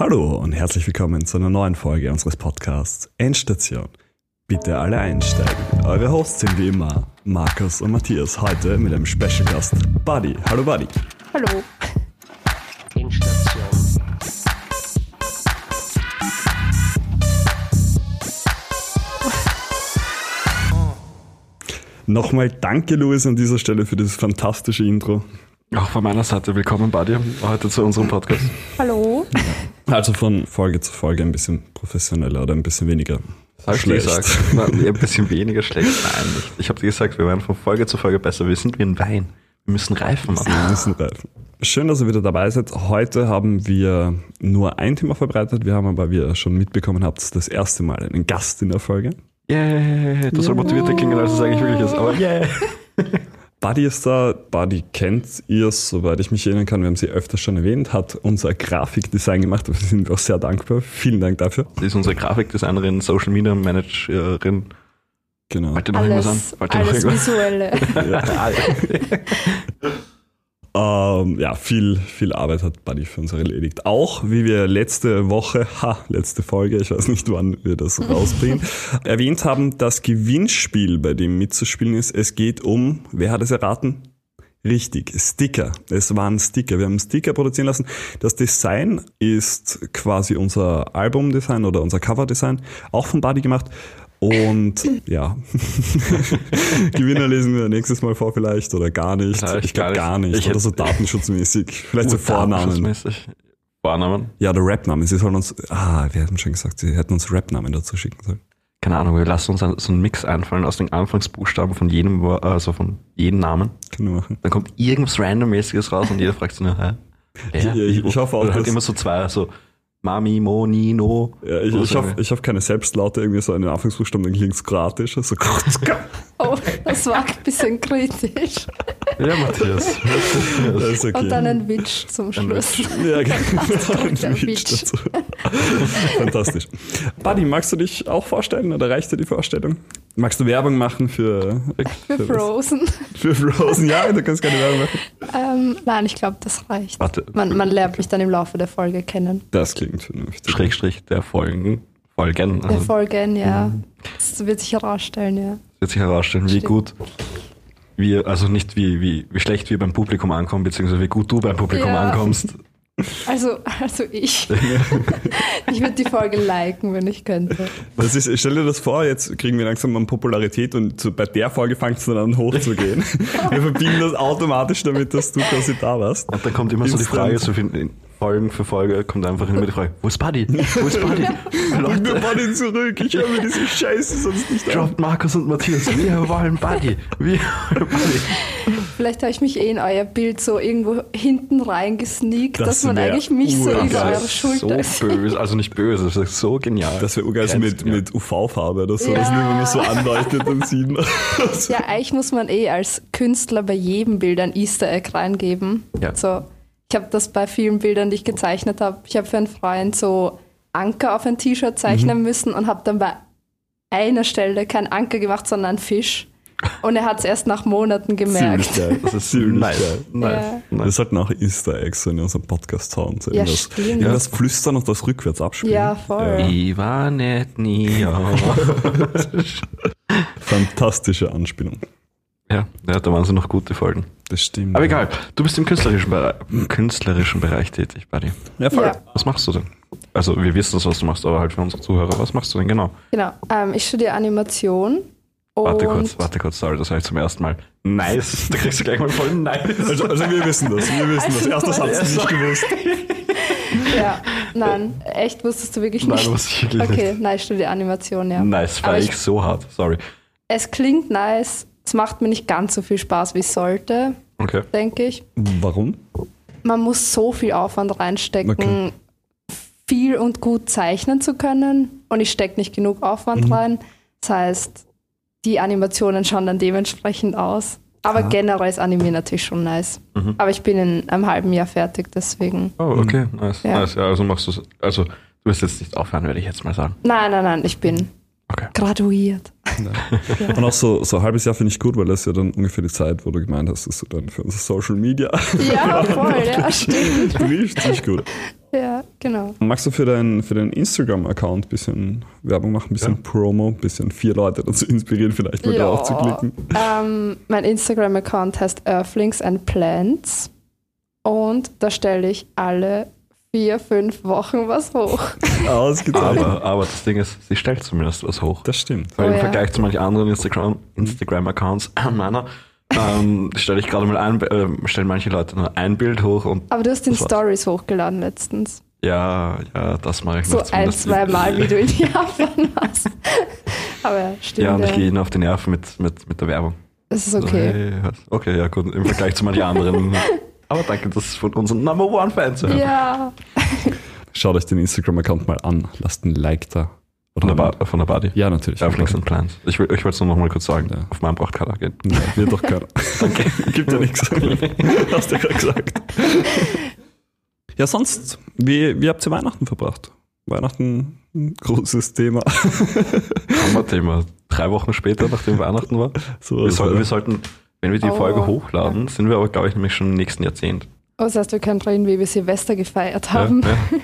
Hallo und herzlich willkommen zu einer neuen Folge unseres Podcasts Endstation. Bitte alle einsteigen. Eure Hosts sind wie immer Markus und Matthias. Heute mit einem Special Gast Buddy. Hallo Buddy. Hallo. Endstation. Nochmal danke Luis an dieser Stelle für dieses fantastische Intro. Auch von meiner Seite willkommen, Buddy, heute zu unserem Podcast. Hallo. Also von Folge zu Folge ein bisschen professioneller oder ein bisschen weniger Hab schlecht. gesagt? Na, ein bisschen weniger schlecht. Nein, nicht. Ich habe dir gesagt, wir werden von Folge zu Folge besser. Wir sind wie ein Wein. Wir müssen reifen, Mann. Wir müssen reifen. Schön, dass ihr wieder dabei seid. Heute haben wir nur ein Thema vorbereitet. Wir haben aber, wie ihr schon mitbekommen habt, das erste Mal einen Gast in der Folge. Yeah, das soll motivierter klingen, als es eigentlich wirklich ist. Aber yeah. Buddy ist da. Buddy kennt ihr, soweit ich mich erinnern kann. Wir haben sie öfter schon erwähnt. Hat unser Grafikdesign gemacht. Dafür sind wir auch sehr dankbar. Vielen Dank dafür. Sie ist unsere Grafikdesignerin, Social Media Managerin. Genau. Wollt ihr noch irgendwas Alles, an? Wollt ihr noch alles irgendwas? Visuelle. Ähm, ja, viel, viel Arbeit hat Buddy für uns erledigt. Auch, wie wir letzte Woche, ha, letzte Folge, ich weiß nicht, wann wir das rausbringen, erwähnt haben, das Gewinnspiel, bei dem mitzuspielen ist. Es geht um, wer hat es erraten? Richtig, Sticker. Es waren Sticker. Wir haben Sticker produzieren lassen. Das Design ist quasi unser Albumdesign oder unser Coverdesign, auch von Buddy gemacht. Und ja, Gewinner lesen wir nächstes Mal vor vielleicht oder gar nicht. Vielleicht ich glaube gar gar nicht. Ich oder so datenschutzmäßig. Vielleicht so Vornamen. Datenschutzmäßig. Vornamen? Ja, oder Rapnamen. Sie sollen uns, ah, wir hatten schon gesagt, sie hätten uns Rapnamen dazu schicken sollen. Keine Ahnung, wir lassen uns so einen Mix einfallen aus den Anfangsbuchstaben von jedem, Wo- also von jedem Namen. Können wir machen. Dann kommt irgendwas Randommäßiges raus und jeder fragt sich nur, hä? Ja, ich- ich hoffe auch, Oder halt dass- immer so zwei, so Mami, Mo, Nino. Ja, ich, ich so. hoffe, ich hoffe keine Selbstlaute, irgendwie so einen Anfangsbuchstaben, dann klingt's kroatisch. So, Oh, das war ein bisschen kritisch. Ja, Matthias. das ist okay. Und dann ein Witsch zum Schluss. ja, genau. Ein Witz. dazu. Fantastisch. Buddy, magst du dich auch vorstellen oder reicht dir die Vorstellung? Magst du Werbung machen für, Für was? Frozen. für Frozen? Ja, du kannst keine Werbung machen. Ähm, nein, ich glaube, das reicht. Warte, Man, man lernt mich dann im Laufe der Folge kennen. Das klingt vernünftig. Schrägstrich der Folgen. Folgen. Der Also, Folgen, ja. Das wird sich herausstellen, ja. wird sich herausstellen, wie Stimmt. gut wir, also nicht wie, wie, wie schlecht wir beim Publikum ankommen, beziehungsweise wie gut du beim Publikum Ja. ankommst. Also, also ich. ich würde die Folge liken, wenn ich könnte. Das ist, stell dir das vor, jetzt kriegen wir langsam an Popularität und so bei der Folge fängt es dann an hochzugehen. wir verbinden das automatisch damit, dass du quasi da warst. Und dann kommt immer so die Instant. Frage, so viel, Folgen für Folge kommt einfach immer die Frage, wo ist Buddy? Wo ist Buddy? Bring mir Leute, Buddy zurück, ich höre mir diese Scheiße sonst nicht an. droppt Markus und Matthias, wir wollen Buddy. Wir wollen Buddy. Vielleicht habe ich mich eh in euer Bild so irgendwo hinten rein gesneakt, Das dass man eigentlich mich so über eure Das ist Schulter so böse, also nicht böse, das ist so genial. Das wäre urgeil mit, mit UV-Farbe oder so, Ja. dass man so anleuchtet, dann sieht man. Ja, eigentlich muss man eh als Künstler bei jedem Bild ein Easter Egg reingeben. Ja. So, ich habe das bei vielen Bildern, die ich gezeichnet habe. Ich habe für einen Freund so Anker auf ein T-Shirt zeichnen Mhm. müssen und habe dann bei einer Stelle keinen Anker gemacht, sondern einen Fisch. Und er hat es erst nach Monaten gemerkt. Ziemlich geil. Das ist ziemlich nice. geil. nice. Ja. Wir sollten auch Easter Eggs so in unserem Podcast hauen. So Ja, irgendwas, stimmt. irgendwas flüstern und das rückwärts abspielen. Ja, voll. Ich war nicht nie. Fantastische Anspielung. Ja, ja, da waren so noch gute Folgen. Das stimmt. Aber egal, du bist im künstlerischen Bereich, im künstlerischen Bereich tätig, Buddy. Ja, voll. Ja. Was machst du denn? Also, wir wissen das, was du machst, aber halt für unsere Zuhörer, was machst du denn genau? Genau. Ähm, ich studiere Animation. Warte und kurz, warte kurz, sorry, das habe ich zum ersten Mal. Nice, da kriegst du gleich mal voll nice. Also, also wir wissen das, wir wissen das. Erster Satz nicht gewusst. Ja, nein, echt wusstest du wirklich Nein, nicht. wusste ich wirklich Okay, nein, ich studiere Animation, ja. nice, feier ich- ich so hart, sorry. Es klingt nice, es macht mir nicht ganz so viel Spaß, wie es sollte, Okay. denke ich. Warum? Man muss so viel Aufwand reinstecken, Okay. viel und gut zeichnen zu können und ich stecke nicht genug Aufwand Mhm. rein. Das heißt, die Animationen schauen dann dementsprechend aus. Aber Ah. generell ist Anime natürlich schon nice. Mhm. Aber ich bin in einem halben Jahr fertig, deswegen. Oh, okay, nice, Ja. nice. Ja, also machst du also du wirst jetzt nicht aufhören, würde ich jetzt mal sagen. Nein, nein, nein, ich bin Okay. graduiert. Und auch so, so ein halbes Jahr finde ich gut, weil das ist ja dann ungefähr die Zeit, wo du gemeint hast, dass du dann für unser Social Media Ja, voll, ja, stimmt. sich gut. Ja, genau. Magst du für deinen für deinen Instagram-Account ein bisschen Werbung machen, ein bisschen Ja. Promo, ein bisschen vier Leute dazu inspirieren, vielleicht mal drauf zu klicken? Ähm, mein Instagram-Account heißt Earthlings and Plants und da stelle ich alle vier, fünf Wochen was hoch. Ausgezeichnet. Aber, aber das Ding ist, sie stellt zumindest was hoch. das stimmt. Weil Oh im ja. Vergleich zu manchen anderen Instagram, Instagram-Accounts meiner, ähm, stelle ich gerade mal ein, äh, stellen manche Leute nur ein Bild hoch und Aber du hast den. Stories hochgeladen letztens. ja, ja, das mache ich So noch ein, zumindest. zwei Mal, wie du in Japan warst. Aber ja, stimmt. Ja, und ich gehe ihnen auf die Nerven mit, mit, mit der Werbung. Das ist So, okay. hey, was? okay, ja gut, im Vergleich zu manchen anderen. Aber danke, das ist von unseren Number One Fans zu hören. Ja, Schaut euch den Instagram-Account mal an. Lasst ein Like da. Von der, ba von der Body. Ja, natürlich. Auf Links und Plans. Ich, will- ich wollte es nur noch mal kurz sagen. Ja. Auf meinem Brauchkanal gehen. Ja, wird doch keiner. Danke. Gibt ja nichts. Hast du ja gerade gesagt. Ja, sonst, wie, wie habt ihr Weihnachten verbracht? Weihnachten, ein großes Thema. Hammer-Thema. Drei Wochen später, nachdem Weihnachten war. So, Wir, sollten, wir sollten, wenn wir die Oh. Folge hochladen, sind wir aber, glaube ich, nämlich schon im nächsten Jahrzehnt. Oh, das heißt, wir können reden, wie wir Silvester gefeiert haben. Ja, ja.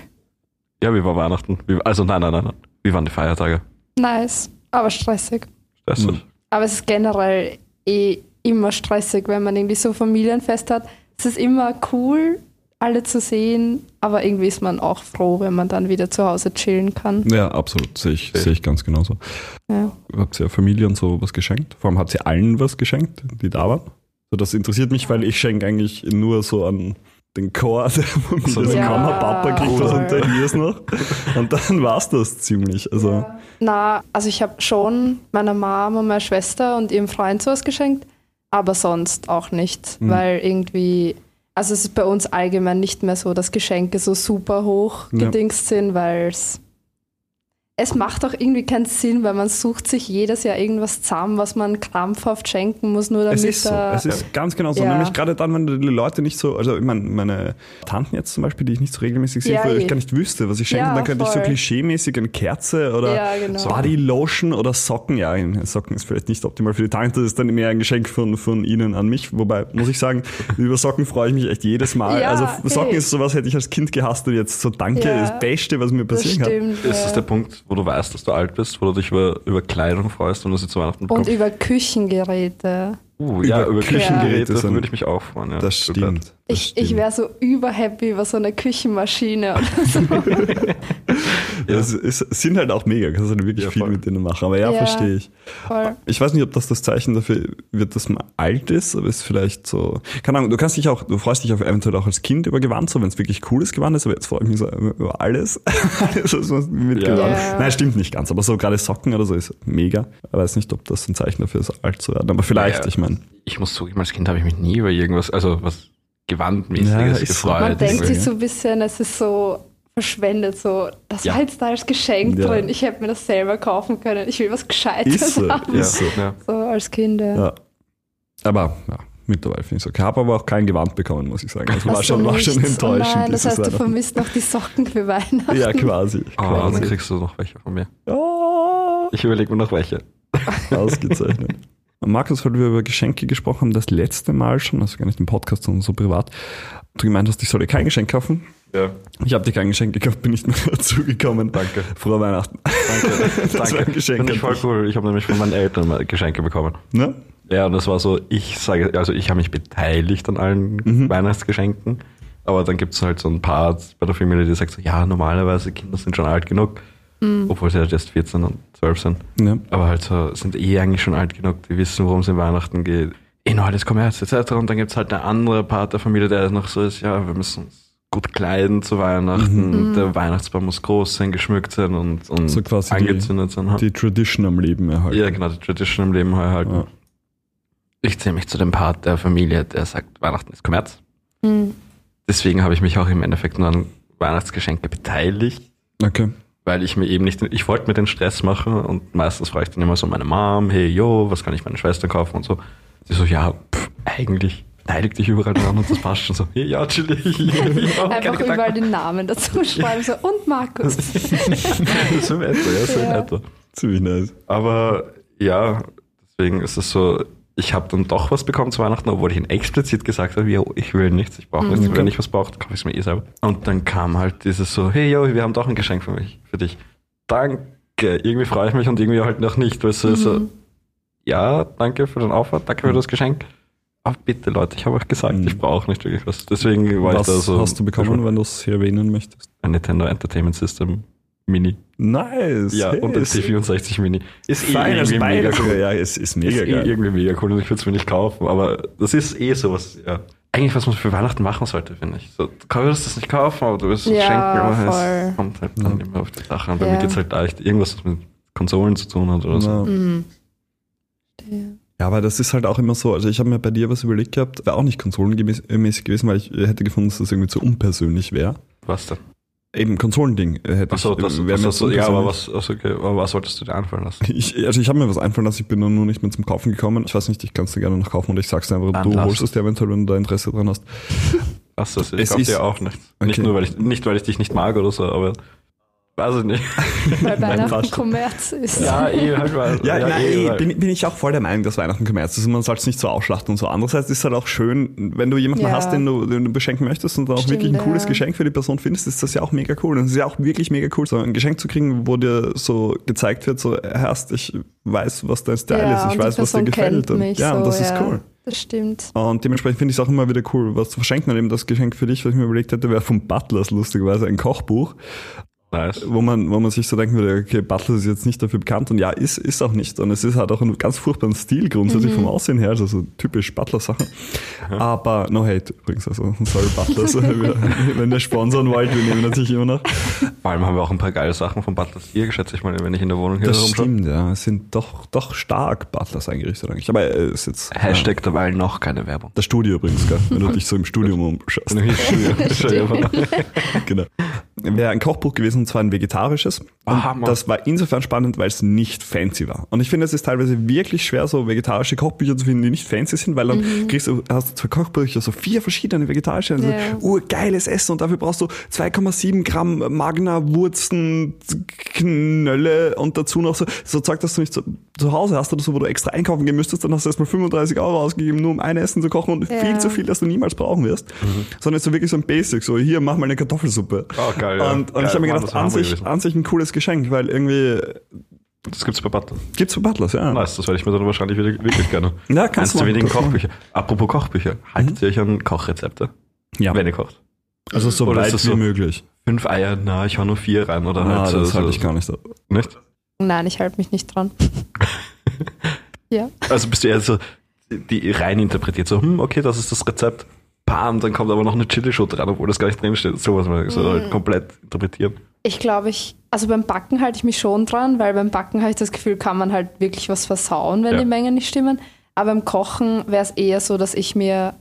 ja, wie war Weihnachten? Wie, also nein, nein, nein, nein. Wie waren die Feiertage? Nice, aber stressig. Stressig. Mhm. Aber es ist generell eh immer stressig, wenn man irgendwie so Familienfest hat. Es ist immer cool, alle zu sehen, aber irgendwie ist man auch froh, wenn man dann wieder zu Hause chillen kann. Ja, absolut. Sehe ich, sehe ich ganz genauso. Ja. Habt ihr Familie und so was geschenkt? Vor allem habt ihr allen was geschenkt, die da waren? So, das interessiert mich, weil ich schenke eigentlich nur so an den Chor der Familie. So, Also ja, Mama, Papa kriegt was und der hier ist noch. Und dann war's das ziemlich. Also, Na, also ich habe schon meiner Mom und meiner Schwester und ihrem Freund sowas geschenkt, aber sonst auch nicht, Mhm. weil irgendwie, also es ist bei uns allgemein nicht mehr so, dass Geschenke so super hoch Ja. gedingst sind, weil es es macht auch irgendwie keinen Sinn, weil man sucht sich jedes Jahr irgendwas zusammen, was man krampfhaft schenken muss, nur damit es ist so. da- Es ist ganz genau so. Ja. Nämlich gerade dann, wenn die Leute nicht so, also ich meine, meine Tanten jetzt zum Beispiel, die ich nicht so regelmäßig sehe, Ja, wo ich eh. gar nicht wüsste, was ich schenke, Ja, dann könnte ich so voll. klischeemäßig eine Kerze oder Ja, genau. Bodylotion oder Socken. Ja, Socken ist vielleicht nicht optimal für die Tante, das ist dann mehr ein Geschenk von, von ihnen an mich. Wobei, muss ich sagen, über Socken freue ich mich echt jedes Mal. Ja, also Socken eh. ist sowas, hätte ich als Kind gehasst und jetzt so danke, Ja. das Beste, was mir das passieren kann. stimmt. Ist das ja. der Punkt, wo du weißt, dass du alt bist, wo du dich über, über Kleidung freust und du sie zu Weihnachten Und bekommst? über Küchengeräte. Uh, ja, über über Küchengeräte sind- würde ich mich auch freuen. Ja. Das stimmt. Das Ich, ich wäre so überhappy über so eine Küchenmaschine oder so. Ja, es, es sind halt auch mega, kannst du wirklich Ja, viel mit denen machen. Aber ja, Ja. verstehe ich. Voll. Ich weiß nicht, ob das das Zeichen dafür wird, dass man alt ist, aber es ist vielleicht so. Keine Ahnung, du kannst dich auch, du freust dich auf eventuell auch als Kind über Gewand, so wenn es wirklich cooles Gewand ist, aber jetzt freue ich mich so über alles. alles, was man mit Ja. Gewand. Ja. Nein, stimmt nicht ganz, aber so gerade Socken oder so ist mega. Ich weiß nicht, ob das ein Zeichen dafür ist, alt zu werden. Aber vielleicht, Ja. ich meine. Ich muss zugeben, als Kind habe ich mich nie über irgendwas, also was Gewandmäßiges Ja, ist so. gefreut. Man denkt sich so ein bisschen, es ist so verschwendet, so, das Ja. war jetzt da als Geschenk Ja. drin, ich hätte mir das selber kaufen können, ich will was Gescheites Ist so, haben. ja, ist so. ja. So als Kind, ja. Ja. Aber ja, mittlerweile finde ich es okay. Habe aber auch kein Gewand bekommen, muss ich sagen. Also war schon, war schon nichts? Oh enttäuschend. nein, das heißt, du vermisst noch die Socken für Weihnachten. Ja, quasi. Ah, dann kriegst du noch welche von mir. Oh. Ich überlege mir noch welche. Ausgezeichnet. Markus, weil wir über Geschenke gesprochen haben, das letzte Mal schon, also gar nicht im Podcast, sondern so privat, du gemeint hast, ich soll dir kein Geschenk kaufen. Ja, Ich habe dir kein Geschenk gekauft, bin nicht mehr dazu gekommen. danke. Frohe Weihnachten. Danke. Das war ein danke. Geschenk Finde ich voll cool. Ich habe nämlich von meinen Eltern mal Geschenke bekommen. Ne? Ja, und das war so, ich sage, also ich habe mich beteiligt an allen Mhm. Weihnachtsgeschenken, aber dann gibt es halt so ein paar bei der Familie, die sagt so, ja, normalerweise Kinder sind schon alt genug, obwohl sie halt erst 14 und 12 sind. Ja. Aber halt so, sind eh eigentlich schon alt genug, die wissen, worum es in Weihnachten geht. Inhalt des Kommerz etc. Und dann gibt es halt eine andere Part der Familie, der noch so ist, ja, wir müssen uns gut kleiden zu Weihnachten, der Weihnachtsbaum muss groß sein, geschmückt sein und, und So quasi die- angezündet sein. Die Tradition am Leben erhalten. Ja, genau, die Tradition im Leben erhalten. Ja. Ich zähle mich zu dem Part der Familie, der sagt, Weihnachten ist Kommerz. Hm. Deswegen habe ich mich auch im Endeffekt nur an Weihnachtsgeschenke beteiligt, Okay. Weil ich mir eben nicht, ich wollte mir den Stress machen und meistens frage ich dann immer so meine Mom, hey, yo, was kann ich meinen Schwestern kaufen und so. Sie so, ja, pff, eigentlich beteilig dich überall dran und das passt schon so, hey, ja, chillig. ja, Einfach Gedanken. überall den Namen dazu schreiben, so, und Markus. so in etwa, ja, so in Ja. etwa. Ziemlich nice. Aber ja, deswegen ist es so, ich habe dann doch was bekommen zu Weihnachten, obwohl ich ihn explizit gesagt habe, yo, ich will nichts, ich brauche nichts. Wenn ich was brauche, kaufe ich es mir eh selber. Und dann kam halt dieses so, hey, yo, wir haben doch ein Geschenk für mich, für dich. Danke. Irgendwie freue ich mich und irgendwie halt noch nicht, weil so, so, ja, danke für den Aufwand, danke für das Geschenk. Aber bitte, Leute, ich habe euch gesagt, Mhm. ich brauche nicht wirklich was. Deswegen war Was ich da so. hast du bekommen, wenn du es hier erwähnen möchtest? Ein Nintendo Entertainment System Mini. Nice. Ja, Hey, und ein ist C64 Mini. Ist eh fein, also irgendwie mega beides. cool. Ja, es ist mega ist eh irgendwie mega cool und ich würde es mir nicht kaufen, aber das ist eh sowas, ja. Eigentlich, was man für Weihnachten machen sollte, finde ich. So, du würdest das nicht kaufen, aber du wirst es Ja, schenken, aber voll. es kommt halt dann immer auf die Sache an. Bei Ja. mir geht es halt leicht irgendwas, was mit Konsolen zu tun hat oder so. Ja. Mhm. Ja, aber das ist halt auch immer so. Also ich habe mir bei dir was überlegt gehabt, wäre auch nicht konsolenmäßig gewesen, weil ich hätte gefunden, dass das irgendwie zu unpersönlich wäre. Was denn? Eben Konsolending äh, hätte Achso, ich. das, wär das, mir das, zu ja, aber was, also, okay, aber was wolltest du dir einfallen lassen? Ich, also ich habe mir was einfallen lassen, ich bin nur nicht mehr zum Kaufen gekommen. Ich weiß nicht, ich kann es dir gerne noch kaufen und ich sag's dir einfach, Dann du holst es. dir eventuell, wenn du da Interesse dran hast. Achso, ich Es glaube ist- dir auch nichts. Nicht Okay. nur, weil ich, nicht, weil ich dich nicht mag oder so, aber weiß ich nicht. Weil Weihnachten. Kommerz ist. Ja, eh, halt mal. Ja, nein, eh, ey, weil- bin, bin ich auch voll der Meinung, dass Weihnachten Kommerz ist und man soll es nicht so ausschlachten und so. Andererseits ist es halt auch schön, wenn du jemanden Ja. hast, den du, den du beschenken möchtest und auch Stimmt, wirklich ein cooles ja. Geschenk für die Person findest, ist das ja auch mega cool. Und es ist ja auch wirklich mega cool, so ein Geschenk zu kriegen, wo dir so gezeigt wird, so, Herrst, ich weiß, was dein Style Ja, ist, ich weiß, was dir gefällt. Und, mich ja, und so, das ist ja. cool. Das stimmt. Und dementsprechend finde ich es auch immer wieder cool, was zu verschenken. Und eben das Geschenk für dich, was ich mir überlegt hätte, wäre vom Butlers lustigerweise ein Kochbuch, Nice. wo man, wo man sich so denken würde, okay, Butler ist jetzt nicht dafür bekannt und ja, ist, ist auch nicht. Und es ist halt auch ein ganz furchtbaren Stil grundsätzlich vom Aussehen her, also so typisch Butler-Sachen. Aber no hate übrigens, also sorry Butlers, wir- wenn ihr sponsoren wollt, wir nehmen natürlich immer noch. Vor allem haben wir auch ein paar geile Sachen von Butlers hier, schätze ich mal, wenn ich in der Wohnung hier Das rumschaue. stimmt, ja. Es sind doch, doch stark Butlers eingerichtet eigentlich. Aber äh, ist jetzt ja, Hashtag dabei noch keine Werbung. das Studio übrigens, gell, wenn du dich so im Studium umschaust. genau. Wäre ein Kochbuch gewesen, und zwar ein vegetarisches. Das war insofern spannend, weil es nicht fancy war. Und ich finde, es ist teilweise wirklich schwer, so vegetarische Kochbücher zu finden, die nicht fancy sind, weil dann kriegst du, hast du zwei Kochbücher, so vier verschiedene vegetarische, also Ja. urgeiles Essen und dafür brauchst du 2,7 Gramm Magna, Wurzen, Knölle und dazu noch so, so Zeug, dass du nicht zu, zu Hause hast oder so, wo du extra einkaufen gehen müsstest, dann hast du erstmal 35 Euro ausgegeben, nur um ein Essen zu kochen und Ja. viel zu viel, dass du niemals brauchen wirst. Sondern so wirklich so ein Basic, so hier, mach mal eine Kartoffelsuppe. Oh, geil, ja. Und, und Geil, ich habe mir gedacht, an sich, an sich ein cooles Geschenk, weil irgendwie Das gibt's bei Butlers. gibt's für Butlers, ja. Nice, das werde ich mir dann wahrscheinlich wirklich, wirklich gerne. Ja, Eins kannst du der mal. wenigen. Kochbücher. Apropos Kochbücher, haltet ihr euch an Kochrezepte, Ja, wenn ihr kocht? also so Oder ist weit das wie so? möglich. Fünf Eier, na, ich hau nur vier rein oder Ah, halt so. das halte so- ich gar nicht so. Nicht? Nein, ich halte mich nicht dran. ja. Also bist du eher so, die rein interpretiert, so, hm, okay, das ist das Rezept. Bam, dann kommt aber noch eine Chilischote dran, obwohl das gar nicht drinsteht. Sowas mal so Mhm. halt komplett interpretieren. Ich glaube, ich, also beim Backen halte ich mich schon dran, weil beim Backen habe ich das Gefühl, kann man halt wirklich was versauen, wenn Ja. die Mengen nicht stimmen. Aber beim Kochen wäre es eher so, dass ich mir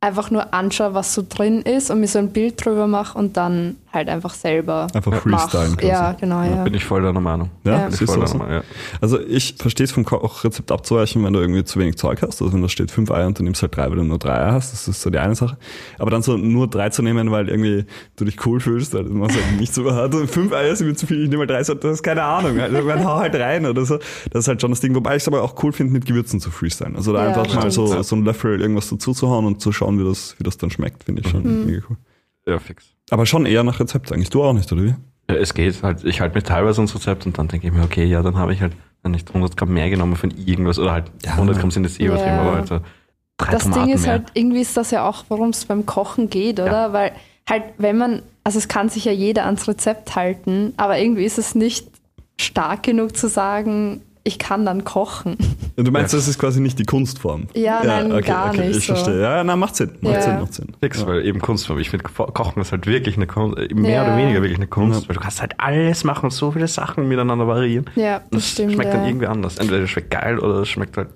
einfach nur anschaue, was so drin ist und mir so ein Bild drüber mache und dann halt einfach selber Einfach freestylen. Ja, genau, ja. Bin ich voll deiner Meinung. Ja, Ja. Bin das ich ist voll so. deiner Meinung, ja. Also ich verstehe es vom Kochrezept abzuweichen, wenn du irgendwie zu wenig Zeug hast. Also wenn da steht fünf Eier und du nimmst halt drei, weil du nur drei Eier hast. Das ist so die eine Sache. Aber dann so nur drei zu nehmen, weil irgendwie du dich cool fühlst, weil du machst halt nicht so hart. Und Fünf Eier sind mir zu viel, ich nehme mal drei, so, das ist keine Ahnung. Also man hau halt rein oder so. Das ist halt schon das Ding. Wobei ich es aber auch cool finde, mit Gewürzen zu freestylen. Also da Ja, einfach mal so, so einen Löffel irgendwas dazu zu hauen und zu schauen, wie das, wie das dann schmeckt, finde ich schon Mhm. mega cool. Ja, fix. Aber schon eher nach Rezept eigentlich. Du auch nicht, oder wie? Ja, es geht halt, ich halte mir teilweise ins Rezept und dann denke ich mir, okay, ja, dann habe ich halt dann nicht 100 Gramm mehr genommen von irgendwas oder halt Ja. 100 Gramm sind jetzt eh übertrieben, Ja. aber halt so drei das Tomaten Ding ist mehr. halt, irgendwie ist das ja auch, worum es beim Kochen geht, oder? Weil halt, wenn man, also es kann sich ja jeder ans Rezept halten, aber irgendwie ist es nicht stark genug zu sagen, ich kann dann kochen. Du meinst, Ja. das ist quasi nicht die Kunstform? Ja, nein, gar nicht Ich so. verstehe. Ja, na, macht Sinn. Macht Ja. Sinn, macht Sinn. Fix, Ja. weil eben Kunstform. Ich finde, Ko- Kochen ist halt wirklich eine Kunst, äh, mehr Ja. oder weniger wirklich eine Kunst, Ja. weil du kannst halt alles machen, so viele Sachen miteinander variieren. Ja, Und das es stimmt. schmeckt ja. dann irgendwie anders. Entweder es schmeckt geil oder es schmeckt halt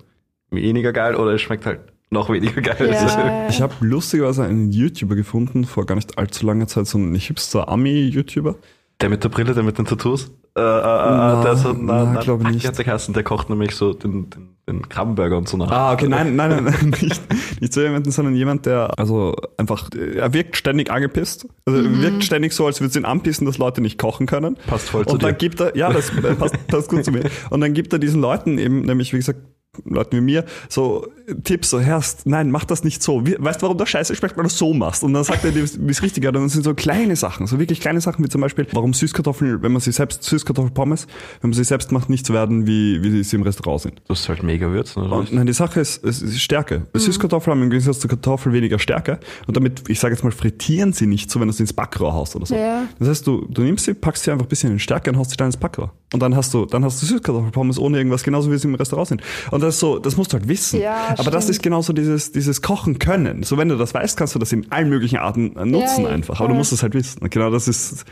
weniger geil oder es schmeckt halt noch weniger geil. Ja. Ich habe lustigerweise einen YouTuber gefunden, vor gar nicht allzu langer Zeit, so einen Hipster-Ami-YouTuber. Der mit der Brille, der mit den Tattoos? Äh, äh, Na, äh, der so, na, na, na, glaub fuck, nicht. Hat der geheißen? Der kocht nämlich so den, den, den Krabbenburger und so nach. Ah, okay, nein, nein, nein, nein nicht, nicht so jemanden, sondern jemand, der, also einfach, äh, er wirkt ständig angepisst. Also er wirkt ständig so, als würde es ihn anpissen, dass Leute nicht kochen können. Passt voll zu Und dann dir. gibt er, ja, das äh, passt, passt gut zu mir. Und dann gibt er diesen Leuten eben, nämlich wie gesagt, Leuten wie mir so Tipps, so Herst, nein, mach das nicht so. Wie, weißt du, warum das scheiße schmeckt, weil du es so machst? Und dann sagt er dir, wie es richtig ist. Und dann sind so kleine Sachen, so wirklich kleine Sachen, wie zum Beispiel, warum Süßkartoffeln, wenn man sie selbst, Süßkartoffelpommes, wenn man sie selbst macht, nicht so werden, wie, wie sie im Restaurant sind. Du hast halt mega würzen, oder? Und nein, die Sache ist, es ist Stärke. Süßkartoffeln haben im Gegensatz zu Kartoffeln weniger Stärke. Und damit, ich sage jetzt mal, frittieren sie nicht so, wenn du sie ins Backrohr haust oder so. Ja. Das heißt, du, du nimmst sie, packst sie einfach ein bisschen in Stärke und haust sie dann ins Backrohr. Und dann hast du, dann hast du Süßkartoffelpommes ohne irgendwas, genauso wie sie im Restaurant sind. Und das ist so, das musst du halt wissen. Ja, Aber das stimmt. ist genauso dieses, dieses Kochen können. So, wenn du das weißt, kannst du das in allen möglichen Arten äh, nutzen Ja, ja, einfach. Aber du musst es halt wissen. Und genau das ist,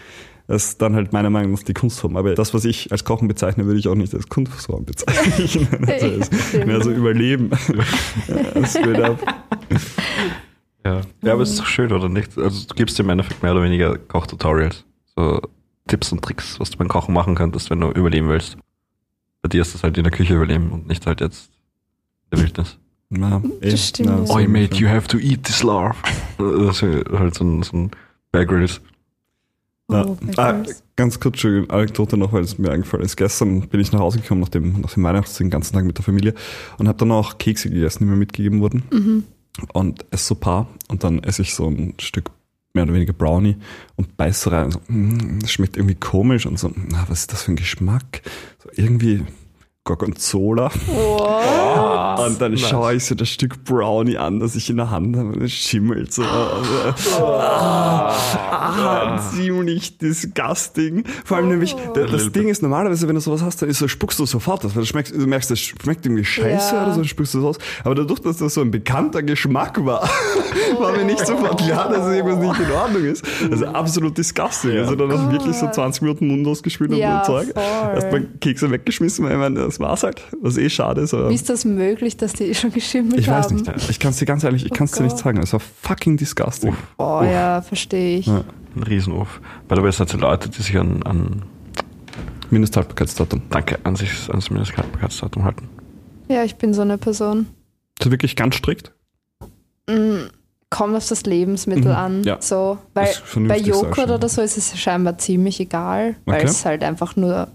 das ist dann halt meiner Meinung nach die Kunstform. Aber das, was ich als Kochen bezeichne, würde ich auch nicht als Kunstform bezeichnen. also es ist mehr so Überleben. ja, straight up. Ja. ja, aber es ist doch schön, oder nicht? Also du gibst dir im Endeffekt mehr oder weniger Kochtutorials. So Tipps und Tricks, was du beim Kochen machen könntest, wenn du überleben willst. Bei dir ist das halt in der Küche überleben und nicht halt jetzt in der Wildnis. Eh, Das stimmt, ja. so Oi, mate, you have to eat this larve. Das ist halt so ein, so ein Bear Grylls. Ja. Oh, ah, ganz kurz, schöne Anekdote noch, weil es mir eingefallen ist. Gestern bin ich nach Hause gekommen nach dem, nach dem Weihnachtszeit den ganzen Tag mit der Familie und habe dann auch Kekse gegessen, die mir mitgegeben wurden. Mhm. Und esse so ein paar und dann esse ich so ein Stück mehr oder weniger Brownie und beiße rein und so, mm, das schmeckt irgendwie komisch und so, na, was ist das für ein Geschmack? So irgendwie Gorgonzola. Wow. Und dann nice. schaue ich so das Stück Brownie an, das ich in der Hand habe und es schimmelt so. Ah, ah, ziemlich disgusting. Vor allem nämlich, das, das Ding ist normalerweise, wenn du sowas hast, dann ist so, spuckst du sofort das, weil du, schmeckst, du merkst, das schmeckt irgendwie scheiße Ja. oder so, dann spuckst du das aus. Aber dadurch, dass das so ein bekannter Geschmack war, war mir nicht sofort klar, dass irgendwas nicht in Ordnung ist. Also absolut disgusting. Also dann hast du wirklich so 20 Minuten Mund ausgespült und Ja, so Zeug. voll. Erstmal Kekse weggeschmissen, weil ich meine, das war's halt. Was eh schade ist. Aber Wie ist das möglich, dass die schon geschimmelt ich weiß haben? nicht. Ich kann es dir ganz ehrlich, ich kann es dir nicht sagen. Es war fucking disgusting. Oh ja, verstehe ich. Ja. Ein Riesenhof. Bei der Website sind Leute, die sich an, an Mindesthaltbarkeitsdatum. danke, an sich an das Mindesthaltbarkeitsdatum halten. Ja, ich bin so eine Person. Ist wirklich ganz strikt? Mm, Kommt auf das Lebensmittel Mhm, an. ja. So, weil Das bei Joghurt oder so ist es scheinbar ziemlich egal, weil Okay. es halt einfach nur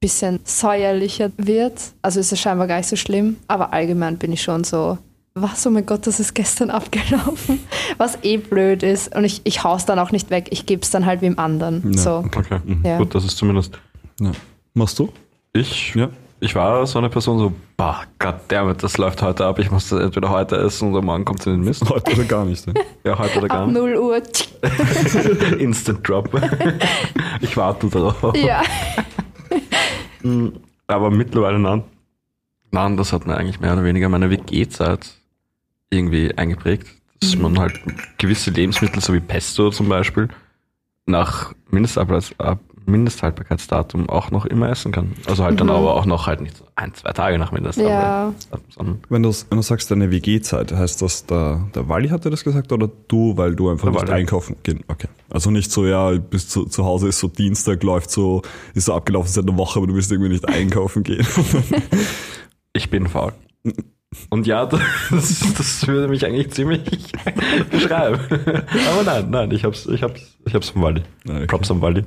bisschen säuerlicher wird. Also ist es scheinbar gar nicht so schlimm, aber allgemein bin ich schon so, was, oh mein Gott, das ist gestern abgelaufen. Was eh blöd ist. Und ich, ich hau's dann auch nicht weg, ich gebe es dann halt wem anderen. Ja, so. okay. Okay, Mhm. Ja. gut, das ist zumindest. Ja. Machst du? Ich, Ja. ich war so eine Person, so, bah, goddammit, das läuft heute ab, ich muss das entweder heute essen oder morgen kommt es in den Mist. Heute oder gar nicht. Ne? Ja, heute oder gar Ab nicht. 0 Uhr. Instant Drop. ich warte darauf. Ja. Aber mittlerweile nein. Nein, das hat mir eigentlich mehr oder weniger meine WG-Zeit irgendwie eingeprägt. Dass man halt gewisse Lebensmittel, so wie Pesto zum Beispiel, nach Mindestablass- ab- Mindesthaltbarkeitsdatum auch noch immer essen kann. Also halt dann Mhm. aber auch noch halt nicht so ein, zwei Tage nach Mindesthaltbarkeitsdatum, sondern Wenn, du, wenn du sagst, deine WG-Zeit, heißt das, der, der Wally hatte das gesagt oder du, weil du einfach Der nicht Wally. einkaufen gehen? Okay. Also nicht so, ja, bis zu, zu Hause ist so Dienstag, läuft so, ist so abgelaufen seit einer Woche, aber du willst irgendwie nicht einkaufen gehen. ich bin faul. Und ja, das, das würde mich eigentlich ziemlich beschreiben. Aber nein, nein, ich hab's, ich hab's, ich hab's vom Wally. Ja, okay. Props am Wally.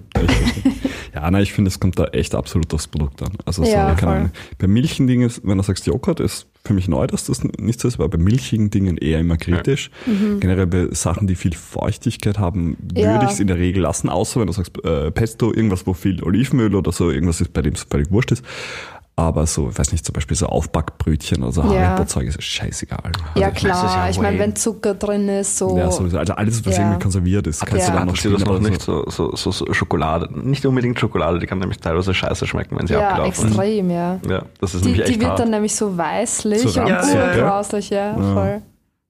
Ja, nein, ich finde, es kommt da echt absolut aufs Produkt an. Also so, Ja, keine. Ahnung. Bei milchigen Dingen, ist- wenn du sagst Joghurt, ist für mich neu, dass das nicht so ist, aber bei milchigen Dingen eher immer kritisch. Generell bei Sachen, die viel Feuchtigkeit haben, Ja. würde ich es in der Regel lassen, außer wenn du sagst äh, Pesto, irgendwas, wo viel Olivenöl oder so, irgendwas ist, bei dem es völlig wurscht ist. Aber so, ich weiß nicht, zum Beispiel so Aufbackbrötchen oder so Ja. Haribo-Zeug ist scheißegal. Ja Also, ist klar, ja ich meine, wenn Zucker drin ist, so. Ja, sowieso. Also alles, was Ja. irgendwie konserviert ist, kannst Ja. du dann noch Interessiert das noch nicht so, so, so, so Schokolade. Nicht unbedingt Schokolade, die kann nämlich teilweise scheiße schmecken, wenn sie ja, abgelaufen extrem, ja. ist. Ja, das ist Die, nämlich die echt wird hart. dann nämlich so weißlich So und ja. ja, voll.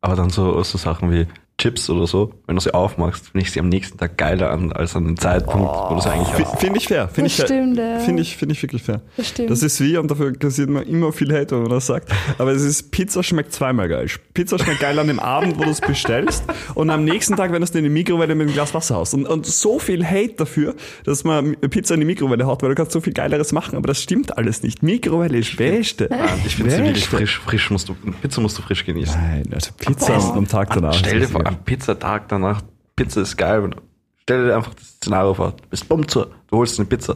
Aber dann so, so Sachen wie Chips oder so, wenn du sie aufmachst, finde ich sie am nächsten Tag geiler an, als an dem Zeitpunkt, wo du sie eigentlich hast. Finde ich fair. Finde Das ich fair. stimmt, ja. Finde ich, finde ich wirklich fair. Das stimmt. Das ist wie, und dafür kassiert man immer viel Hate, wenn man das sagt, aber es ist, Pizza schmeckt zweimal geil. Pizza schmeckt geil an dem Abend, wo du es bestellst und am nächsten Tag, wenn du es dir in die Mikrowelle mit einem Glas Wasser haust. Und, und so viel Hate dafür, dass man Pizza in die Mikrowelle haut, weil du kannst so viel Geileres machen, aber das stimmt alles nicht. Mikrowelle ist Beste. Nein, ich finde sie wirklich frisch, frisch musst du, Pizza musst du frisch genießen. Nein, also Pizza am, am Tag danach. Stell dir vor. Am Pizzatag danach, Pizza ist geil. du- Stell dir einfach das Szenario vor. Du bist bumm zu, du holst eine Pizza,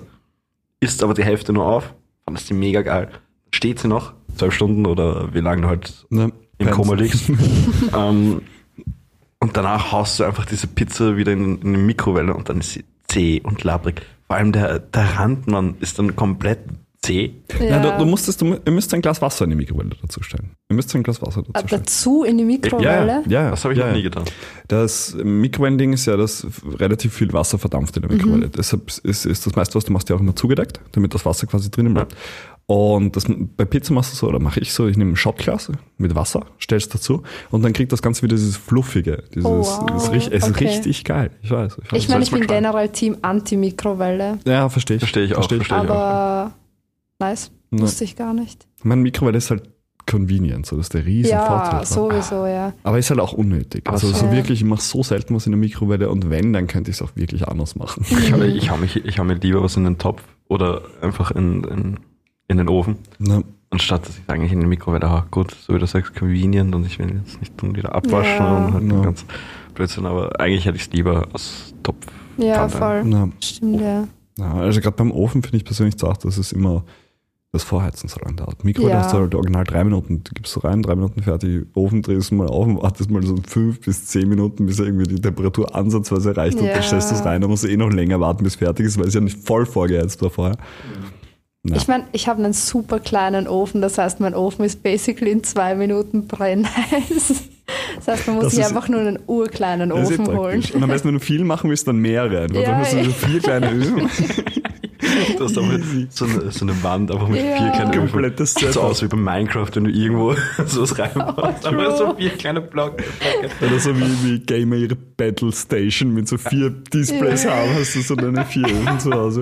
isst aber die Hälfte nur auf, fandest die mega geil. steht sie noch, zwölf Stunden oder wie lange du halt Ne? im. Koma liegst. ähm, und danach haust du einfach diese Pizza wieder in, in die Mikrowelle und dann ist sie zäh und labbrig. Vor allem der, der Rand, man, ist dann komplett zäh. Ja. du, du, musstest, du, ihr müsst ein Glas Wasser in die Mikrowelle dazu stellen. Ihr müsst ein Glas Wasser dazu stellen. dazu in die Mikrowelle? Ja, ja. Das habe ich ja, noch nie ja. getan. Das Mikrowellending ist ja, dass relativ viel Wasser verdampft in der Mikrowelle. Deshalb ist, ist das meiste, was du machst, ja auch immer zugedeckt, damit das Wasser quasi drinnen bleibt. Und das, bei Pizza machst du so, oder mache ich so, ich nehme ein Shotglas mit Wasser, stell's dazu und dann kriegt das Ganze wieder dieses Fluffige. Dieses, Oh, wow. das ist, richtig- es ist Okay. richtig geil. Ich weiß. Ich weiß. Ich meine, ich bin generell Team Anti-Mikrowelle. ja, verstehe ich. Verstehe ich auch, verstehe ich auch. Nice, Ja. wusste ich gar nicht. Meine Mikrowelle ist halt convenient, so das ist der riesen Ja, Vorteil. dran. sowieso, ja. Aber ist halt auch unnötig. Also Aber so wirklich, ich mache so selten was in der Mikrowelle und wenn, dann könnte ich es auch wirklich anders machen. Ich hau, ich, hau mich, ich hau mir lieber was in den Topf oder einfach in, in, in den Ofen, Na, anstatt dass ich eigentlich in die Mikrowelle haue. Gut, so wie du sagst, convenient und ich will jetzt nicht tun, wieder abwaschen Ja. und halt Ja. ganz Blödsinn, aber eigentlich hätte ich es lieber aus Topf. Ja, Pfanne. voll. na, Stimmt, ja. Ja, also gerade beim Ofen finde ich persönlich zart, dass es immer das Vorheizen so lange dauert. Mikrowelle Ja. hast du halt original drei Minuten. Du gibst so rein, drei Minuten fertig, Ofen drehst du mal auf und wartest mal so fünf bis zehn Minuten, bis er irgendwie die Temperatur ansatzweise erreicht und Ja. dann stellst du es rein. Dann musst du eh noch länger warten, bis fertig ist, weil es ja nicht voll vorgeheizt war vorher. Ja. Ich meine, ich habe einen super kleinen Ofen, das heißt, mein Ofen ist basically in zwei Minuten brennheiß. Das heißt, man muss Das sich einfach nur einen urkleinen Ofen holen. Und am besten, wenn du viel machen willst, dann mehrere. Ja, dann musst du so vier kleine Öfen. Du hast aber so eine, so eine Wand einfach mit Ja. vier kleinen Öfen. Komplettes So aus wie bei Minecraft, wenn du irgendwo sowas reinbaust. Aber true. so vier kleine Blöcke. Oder so wie, wie Gamer ihre Battle Station mit so vier Displays Ja. haben, hast du so deine vier Öfen zu Hause.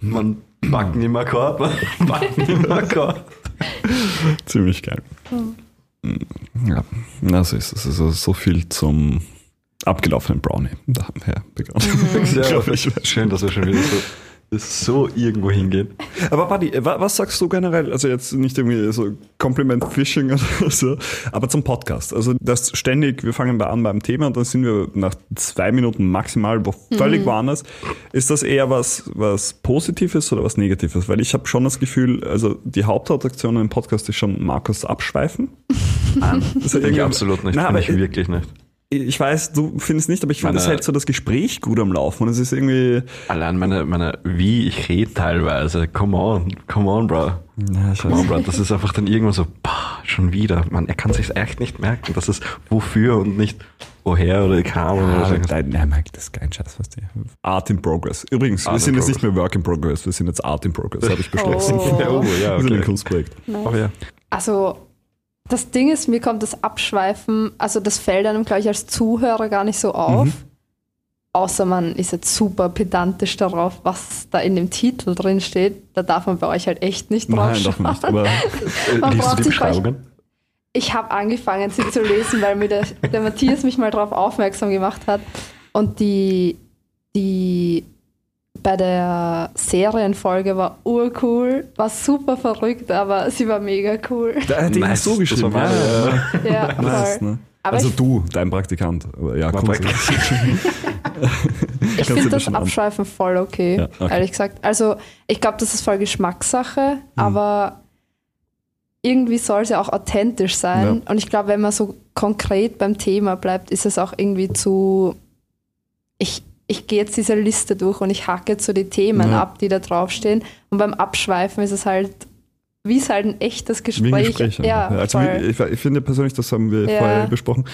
Man backen im Akkord, man backen im Akkord. Ziemlich geil. Ja, na, so ist es. Also so viel zum abgelaufenen Brownie. Da haben wir ja begonnen. Ja, Glaub ich. schön, dass wir schon wieder so, so irgendwo hingehen. Aber Buddy, wa- was sagst du generell? Also jetzt nicht irgendwie so Compliment Fishing oder so, aber zum Podcast. Also das ständig, wir fangen bei an beim Thema und dann sind wir nach zwei Minuten maximal wo völlig woanders. Ist das eher was, was Positives oder was Negatives? Weil ich habe schon das Gefühl, also die Hauptattraktion im Podcast ist schon Markus Abschweifen. Das ist ja Ich absolut nicht, finde aber ich wirklich nicht. Ich weiß, du findest nicht, aber ich finde, das Meine- hält so das Gespräch gut am Laufen und es ist irgendwie. Allein meine, meine, wie ich rede teilweise, come on, come on, bro. Ja, Come on, bro. Das ist einfach dann irgendwann so, pah, schon wieder. Man, er kann sich echt nicht merken. Das ist wofür und nicht woher oder Ahnung. Ja, oder so. nein, nein, Mike, das ist kein Scheiß, was die. Art in Progress. Übrigens, wir Art sind in jetzt nicht mehr Work in Progress, wir sind jetzt Art in Progress, habe ich beschlossen. Oh. oh, ja, Wir sind ein okay. Kunstprojekt. Aber ja. Also, das Ding ist, mir kommt das Abschweifen, also das fällt einem, glaube ich, als Zuhörer gar nicht so auf. Mhm. Außer man ist jetzt super pedantisch darauf, was da in dem Titel drin steht. Da darf man bei euch halt echt nicht drauf Nein, darf man nicht. schauen. Aber Man Liest du die Beschreibungen? Ich habe angefangen, sie zu lesen, weil mir der, der Matthias mich mal darauf aufmerksam gemacht hat. Und die, die bei der Serienfolge war urcool, war super verrückt, aber sie war mega cool. da, den Nice, hast du das geschrieben. war ja, ja. Ja. Nice, ne? Aber also du, dein Praktikant. Ja, War Kunst. ich finde das schon an- Abschweifen voll okay, Ja, okay. ehrlich gesagt. Also ich glaube, das ist voll Geschmackssache, aber irgendwie soll es ja auch authentisch sein. Und ich glaube, wenn man so konkret beim Thema bleibt, ist es auch irgendwie zu. Ich, ich gehe jetzt diese Liste durch und ich hacke jetzt so die Themen Ja. ab, die da draufstehen. Und beim Abschweifen ist es halt, wie es halt ein echtes Wie Gespräch ein Gespräch. Ja, einfach. also wie, ich, ich finde persönlich, das haben wir Ja. vorher besprochen,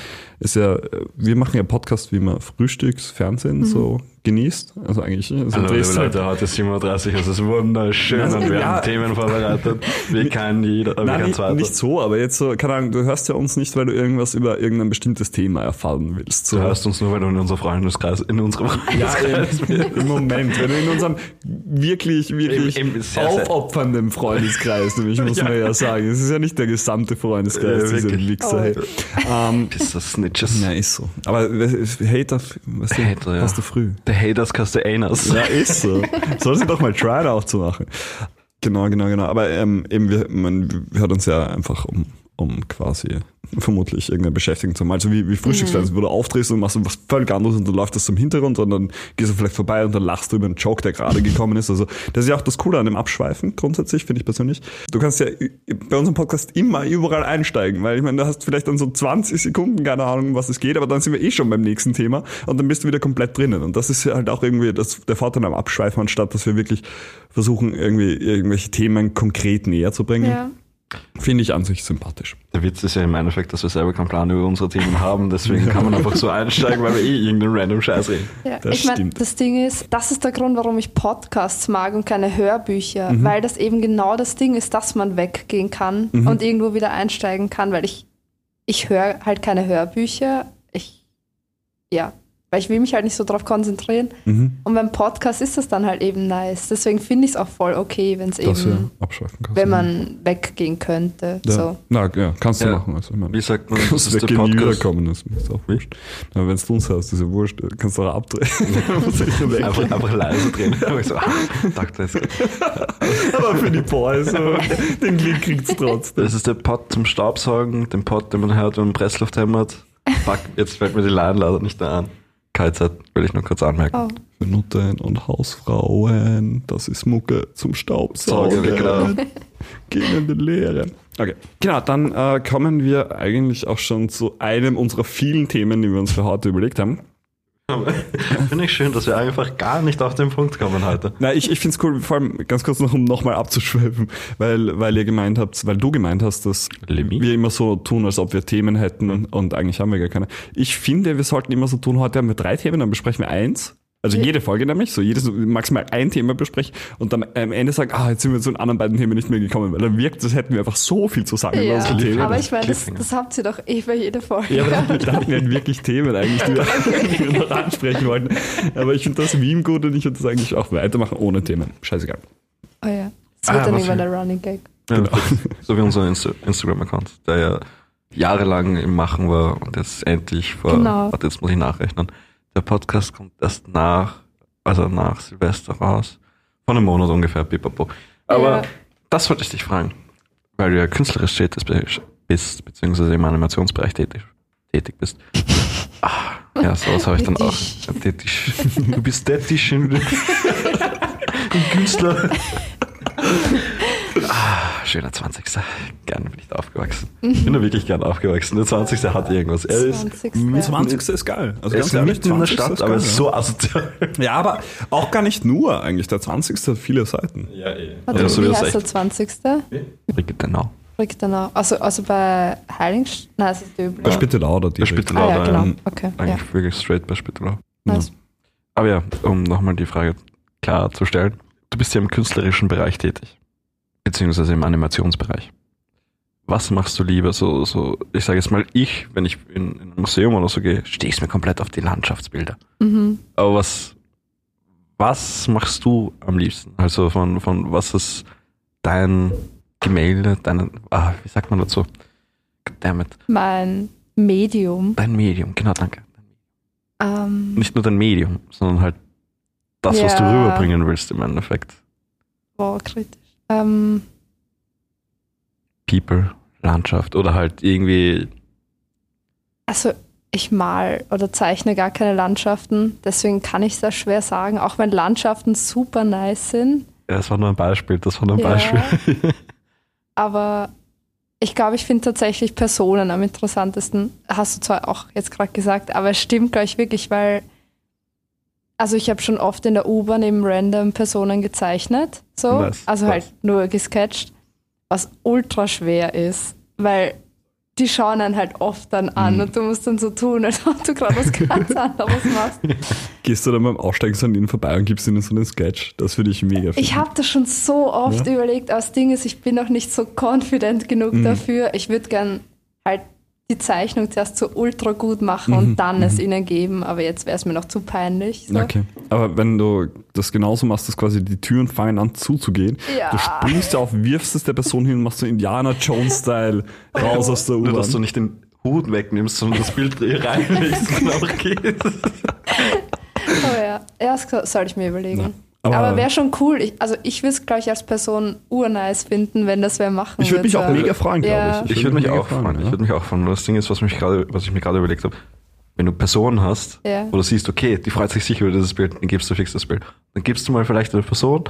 ist ja, wir machen ja Podcast, wie man Frühstücks, Fernsehen Mhm. so genießt. Also eigentlich, also Hallo, drehst liebe Leute, heute ist 37, es ist wunderschön Also, und wir ja. haben Themen vorbereitet. Wie kein jeder, wie Nein, kein nicht, zweiter. nicht so, aber jetzt so, keine Ahnung, du hörst ja uns nicht, weil du irgendwas über irgendein bestimmtes Thema erfahren willst. So. Du hörst uns nur, weil du in unserem Freundeskreis, in unserem ja, Freundeskreis im, Moment, wenn du in unserem wirklich, wirklich Im- im sehr, aufopfernden Freundeskreis, nämlich muss Ja. man ja sagen, es ist ja nicht der gesamte Freundeskreis, Ja, diese. Wichser. Hey. Ähm, Bist du Snitches? ja, ist so. Aber Hater, was du, Hater, ja. hast du früh. The Haters kannst du Anus. Ja, ist so. Soll sie doch mal tryen auch zu machen. Genau, genau, genau. Aber ähm, eben, wir, man hört uns ja einfach um, um quasi vermutlich irgendeine Beschäftigung zu haben. Also wie, wie Frühstücksfernsehen, wo du aufdrehst und machst was völlig anderes und dann läuft das zum Hintergrund und dann gehst du vielleicht vorbei und dann lachst du über einen Joke, der gerade gekommen ist. Also das ist ja auch das Coole an dem Abschweifen, grundsätzlich, finde ich persönlich. Du kannst ja bei unserem Podcast immer überall einsteigen, weil ich meine, du hast vielleicht dann so 20 Sekunden, keine Ahnung, was es geht, aber dann sind wir eh schon beim nächsten Thema und dann bist du wieder komplett drinnen. Und das ist ja halt auch irgendwie das, der Vorteil am Abschweifen, anstatt dass wir wirklich versuchen, irgendwie irgendwelche Themen konkret näher zu bringen. Ja. Finde ich an sich sympathisch. Der Witz ist ja im Endeffekt, dass wir selber keinen Plan über unsere Themen haben, deswegen kann man einfach so einsteigen, weil wir eh irgendeinen random Scheiß reden. Ja, Das ich meine, stimmt. das Ding ist, das ist der Grund, warum ich Podcasts mag und keine Hörbücher, Mhm. weil das eben genau das Ding ist, dass man weggehen kann Mhm. und irgendwo wieder einsteigen kann, weil ich, ich höre halt keine Hörbücher. Ich, ja, weil ich will mich halt nicht so drauf konzentrieren. Mhm. Und beim Podcast ist das dann halt eben nice. Deswegen finde ich es auch voll okay, wenn es Dass eben, wenn man weggehen könnte. ja. So. Na, ja, kannst du Ja. machen. Also, ich meine, Wie sagt man, kannst das ist der Podcast. wiederkommen, das ist auch wurscht. Aber wenn du uns hast, ist ja wurscht, kannst du auch abdrehen. Einfach, einfach leise drehen. Ich so, ah, dachte. Aber für die Boys, den Glied kriegt's trotzdem. Das ist der Pot zum Staubsaugen, den Pot, den man hört, wenn man Pressluft hämmert. Fuck, jetzt fällt mir die Line leider nicht mehr an. KZ, will ich nur kurz anmerken. Oh. Für Nutten und Hausfrauen, das ist Mucke zum Staubsaugen. Sorge, genau. Gehen in die Lehre. Okay. Genau, dann äh, kommen wir eigentlich auch schon zu einem unserer vielen Themen, die wir uns für heute überlegt haben. Finde ich schön, dass wir einfach gar nicht auf den Punkt kommen heute. Na, ich, ich finde es cool, vor allem ganz kurz noch, um nochmal abzuschweifen, weil, weil ihr gemeint habt, weil du gemeint hast, dass Lemmy? wir immer so tun, als ob wir Themen hätten und, und eigentlich haben wir gar keine. Ich finde, wir sollten immer so tun, heute haben wir drei Themen, dann besprechen wir eins. Also jede Folge nämlich, so jedes maximal ein Thema besprechen und dann am Ende sagen, ah, jetzt sind wir zu den anderen beiden Themen nicht mehr gekommen, weil dann wirkt, als hätten wir einfach so viel zu sagen über Ja, unsere Themen. aber ich meine, das, das habt ihr doch eh bei jeder Folge. Ja, aber da, da hatten wir halt wirklich Themen eigentlich, die wir, die wir noch ansprechen wollten. Aber ich finde das Meme gut und ich würde das eigentlich auch weitermachen ohne Themen. Scheißegal. Oh ja. Das Ah, wird dann was irgendwann für- der Running Gag. Ja, So wie unser Insta Instagram-Account, der ja jahrelang im Machen war und jetzt endlich vor, Genau. warte, jetzt muss ich nachrechnen. Der Podcast kommt erst nach, also nach Silvester raus. Von einem Monat ungefähr, pipapo. Aber Ja. das wollte ich dich fragen, weil du ja künstlerisch tätig bist, beziehungsweise im Animationsbereich tätig, tätig bist. Ah, ja, sowas habe ich dann auch. Tätig. Du bist tätig Künstler. Ah, schöner 20. Gerne bin ich da aufgewachsen. Ich bin da wirklich gern aufgewachsen. Der 20. hat irgendwas. Er ist 20. mitten, 20. ist geil. Also er ist mitten in der Stadt, aber ist so. so asozial. Ja, aber auch gar nicht nur eigentlich. Der 20. hat viele Seiten. Ja, eh. Warte, Ja, so wie heißt echt. der 20.? Brigitte Nau. Brigittenau. Also, also bei Heiligenstein? Nein, das ist Döbel. Bei Spittelau oder Bei direkt. Spittelau, Ah ja, genau. Okay, ja. Eigentlich wirklich straight bei Spittelau. Nice. Aber ja, um nochmal die Frage klarzustellen. Du bist ja im künstlerischen Bereich tätig. Beziehungsweise im Animationsbereich. Was machst du lieber? So, so, ich sage jetzt mal, ich, wenn ich in, in ein Museum oder so gehe, stehe ich mir komplett auf die Landschaftsbilder. Mhm. Aber was, was machst du am liebsten? Also von, von was ist dein Gemälde, dein, ah, wie sagt man dazu? Goddammit. Mein Medium. Dein Medium, genau, danke. Ähm, Nicht nur dein Medium, sondern halt das, was du Ja. rüberbringen willst im Endeffekt. boah, kritisch. Ähm, People, Landschaft oder halt irgendwie, also, ich mal oder zeichne gar keine Landschaften, deswegen kann ich es da schwer sagen, auch wenn Landschaften super nice sind. ja, das war nur ein Beispiel, das war nur ein Ja. Beispiel. Aber ich glaube, ich finde tatsächlich Personen am interessantesten. Hast du zwar auch jetzt gerade gesagt, aber es stimmt, glaube ich, wirklich, weil also ich habe schon oft in der U-Bahn eben random Personen gezeichnet, so, Nice, also nice. halt nur gesketcht, was ultra schwer ist, weil die schauen einen halt oft dann an Mhm. und du musst dann so tun, als ob du gerade was ganz anderes machst. Gehst du dann beim Aussteigen so an ihnen vorbei und gibst ihnen so einen Sketch? Das würde ich mega finden. Ich habe das schon so oft Ja? überlegt, das Ding ist, ich bin noch nicht so confident genug Mhm. dafür. Ich würde gern halt die Zeichnung zuerst so ultra gut machen Mhm, und dann es ihnen geben, aber jetzt wäre es mir noch zu peinlich. So. Okay. Aber wenn du das genauso machst, dass quasi die Türen fangen an zuzugehen, Ja. du springst ja auf, wirfst es der Person hin und machst so Indiana Jones-Style raus aus der Nur, dass du nicht den Hut wegnimmst, sondern das Bild reinlegst, genau geht. Aber ja, erst soll ich mir überlegen. Aber wäre schon cool. Ich, also ich würde es, glaube ich, als Person urnice finden, wenn das wer machen ich würde mich auch mega freuen, glaube Ja. ich. Ich würde mich mega auch freuen. Ich ja. würde mich auch freuen. Und das Ding ist, was, mich gerade, was ich mir gerade überlegt habe, wenn du Personen hast, Ja. wo du siehst, okay, die freut sich sicher über dieses Bild, dann gibst du fix das Bild. Dann gibst du mal vielleicht eine Person,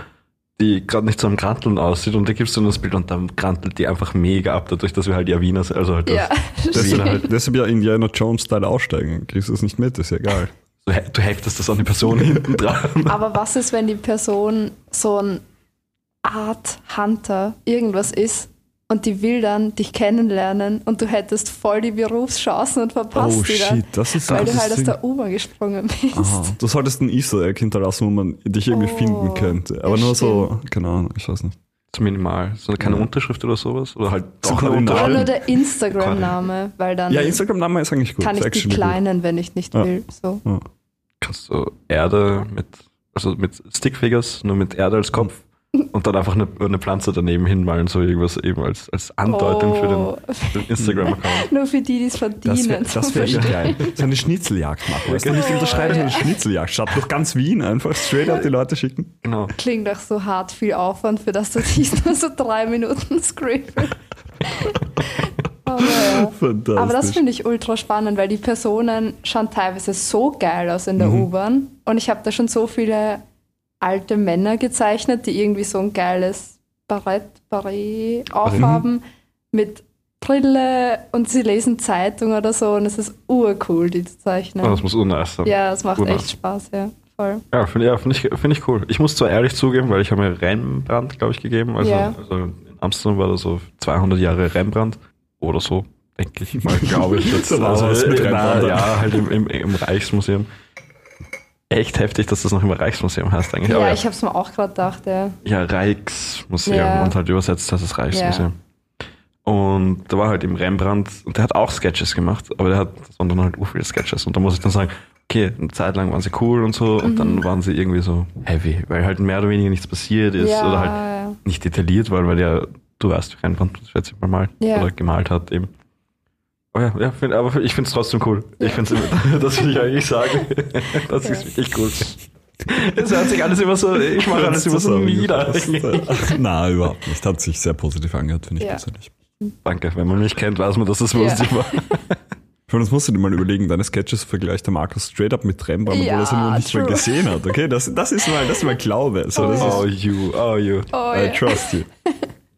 die gerade nicht so am Granteln aussieht und dann gibst du das Bild und dann grantelt die einfach mega ab, dadurch, dass wir halt ja Wiener sind. Also halt das, Ja, das Wiener halt, Deshalb, deshalb ja Indiana Jones-Style aussteigen. Kriegst du es nicht mit, ist ja egal. Du, du heftest das an die Person hinten dran. Aber was ist, wenn die Person so ein Art Hunter irgendwas ist und die will dann dich kennenlernen und du hättest voll die Berufschancen und verpasst oh die dann, shit, das ist weil das du halt aus der U-Bahn gesprungen bist. Aha. Du solltest ein Easter Egg hinterlassen, wo man dich irgendwie Oh, finden könnte. Aber nur so, keine Ahnung, ich weiß nicht. So minimal. So keine Ja. Unterschrift oder sowas? Oder halt So doch eine Koordinaten. Oder nur Unterschrift? der Instagram-Name, weil dann Ja, Instagram-Name ist eigentlich gut. kann ich die actually gut. kleinen, wenn ich nicht Ja. will. So. Ja. Kannst du Erde mit, also mit Stickfigures, nur mit Erde als Kopf und dann einfach eine, eine Pflanze daneben hinmalen, so irgendwas eben als, als Andeutung für Oh. den, für den Instagram-Account. Nur für die, die es verdienen. Das wäre wär geil. So eine Schnitzeljagd machen. Weißt du, nicht Oh, unterschreiben, so eine ja. Schnitzeljagd. Statt durch ganz Wien einfach straight up die Leute schicken. Genau. Klingt doch so hart viel Aufwand, für das du dich nur so drei Minuten screamst. Aber, ja. Aber das finde ich ultra spannend, weil die Personen schauen teilweise so geil aus in der Mhm. U-Bahn. Und ich habe da schon so viele alte Männer gezeichnet, die irgendwie so ein geiles Barett, Barett aufhaben mit Brille und sie lesen Zeitung oder so und es ist urcool, die zu zeichnen. Oh, das muss unnice sein. ja, es macht Urnice. echt Spaß, ja. Voll. Ja, finde ja, find ich, find ich cool. Ich muss zwar ehrlich zugeben, weil ich habe mir Rembrandt, glaube ich, gegeben. Also, Ja. also in Amsterdam war da so 200 Jahre Rembrandt oder so, denke ich mal, glaube ich. Jetzt. Da war was mit äh, na, ja, halt im, im, im Reichsmuseum. Echt heftig, dass das noch immer Reichsmuseum heißt eigentlich. Ja, ja, ich habe es mir auch gerade gedacht, ja. ja, Reichsmuseum Ja. und halt übersetzt heißt es Reichsmuseum. Und da war halt im Rembrandt und der hat auch Sketches gemacht, aber der hat, das waren dann halt ur viele Sketches. Und da muss ich dann sagen, okay, eine Zeit lang waren sie cool und so und Mhm. dann waren sie irgendwie so heavy, weil halt mehr oder weniger nichts passiert ist ja, oder halt ja. nicht detailliert, weil, weil ja, du weißt, wie Rembrandt das ich mal malt Ja. oder gemalt hat eben. Oh ja, ja find, aber ich finde es trotzdem cool. Ich finde es, das will ich eigentlich sagen. Das ist wirklich cool. Es hört sich alles immer so, ich mache alles immer so nieder. Nein, überhaupt nicht. Hat sich sehr positiv angehört, finde ich Ja. persönlich. Danke, wenn man mich kennt, weiß man, dass das Ja. positiv war. Ich meine, das musst du dir mal überlegen, deine Sketches vergleicht der Markus straight up mit Rembrandt, obwohl Ja, er sie noch nicht mal true. gesehen hat. Okay, das, das ist mal, das ist mal Glaube. So, das Oh you, oh you. Oh, I ja. trust you.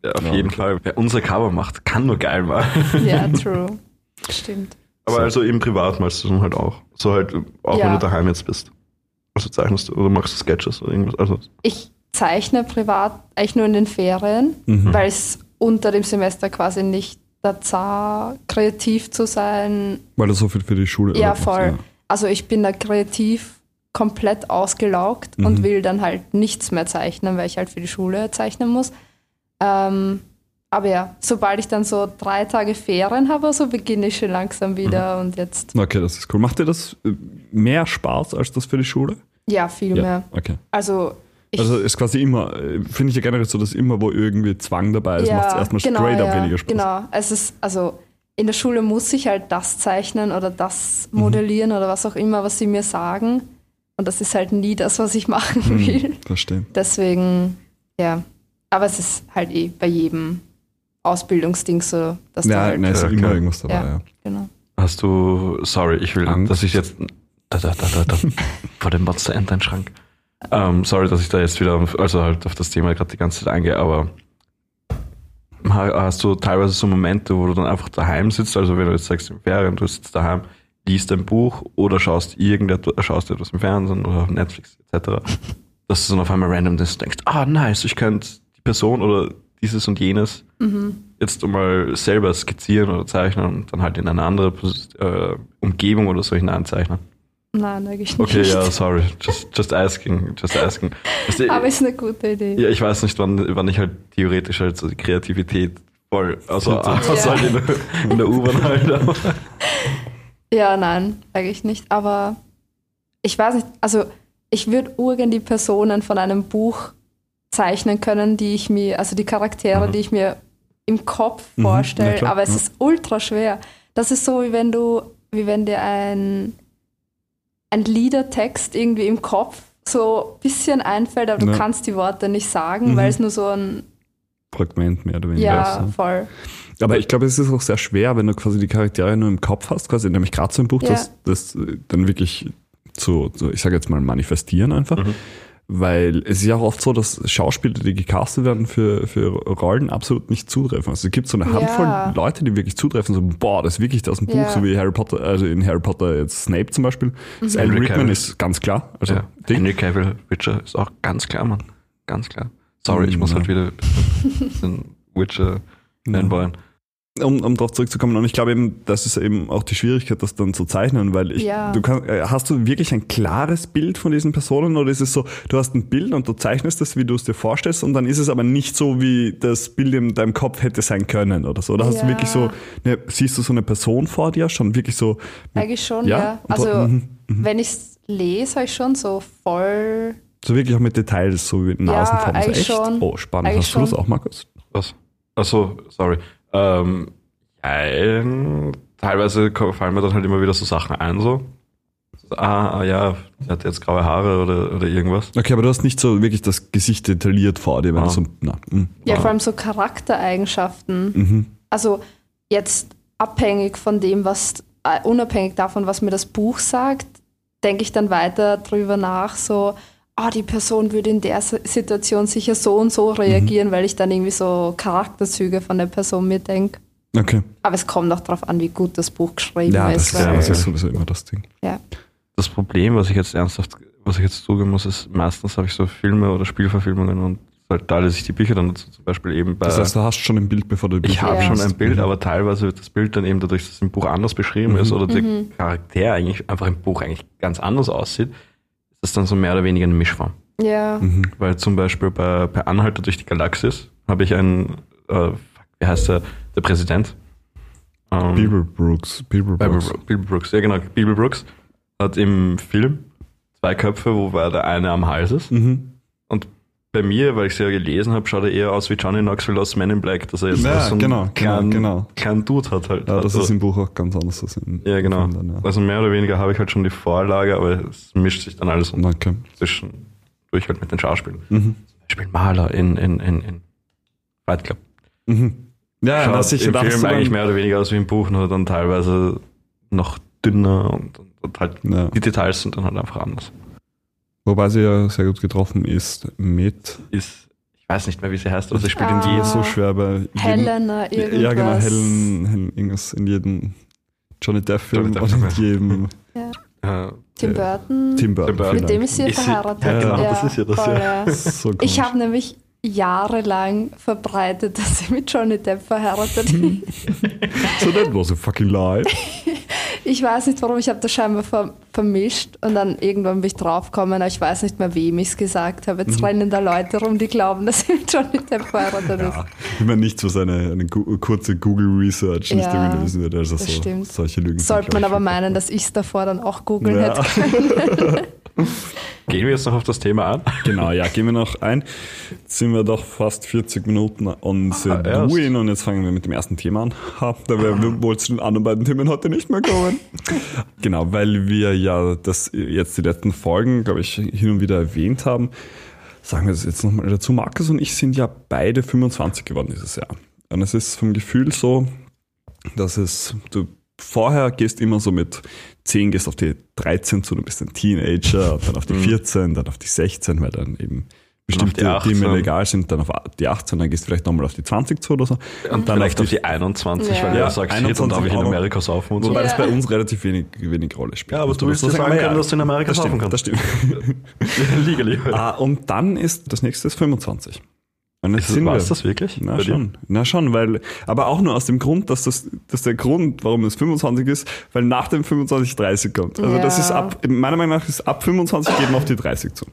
Ja, auf Ja, jeden. Fall. Wer unser Cover macht, kann nur geil machen. ja, true. Stimmt. Aber So. also im Privat malst du dann halt auch. So halt, auch Ja. wenn du daheim jetzt bist. Also zeichnest du oder machst du Sketches oder irgendwas. Also, Ich zeichne privat eigentlich nur in den Ferien, Mhm. weil es unter dem Semester quasi nicht Zar, kreativ zu sein. Weil du so viel für die Schule Ja, machst, voll. Also ich bin da kreativ komplett ausgelaugt Mhm. und will dann halt nichts mehr zeichnen, weil ich halt für die Schule zeichnen muss. Ähm, aber ja, sobald ich dann so drei Tage Ferien habe, so beginne ich schon langsam wieder und jetzt, Okay, das ist cool. Macht dir das äh, mehr Spaß als das für die Schule? ja, viel mehr. Okay. Also ich, Also ist quasi immer, äh, finde ich ja generell so, dass immer, wo irgendwie Zwang dabei ist, macht es erstmal straight up weniger Spaß. Genau, es ist, also in der Schule muss ich halt das zeichnen oder das modellieren oder was auch immer, was sie mir sagen. Und das ist halt nie das, was ich machen will. Hm, verstehe. Deswegen, ja. Aber es ist halt eh bei jedem Ausbildungsding so, dass du Ja, halt, nein, ist Ja, immer klar. irgendwas dabei, Ja. ja. genau. hast du, sorry, ich will, Angst? dass ich jetzt, da, da, da, da, da, vor dem Monster End ein Schrank. Ähm, sorry, dass ich da jetzt wieder, auf- also halt auf das Thema gerade die ganze Zeit eingehe, aber ha- hast du teilweise so Momente, wo du dann einfach daheim sitzt, also wenn du jetzt sagst, im Ferien, du sitzt daheim, liest ein Buch oder schaust irgendetwas, schaust etwas im Fernsehen oder auf Netflix etc., dass du dann auf einmal random denkst, ah nice, ich könnte die Person oder dieses und jenes jetzt mal selber skizzieren oder zeichnen und dann halt in eine andere äh, Umgebung oder so hineinzeichnen. Nein, eigentlich nicht. Okay, ja, sorry, just, just asking, just asking. Du, Aber ist eine gute Idee. ja, ich weiß nicht, wann, wann ich halt theoretisch halt so die Kreativität voll, also Ja. außer halt in der, in der U-Bahn halt. Ja, nein, eigentlich nicht. Aber ich weiß nicht, also ich würde urgern die Personen von einem Buch zeichnen können, die ich mir, also die Charaktere, Mhm. die ich mir im Kopf Mhm, vorstelle. klar, aber es ja. ist ultra schwer. Das ist so, wie wenn du, wie wenn dir ein, ein Liedertext irgendwie im Kopf so ein bisschen einfällt, aber du Ja. kannst die Worte nicht sagen, Mhm. weil es nur so ein, Fragment mehr oder weniger. ja, ist. voll. Aber ich glaube, es ist auch sehr schwer, wenn du quasi die Charaktere nur im Kopf hast, quasi, nämlich gerade so ein Buch, Ja. das, das äh, dann wirklich zu, zu ich sage jetzt mal, manifestieren einfach. Weil es ist ja auch oft so, dass Schauspieler, die gecastet werden für, für Rollen, absolut nicht zutreffen. Also es gibt so eine Handvoll Ja. Leute, die wirklich zutreffen, so, boah, das ist wirklich aus dem Buch, Ja. so wie Harry Potter, also in Harry Potter jetzt Snape zum Beispiel. Das Alan Henry Rickman Cavill. ist ganz klar. Also ja. Ding. Henry Cavill Witcher ist auch ganz klar, Mann. Ganz klar. Sorry, ich muss Ja. halt wieder ein bisschen Witcher fanboyen. Um, um darauf zurückzukommen, und ich glaube eben, das ist eben auch die Schwierigkeit, das dann zu zeichnen, weil ich, Ja. du kannst, äh, hast du wirklich ein klares Bild von diesen Personen oder ist es so, du hast ein Bild und du zeichnest es, wie du es dir vorstellst und dann ist es aber nicht so, wie das Bild in deinem Kopf hätte sein können oder so? Oder hast du Ja. wirklich so, ne, siehst du so eine Person vor dir, schon wirklich so, Eigentlich schon, Ja? ja. So- Also, mhm, wenn ich es lese, habe ich schon so voll. so wirklich auch mit Details, so wie Nasenform. so eigentlich echt? schon. Oh, spannend. Eigentlich hast du das auch, Markus? Was? Achso, sorry. Ähm, ein, teilweise fallen mir dann halt immer wieder so Sachen ein, so. Ah, ah ja, der hat jetzt graue Haare oder, oder irgendwas. Okay, aber du hast nicht so wirklich das Gesicht detailliert vor dir, wenn Ah. du so, na, mm. Ja, Ah. vor allem so Charaktereigenschaften. mhm. Also jetzt abhängig von dem, was, äh, unabhängig davon, was mir das Buch sagt, denke ich dann weiter drüber nach, so, ah, die Person würde in der Situation sicher so und so reagieren, weil ich dann irgendwie so Charakterzüge von der Person mir denke. Okay. Aber es kommt auch darauf an, wie gut das Buch geschrieben Ja, das ist. ist, weil- das ist sowieso immer das Ding. ja. Das Problem, was ich jetzt ernsthaft, was ich jetzt zugeben muss, ist, meistens habe ich so Filme oder Spielverfilmungen und halt da lese ich die Bücher dann dazu, zum Beispiel eben bei. Das heißt, du hast schon ein Bild, bevor du die ich habe Ja. schon ein Bild, Mhm. aber teilweise wird das Bild dann eben dadurch, dass es im Buch anders beschrieben Mhm. ist oder der Mhm. Charakter eigentlich einfach im Buch eigentlich ganz anders aussieht, ist das dann so mehr oder weniger eine Mischform. ja. Mhm. Weil zum Beispiel bei, bei Anhalter durch die Galaxis habe ich einen, äh, wie heißt der, der Präsident? Ähm, Beaver Brooks. Bible, Brooks. Brooks. Bible Brooks, ja genau, Bible Brooks hat im Film zwei Köpfe, wobei der eine am Hals ist. Mhm. Bei mir, weil ich es ja gelesen habe, schaut er eher aus wie Johnny Knoxville aus Men in Black, dass er jetzt Ja, so genau, genau, kleinen, genau. kleinen Dude hat halt. Ja, das Also- ist im Buch auch ganz anders als im ja, genau. Film Dann, ja. Also mehr oder weniger habe ich halt schon die Vorlage, aber es mischt sich dann alles um Okay. zwischen durch halt mit den Schauspielern. Mhm. Zum Beispiel Maler in, in, in, in Fight Club. Mhm. Ja, Schaut na, sicher. im Film eigentlich mehr oder weniger aus wie im Buch, nur dann teilweise noch dünner und, und, und halt Ja. die Details sind dann halt einfach anders. Wobei sie ja sehr gut getroffen ist mit. Ist, ich weiß nicht mehr, wie sie heißt, aber sie spielt Ah. in jedem. so schwer bei jedem. Helena, irgendwas. Ja, genau, Helen, Helen irgendwas in jedem Johnny Depp-Film Depp, und in ja. jedem Äh, Tim Ja. Burton. Tim Burton. Tim Burton. Mit dem ist sie Ist sie- verheiratet. ja, genau, das ist ja das, voll, ja. So Ich habe nämlich jahrelang verbreitet, dass sie mit Johnny Depp verheiratet ist. So that was a fucking lie. Ich weiß nicht warum, ich habe das scheinbar ver vermischt und dann irgendwann bin ich draufgekommen, aber ich weiß nicht mehr, wem ich es gesagt habe. Mhm. Jetzt rennen da Leute rum, die glauben, dass sie mit Johnny Depp verheiratet ist. Ja, ich meine nicht so seine eine kurze Google Research nicht Ja, irgendwie lösen wird. Also das so, stimmt. solche Lügen. Sollte man ich, aber meinen, dass ich es davor dann auch googeln Ja. hätte. Gehen wir jetzt noch auf das Thema an? Genau, ja, gehen wir noch ein. Jetzt sind wir doch fast 40 Minuten on the Ah, doing und jetzt fangen wir mit dem ersten Thema an. Ha, da werden wir wohl zu den anderen beiden Themen heute nicht mehr kommen. genau, weil wir ja das jetzt die letzten Folgen, glaube ich, hin und wieder erwähnt haben. Sagen wir das jetzt nochmal dazu. Markus und ich sind ja beide 25 geworden dieses Jahr. Und es ist vom Gefühl so, dass es, du vorher gehst immer so mit 10, gehst auf die 13 zu, du bist ein Teenager, dann auf die 14, dann auf die 16, weil dann eben bestimmte die 18. Dinge legal sind, dann auf die 18, dann gehst du vielleicht nochmal auf die 20 zu oder so. Und dann vielleicht auf die 21, Ja. weil du Ja, ja sagst, hier, dann darf ich in 21 Amerika saufen und so. Wobei das Ja. bei uns relativ wenig, wenig Rolle spielt. Ja, aber du willst dir sagen können, dass du in Amerika das saufen stimmt, kannst. Das stimmt. Legally. ah, und dann ist das nächste ist 25. Und Ist, sind war wir- es das wirklich? Na dir? schon, na schon, weil, aber auch nur aus dem Grund, dass das, dass der Grund, warum es 25 ist, weil nach dem 25 30 kommt. Also das Ja. ist ab, meiner Meinung nach ist ab 25 geht man auf die 30 zu.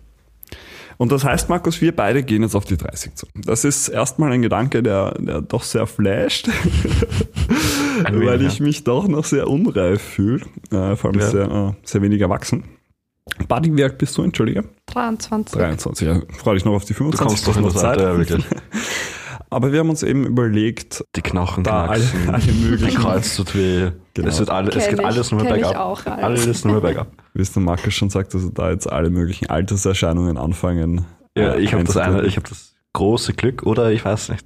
Und das heißt, Markus, wir beide gehen jetzt auf die 30 zu. Das ist erstmal ein Gedanke, der, der doch sehr flasht, weil ich mich doch noch sehr unreif fühle, äh, vor allem Ja. sehr, äh, sehr wenig erwachsen. Buddy, wie alt bist du, entschuldige? 23. 23, ja. Freue dich noch auf die Du 25. kommst doch in noch Alter, ja, wirklich. aber wir haben uns eben überlegt, Die Knochen da alle, knacksen, alle möglichen, Kreuz tut weh. Genau. Es, wird alle, es geht ich, alles nur ich bergab. auch alles. alles nur bergab. wie es der Markus schon sagt, also da jetzt alle möglichen Alterserscheinungen anfangen. Ja, äh, ich habe das eine, ich habe das große Glück, oder ich weiß nicht.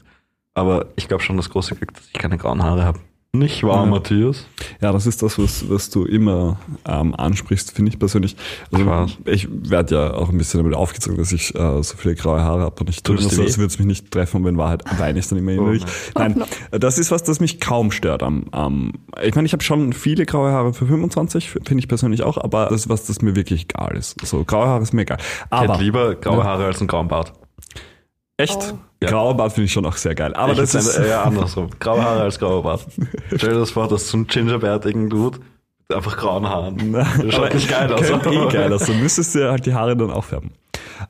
Aber ich glaube schon das große Glück, dass ich keine grauen Haare habe. Nicht wahr, Ja. Matthias? Ja, das ist das, was, was du immer ähm, ansprichst, finde ich persönlich. Also ich werde ja auch ein bisschen damit aufgezogen, dass ich äh, so viele graue Haare habe und ich tue das so, als würde es mich nicht treffen in Wahrheit weine ich dann immer innerlich. Oh Nein, das ist was, das mich kaum stört. Am, am ich meine, ich habe schon viele graue Haare für 25, finde ich persönlich auch, aber das ist was, das mir wirklich egal ist. So, graue Haare ist mir egal. Ich Aber hätte lieber graue. Haare als einen grauen Bart. echt, Oh. Ja. grauer Bart finde ich schon auch sehr geil. Aber ich das ist... eher andersrum. Graue Haare als grauer Bart. Stell dir das vor, dass so ein gingerbärtigen Dude mit einfach grauen Haaren. Das schaut nicht geil aus. Eh geil aus. Du müsstest dir halt die Haare dann auch färben.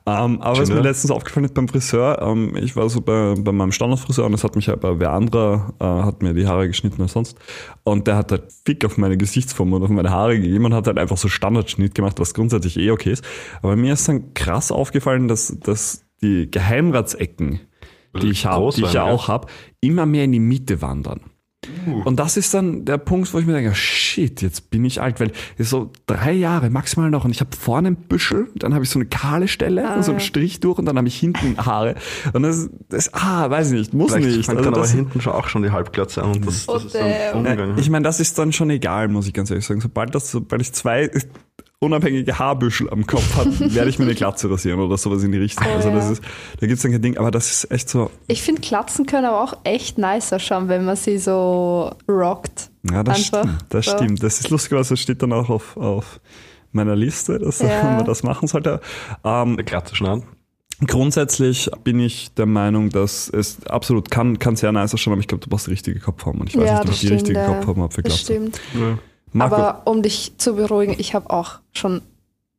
Ähm, aber was Schön, mir ja. letztens aufgefallen ist beim Friseur, ähm, ich war so bei, bei meinem Standardfriseur und es hat mich halt bei wer anderer, äh, hat mir die Haare geschnitten als sonst. Und der hat halt Fick auf meine Gesichtsform und auf meine Haare gegeben und hat halt einfach so Standardschnitt gemacht, was grundsätzlich eh okay ist. Aber mir ist dann krass aufgefallen, dass, dass die Geheimratsecken, die ich habe, die ich ja auch habe, immer mehr in die Mitte wandern. Uh. Und das ist dann der Punkt, wo ich mir denke, shit, jetzt bin ich alt, weil es so drei Jahre maximal noch und ich habe vorne ein Büschel, dann habe ich so eine kahle Stelle, Ah, so einen. Strich durch und dann habe ich hinten Haare und das, das ah, weiß ich nicht, muss Vielleicht nicht. fängt Also dann aber das, hinten schon auch schon die Halbglatze an und das, das Oh, ist dann damn. umgegangen. ich meine, das ist dann schon egal, muss ich ganz ehrlich sagen. Sobald das, sobald ich zwei unabhängige Haarbüschel am Kopf habe, werde ich mir eine Glatze rasieren oder sowas in die Richtung. Oh, also das ist, da gibt's dann kein Ding, aber das ist echt so, Ich finde, Glatzen können aber auch echt nice ausschauen, wenn man sie so rockt. Ja, das Einfach stimmt. Das so. stimmt. Das ist lustig, was das steht dann auch auf, auf meiner Liste, dass Ja. man das machen sollte. Ähm, Eine Glatze schneiden. grundsätzlich bin ich der Meinung, dass es absolut kann, kann sehr nice ausschauen, aber ich glaube, du brauchst die richtige Kopfform. Und ich weiß ja, nicht, ob das ich die stimmt. richtige ja. Kopfform habe für das Glatze. stimmt. Ja. Marco, Aber um dich zu beruhigen, ich habe auch schon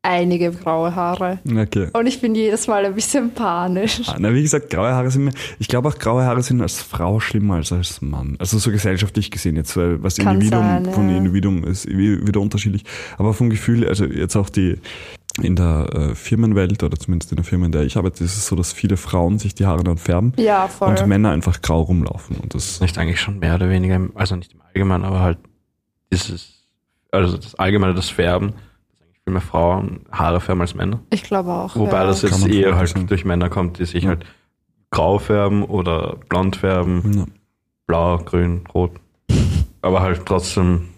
einige graue Haare. okay. Und ich bin jedes Mal ein bisschen panisch. Ah, Na, wie gesagt, graue Haare sind mir, ich glaube auch graue Haare sind als Frau schlimmer als als Mann. Also so gesellschaftlich gesehen jetzt, weil was Kann Individuum sein, von ja. Individuum ist wie- wieder unterschiedlich. Aber vom Gefühl, also jetzt auch die, in der äh, Firmenwelt oder zumindest in der Firma, in der ich arbeite, ist es so, dass viele Frauen sich die Haare dann färben Ja, voll. und Männer einfach grau rumlaufen. Und das, Nicht eigentlich schon mehr oder weniger, also nicht im Allgemeinen, aber halt dieses, also das Allgemeine, das Färben, dass eigentlich viel mehr Frauen Haare färben als Männer. Ich glaube auch. Wobei ja. das jetzt eher halt sagen. durch Männer kommt, die sich Ja. halt grau färben oder blond färben, ja. blau, grün, rot. Aber halt trotzdem,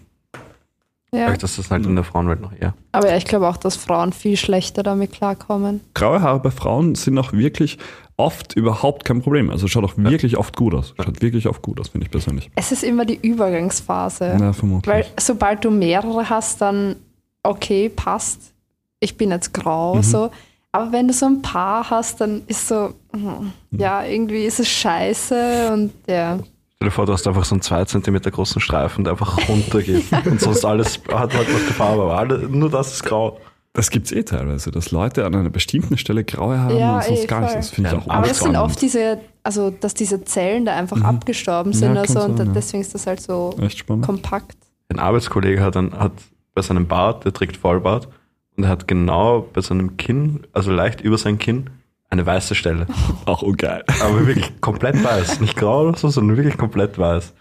ja. vielleicht ist das halt in der Frauenwelt noch eher. Aber ja, ich glaube auch, dass Frauen viel schlechter damit klarkommen. Graue Haare bei Frauen sind auch wirklich oft überhaupt kein Problem. Also schaut auch wirklich oft gut aus. Schaut wirklich oft gut aus, finde ich persönlich. Es ist immer die Übergangsphase. Na, vermutlich. Weil sobald du mehrere hast, dann okay, passt. Ich bin jetzt grau, Mhm. so. Aber wenn du so ein paar hast, dann ist so, hm, Mhm. ja, irgendwie ist es scheiße und ja. Stell dir vor, du hast einfach so einen 2 cm großen Streifen, der einfach runtergeht. Und sonst alles hat halt noch die Farbe, aber alle, nur das ist grau. Das gibt's eh teilweise, dass Leute an einer bestimmten Stelle graue Haare Ja, haben und sonst eh, gar nicht. voll. Das finde ich Ja, auch Aber das sind oft diese, also dass diese Zellen da einfach abgestorben sind Mhm. Ja, oder so und sein, ja. deswegen ist das halt so kompakt. Ein Arbeitskollege hat, einen, hat bei seinem Bart, der trägt Vollbart, und er hat genau bei seinem Kinn, also leicht über sein Kinn, eine weiße Stelle. Auch ungeil. Aber wirklich komplett weiß. Nicht grau oder so, sondern wirklich komplett weiß.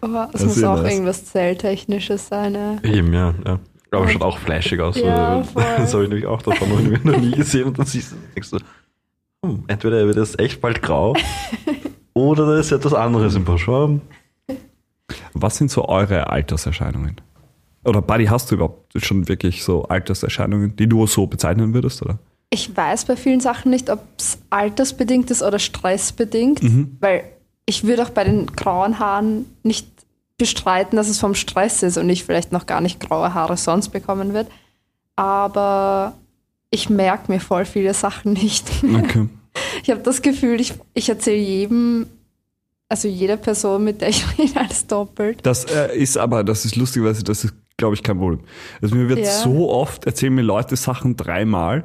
Aber es Das muss ist auch nice. irgendwas Zelltechnisches sein. Ja. Eben, ja. ja. Aber schaut auch flashig aus. Ja, Also, voll. das habe ich nämlich auch davon noch nie- noch nie gesehen. Und dann siehst du, denkst du, hm, entweder wird es echt bald grau oder da ist etwas anderes im Busch. Was sind so eure Alterserscheinungen? Oder Buddy, hast du überhaupt schon wirklich so Alterserscheinungen, die du so bezeichnen würdest, oder? Ich weiß bei vielen Sachen nicht, ob es altersbedingt ist oder stressbedingt, Mhm. weil ich würde auch bei den grauen Haaren nicht bestreiten, dass es vom Stress ist und ich vielleicht noch gar nicht graue Haare sonst bekommen wird. Aber ich merke mir voll viele Sachen nicht. Okay. Ich habe das Gefühl, ich, ich erzähle jedem, also jeder Person, mit der ich rede, alles doppelt. Das äh, ist aber, das ist lustigerweise, das ist, glaube ich, kein Problem. Also mir wird Ja. so oft, erzählen mir Leute Sachen dreimal.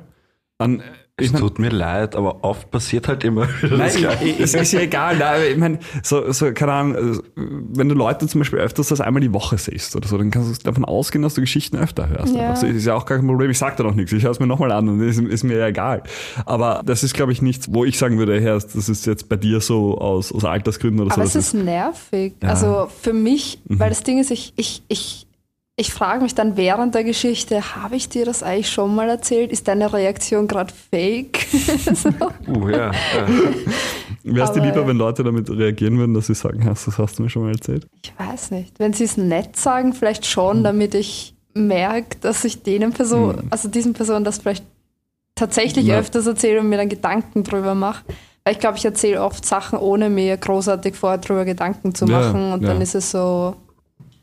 An, Es ich mein, tut mir leid, aber oft passiert halt immer wieder das Nein, Gleiche. es ist ja egal. Nein, aber ich meine, so, so, keine Ahnung, äh, wenn du Leute zum Beispiel öfters als einmal die Woche siehst oder so, dann kannst du davon ausgehen, dass du Geschichten öfter hörst. Ja. Also, ist ja auch gar kein Problem. Ich sag da noch nichts. Ich höre es mir nochmal an und ist, ist mir ja egal. Aber das ist, glaube ich, nichts, wo ich sagen würde, Herr, das ist jetzt bei dir so aus, aus Altersgründen oder Aber so. es das ist nervig. Ja. Also für mich, weil das Ding ist, ich, ich, ich, ich frage mich dann während der Geschichte, habe ich dir das eigentlich schon mal erzählt? Ist deine Reaktion gerade fake? so. Uh, ja, ja. Wäre es dir lieber, wenn Leute damit reagieren würden, dass sie sagen, hast, das hast du mir schon mal erzählt? Ich weiß nicht. Wenn sie es nett sagen, vielleicht schon, damit ich merke, dass ich denen Person, also diesen Personen das vielleicht tatsächlich Ja. öfters erzähle und mir dann Gedanken drüber mache. Weil ich glaube, ich erzähle oft Sachen, ohne mir großartig vorher drüber Gedanken zu Ja, machen. Und ja. dann ist es so,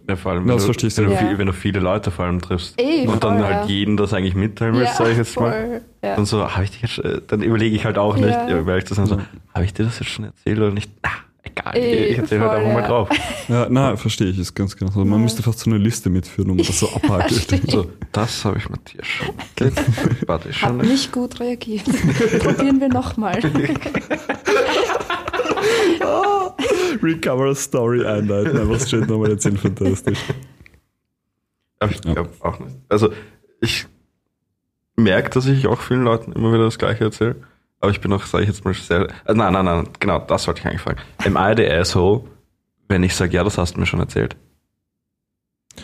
Ja, vor allem, Ja, wenn, das du, verstehe ich wenn, du viel, Ja. wenn du viele Leute vor allem triffst Ey, und dann halt ja. jeden das eigentlich mitteilen willst, sag ich jetzt mal. voll, ja. Und so, habe ich dich jetzt, äh, dann überlege ich halt auch nicht, Ja. ja. weil ich das dann so, habe ich dir das jetzt schon erzählt oder nicht? Ah, egal, Ey, ich erzähle halt einfach mal ja. drauf. Ja, na, verstehe ich, ist ganz genau so. Man müsste fast so eine Liste mitführen, um das so abhakelt. So, das habe ich Matthias schon. Warte, Hat schon. nicht gut reagiert. Probieren wir nochmal. Recover Story einleiten, einfach straight nochmal erzählen, fantastisch. Aber ich glaube auch nicht. Also, ich merke, dass ich auch vielen Leuten immer wieder das Gleiche erzähle. Aber ich bin auch, sage ich jetzt mal, sehr. Äh, nein, nein, nein, genau, das wollte ich eigentlich fragen. Am I the asshole, wenn ich sage, ja, das hast du mir schon erzählt?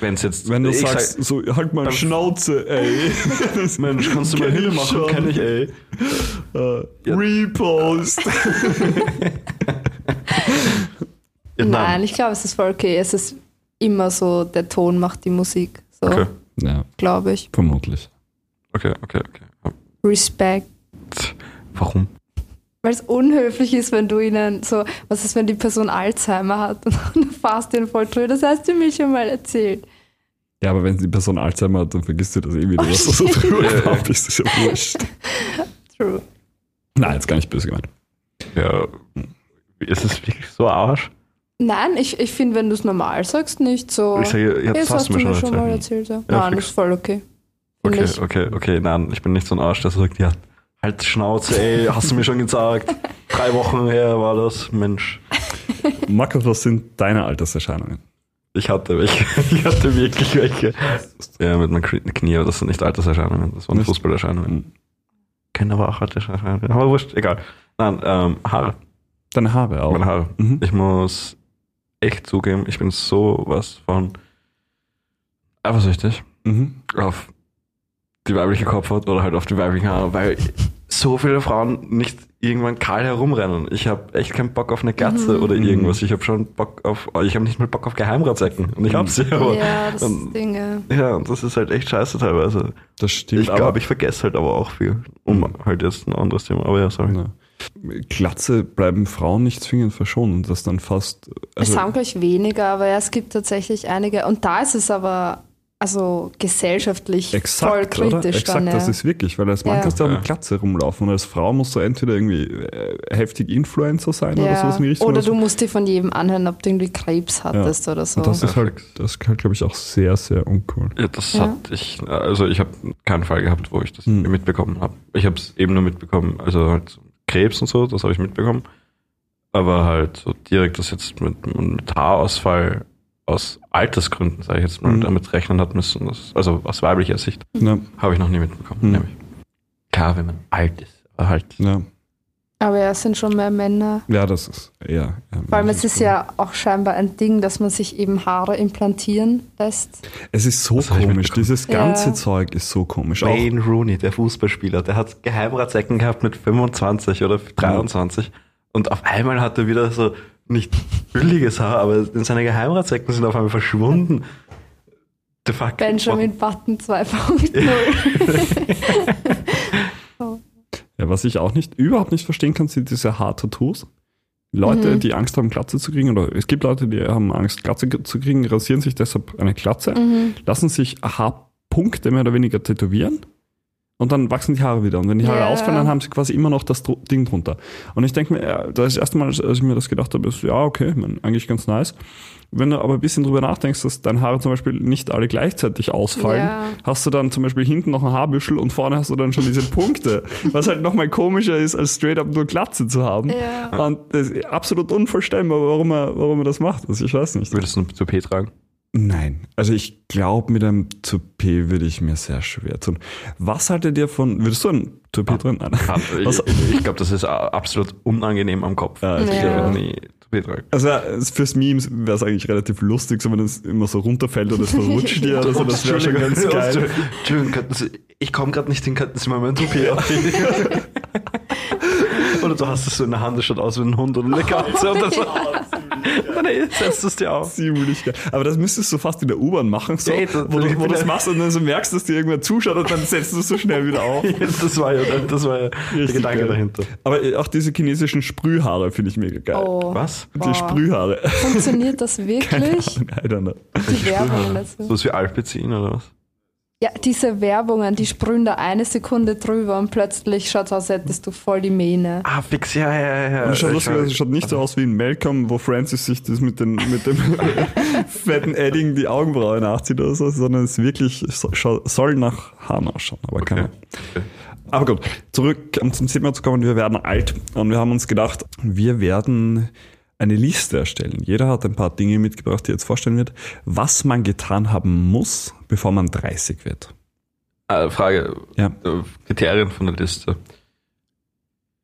Wenn es jetzt. Wenn du ich sagst, sag, so, halt mal Schnauze, ey. Mensch, kannst du mal Hille machen? schon. Kenn ich, ey. Äh, Ja. Repost. Ja, Nein, ich glaube, es ist voll okay. Es ist immer so, der Ton macht die Musik. So, Okay, Ja, glaube ich. vermutlich. okay, okay, okay. Respect. Warum? Weil es unhöflich ist, wenn du ihnen so, was ist, wenn die Person Alzheimer hat und du fährst den voll drüber. Das hast du mir schon mal erzählt. Ja, aber wenn die Person Alzheimer hat, dann vergisst du das eh wieder, Oh, was du so drüber Ja, bist. Das ist ja wurscht. True. Nein, jetzt gar nicht böse gemeint. Ja, ist es wirklich so Arsch? Nein, ich, ich finde, wenn du es normal sagst, nicht so. Ich sage, ja, das Jetzt hast du mir schon erzählt. mal erzählt. Ja. Ja, Nein, das ist voll okay. Find Okay, ich. okay, okay, nein, ich bin nicht so ein Arsch, der sagt, ja, halt Schnauze, ey, hast du mir schon gesagt. Drei Wochen her war das, Mensch. Markus, was sind deine Alterserscheinungen? Ich hatte welche. Ich hatte wirklich welche. Ja, mit meinem Knie- aber das sind nicht Alterserscheinungen, das waren? Fußballerscheinungen. Kennen aber auch Alterserscheinungen. Aber wurscht, egal. Nein, ähm, Haare. Deine Haare auch. Meine Haare. Mhm. Ich muss echt zugeben, ich bin sowas von eifersüchtig Mhm. auf die weibliche Kopfhaut oder halt auf die weiblichen Haare, weil so viele Frauen nicht irgendwann kahl herumrennen. Ich habe echt keinen Bock auf eine Glatze oder irgendwas. Ich habe schon Bock auf, ich habe nicht mal Bock auf Geheimratsecken. Und ich habe sie, aber Ja, das dann- Ding. ja. ja, und das ist halt echt scheiße teilweise. Das stimmt. Ich glaube, ich vergesse halt aber auch viel. Um Mhm. halt jetzt ein anderes Thema. Aber ja, sorry. Ja. Glatze bleiben Frauen nicht zwingend verschont und das dann fast. es Also, haben gleich weniger, aber ja, es gibt tatsächlich einige. Und da ist es aber also gesellschaftlich voll exakt, oder? kritisch Exakt, dann. Ja. das ist wirklich, weil als Mann Ja. kannst du auch Ja. mit Glatze rumlaufen und als Frau musst du entweder irgendwie äh, heftig Influencer sein oder ja. sowas in die Richtung. Oder du musst dir von jedem anhören, ob du irgendwie Krebs hattest oder so. Und das ist halt, das ist halt, glaube ich, auch sehr, sehr uncool. Ja, das Ja. hatte ich, also ich habe keinen Fall gehabt, wo ich das Hm. mitbekommen habe. Ich habe es eben nur mitbekommen, also halt Krebs und so, das habe ich mitbekommen. Aber halt so direkt das jetzt mit, mit Haarausfall aus Altersgründen, sage ich jetzt mal, Mhm. damit rechnen hat müssen. Das, also aus weiblicher Sicht, Ja, habe ich noch nie mitbekommen. Hm. Nämlich. Klar, wenn man alt ist, aber halt. ja. Aber ja, es sind schon mehr Männer. ja, das ist eher. eher Vor allem, es ist ja auch scheinbar ein Ding, dass man sich eben Haare implantieren lässt. Es ist so Das komisch. Dieses ganze Ja. Zeug ist so komisch. Auch, Wayne Rooney, der Fußballspieler, der hat Geheimratsecken gehabt mit 25 oder 23 und auf einmal hat er wieder so nicht billiges Haar, aber seine Geheimratsecken sind auf einmal verschwunden. The fuck? Benjamin Button 2.0. Ja, was ich auch nicht, überhaupt nicht verstehen kann, sind diese Haartattoos. Leute, Mhm. die Angst haben, Glatze zu kriegen, oder es gibt Leute, die haben Angst, Glatze zu kriegen, rasieren sich deshalb eine Glatze, Mhm. lassen sich Haarpunkte mehr oder weniger tätowieren und dann wachsen die Haare wieder. Und wenn die Haare Ja. ausfallen, dann haben sie quasi immer noch das Ding drunter. Und ich denke mir, ja, das erste Mal, als ich mir das gedacht habe, ist, ja, okay, mein, eigentlich ganz nice. Wenn du aber ein bisschen drüber nachdenkst, dass deine Haare zum Beispiel nicht alle gleichzeitig ausfallen, Ja. hast du dann zum Beispiel hinten noch ein Haarbüschel und vorne hast du dann schon diese Punkte. Was halt nochmal komischer ist, als straight up nur Glatze zu haben. Ja. Und das ist absolut unvorstellbar, warum er, warum er das macht. Also ich weiß nicht. Würdest du ein Toupet tragen? Nein, also ich glaube, mit einem Toupet würde ich mir sehr schwer tun. Was haltet ihr von, würdest du ein Toupet drin? Nein. Ich, Was, ich glaube, das ist absolut unangenehm am Kopf. Ja, ich Ja. nie Toupet tragen. also es- fürs Meme wäre es eigentlich relativ lustig, so wenn es immer so runterfällt oder es verrutscht dir oder so, das wäre schon ganz geil. Entschuldigung, könnten Sie, ich komme gerade nicht hin, könnten Sie mal mein Toupet aufheben? Oder du hast es so in der Hand, das schaut aus wie ein Hund oder eine Katze oder so. Dann setzt du es dir auf. Ziemlich geil. Aber das müsstest du fast in der U-Bahn machen, so, Ja, ey, das- wo, du, wo du das machst und dann so merkst, dass dir irgendwer zuschaut und dann setzt du es so schnell wieder auf. Das war ja, das war ja der Gedanke geil. dahinter. Aber auch diese chinesischen Sprühhaare finde ich mega geil. Oh. Was? Die Boah. Sprühhaare. Funktioniert das wirklich? I don't know. Die Werbungen dazu. So was wie Alpezin oder was? Ja, diese Werbungen, die sprühen da eine Sekunde drüber und plötzlich schaut es aus, als hättest du voll die Mähne. Ah, fix, ja, ja, ja. Und es schaut, Ich lustig, es schaut nicht so aus wie in Malcolm, wo Francis sich das mit, den, mit dem fetten Edding die Augenbraue nachzieht oder so, sondern es wirklich soll nach Haaren ausschauen. Aber keine Okay. Ahnung. Aber gut, zurück um zum Thema zu kommen, wir werden alt und wir haben uns gedacht, wir werden eine Liste erstellen. Jeder hat ein paar Dinge mitgebracht, die er jetzt vorstellen wird, was man getan haben muss, bevor man 30 wird. Ah, Frage, Ja. äh, Kriterien von der Liste.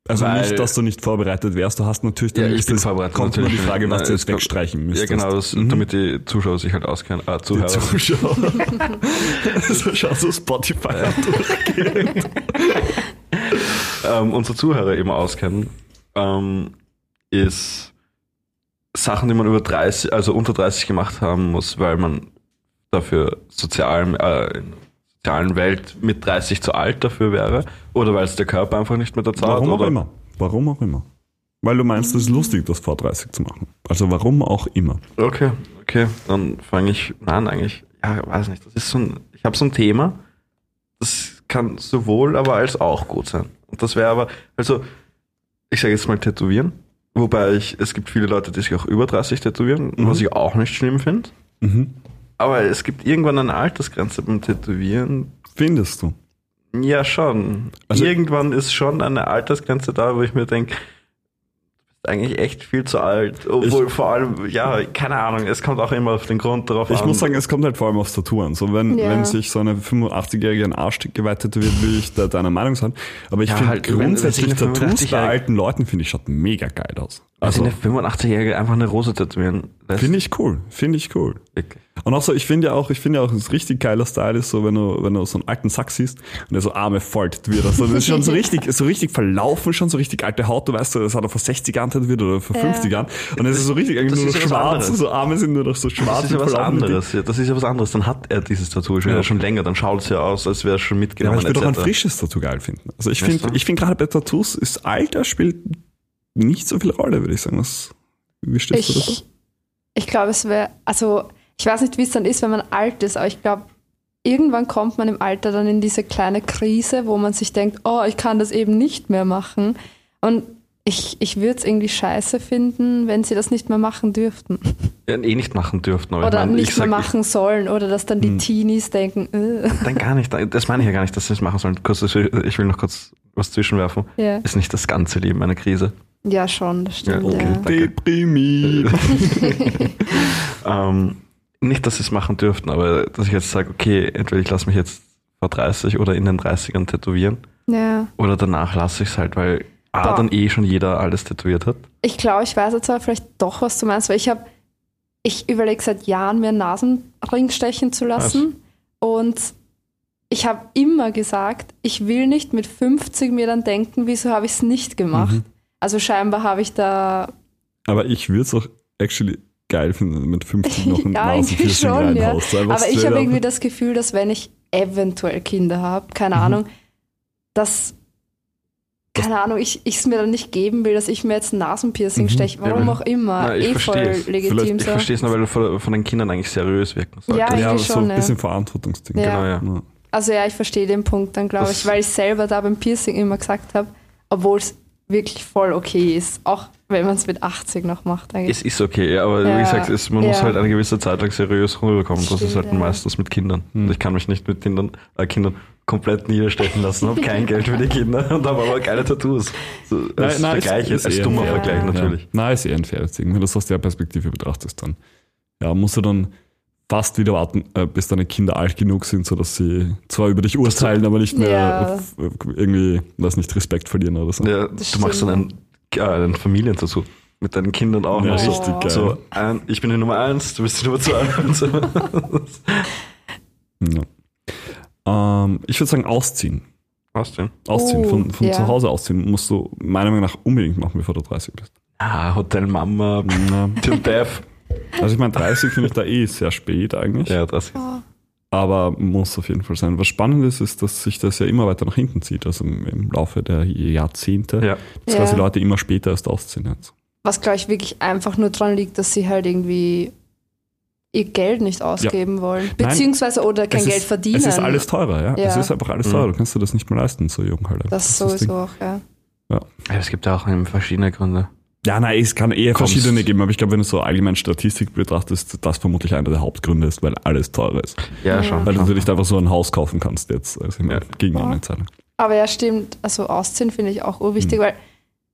Also Weil- nicht, dass du nicht vorbereitet wärst, du hast natürlich Ja, deine ich Liste, bin vorbereitet, kommt immer die natürlich. Frage, was Nein, du jetzt wegstreichen Ja, müsstest. genau, das, Mhm. damit die Zuschauer sich halt auskennen. Ah, Die Zuhörer. Zuschauer. so schau so Spotify durchgehend. ähm, unsere Zuhörer eben auskennen, ähm, ist Sachen, die man über 30, also unter 30 gemacht haben muss, weil man dafür sozialen, äh, in der sozialen Welt mit 30 zu alt dafür wäre oder weil es der Körper einfach nicht mehr dazu hat. Warum auch immer. Warum auch immer. Weil du meinst, es ist lustig, das vor 30 zu machen. Also warum auch immer. Okay, okay, dann fange ich an eigentlich. Ja, weiß nicht, das ist so ein, ich habe so ein Thema, das kann sowohl aber als auch gut sein. Und das wäre aber, also, ich sage jetzt mal tätowieren, wobei ich, es gibt viele Leute, die sich auch über 30 tätowieren, Mhm. was ich auch nicht schlimm finde. Mhm. Aber es gibt irgendwann eine Altersgrenze beim Tätowieren. Findest du? Ja, schon. Also- irgendwann ist schon eine Altersgrenze da, wo ich mir denke, eigentlich echt viel zu alt. Obwohl vor allem, ja, keine Ahnung, es kommt auch immer auf den Grund darauf Ich an. muss sagen, es kommt halt vor allem aufs Tattoo an. So, wenn, Ja. wenn sich so eine 85-Jährige ein Arsch geweiht tätowiert, will ich da deiner Meinung sein. Aber ich Ja, finde halt, grundsätzlich Tattoos bei 85-Jährige alten Leuten, finde ich, schaut mega geil aus. Also Also, eine 85-Jährige einfach eine Rose tätowieren lässt. finde ich cool. Finde ich cool. Wirklich. Und auch so, ich finde ja auch, ich finde ja auch, ein richtig geiler Style ist so, wenn du, wenn du so einen alten Sack siehst und der so Arme tätowiert hast. Also das ist schon so richtig, so richtig verlaufen, schon so richtig alte Haut. Du weißt, das hat er vor 60 Jahren tätowiert oder vor Ja. 50 Jahren. Und es ist so richtig eigentlich das nur noch ja schwarz. anderes. So Arme sind nur noch so Das schwarz. ist ja was anderes. Ja, das ist ja was anderes. Dann hat er dieses Tattoo schon, Ja. schon länger. Dann schaut es ja aus, als wäre es schon Ja, mitgenommen. aber ich würde auch ein frisches Tattoo geil finden. Also ich Ja, finde, ich finde gerade bei Tattoos ist Alter spielt nicht so viel Rolle, würde ich sagen. Was, wie stehst du dazu? Ich, ich glaube, es wäre, also ich weiß nicht, wie es dann ist, wenn man alt ist, aber ich glaube, irgendwann kommt man im Alter dann in diese kleine Krise, wo man sich denkt, oh, ich kann das eben nicht mehr machen. Und ich, ich würde es irgendwie scheiße finden, wenn sie das nicht mehr machen dürften. Ja, eh nicht machen dürften. Aber Oder ich meine, nicht ich mehr sag, machen sollen. Oder dass dann die Hm. Teenies denken, äh, Ich, dann gar nicht. Das meine ich ja gar nicht, dass sie es machen sollen. Kurz, ich will ich noch kurz was zwischenwerfen. ja. Ist nicht das ganze Leben eine Krise. ja, schon, das stimmt. Ja, okay. Ja. Deprimiert. Ähm, nicht, dass sie es machen dürften, aber dass ich jetzt sage, okay, entweder ich lasse mich jetzt vor 30 oder in den 30ern tätowieren ja. oder danach lasse ich es halt, weil A, Boah. dann eh schon jeder alles tätowiert hat. Ich glaube, ich weiß jetzt aber vielleicht doch, was du meinst, weil ich habe, ich überlege seit Jahren, mir einen Nasenring stechen zu lassen. Und ich habe immer gesagt, ich will nicht mit 50 mir dann denken, wieso habe ich es nicht gemacht. Mhm. Also scheinbar habe ich da, Aber ich würde es auch actually geil finden, mit 50 noch ein Ja, Nasenpiercing schon, ja. reinhaust. Aber ich habe irgendwie das Gefühl, dass wenn ich eventuell Kinder habe, keine Mhm. Ahnung, dass, keine Ahnung, ich es mir dann nicht geben will, dass ich mir jetzt ein Nasenpiercing Mhm. steche, warum Ja, auch immer, Na, ich eh verstehe voll es. legitim Vielleicht- Ich so. verstehe es nur, weil du von, von den Kindern eigentlich seriös wirken solltest. Ja, Ja, so schon, ein ja. bisschen Verantwortungsding. Ja. Genau, ja. Ja. Also ja, ich verstehe den Punkt dann, glaube ich, weil ich selber da beim Piercing immer gesagt habe, obwohl es wirklich voll okay ist, auch wenn man es mit 80 noch macht eigentlich. Es ist okay, aber Ja, wie gesagt, es, man muss ja. halt eine gewisse Zeit lang seriös rüberkommen. Das ist Stimmt, halt ja. meistens mit Kindern. Und Ich kann mich nicht mit Kindern, äh, Kindern komplett niederstechen lassen, habe kein Geld für die Kinder und habe aber geile Tattoos. So, als Nein, nein, Vergleich, ist- ist als eher- dummer Ja. Vergleich natürlich. Ja. Nein, ist eher ein faires Ding. Wenn du das aus der Perspektive betrachtest, dann ja, musst du dann fast wieder warten, äh, bis deine Kinder alt genug sind, sodass sie zwar über dich urteilen, aber nicht mehr Ja. f- irgendwie, weiß nicht, Respekt verlieren oder so. Ja, Das du machst dann einen, äh, einen Familientattoo mit deinen Kindern auch. Ja, noch. richtig geil. So, ein, ich bin die Nummer eins, du bist die Nummer zwei. So. Ja. Ähm, ich würde sagen, ausziehen. Denn? Ausziehen, Oh, von, von ja. zu Hause ausziehen, musst du meiner Meinung nach unbedingt machen, bevor du 30 bist. Ah, Hotel Mama. Till Death. Also ich meine, 30 finde ich da eh sehr spät eigentlich, Ja, das. aber muss auf jeden Fall sein. Was spannend ist, ist, dass sich das ja immer weiter nach hinten zieht, also im, im Laufe der Jahrzehnte, Ja. dass Ja. quasi Leute immer später erst ausziehen. Jetzt. Was, glaube ich, wirklich einfach nur dran liegt, dass sie halt irgendwie ihr Geld nicht ausgeben wollen. Beziehungsweise oder kein Geld ist, verdienen. Es ist alles teurer, ja. Ja. Es ist einfach alles teurer. Du kannst dir das nicht mehr leisten, so jung halt. das ist das sowieso auch, ja. ja. Es gibt ja auch verschiedene Gründe. Ja, nein, es kann eher Kommst- verschiedene geben, aber ich glaube, wenn du so allgemein Statistik betrachtest, das vermutlich einer der Hauptgründe ist, weil alles teurer ist. Ja, schon. Weil du schon. dir nicht einfach so ein Haus kaufen kannst jetzt. Also Ja. gegen Ja. eine Zeit lang. Aber ja, stimmt. Also ausziehen finde ich auch urwichtig, Mhm. weil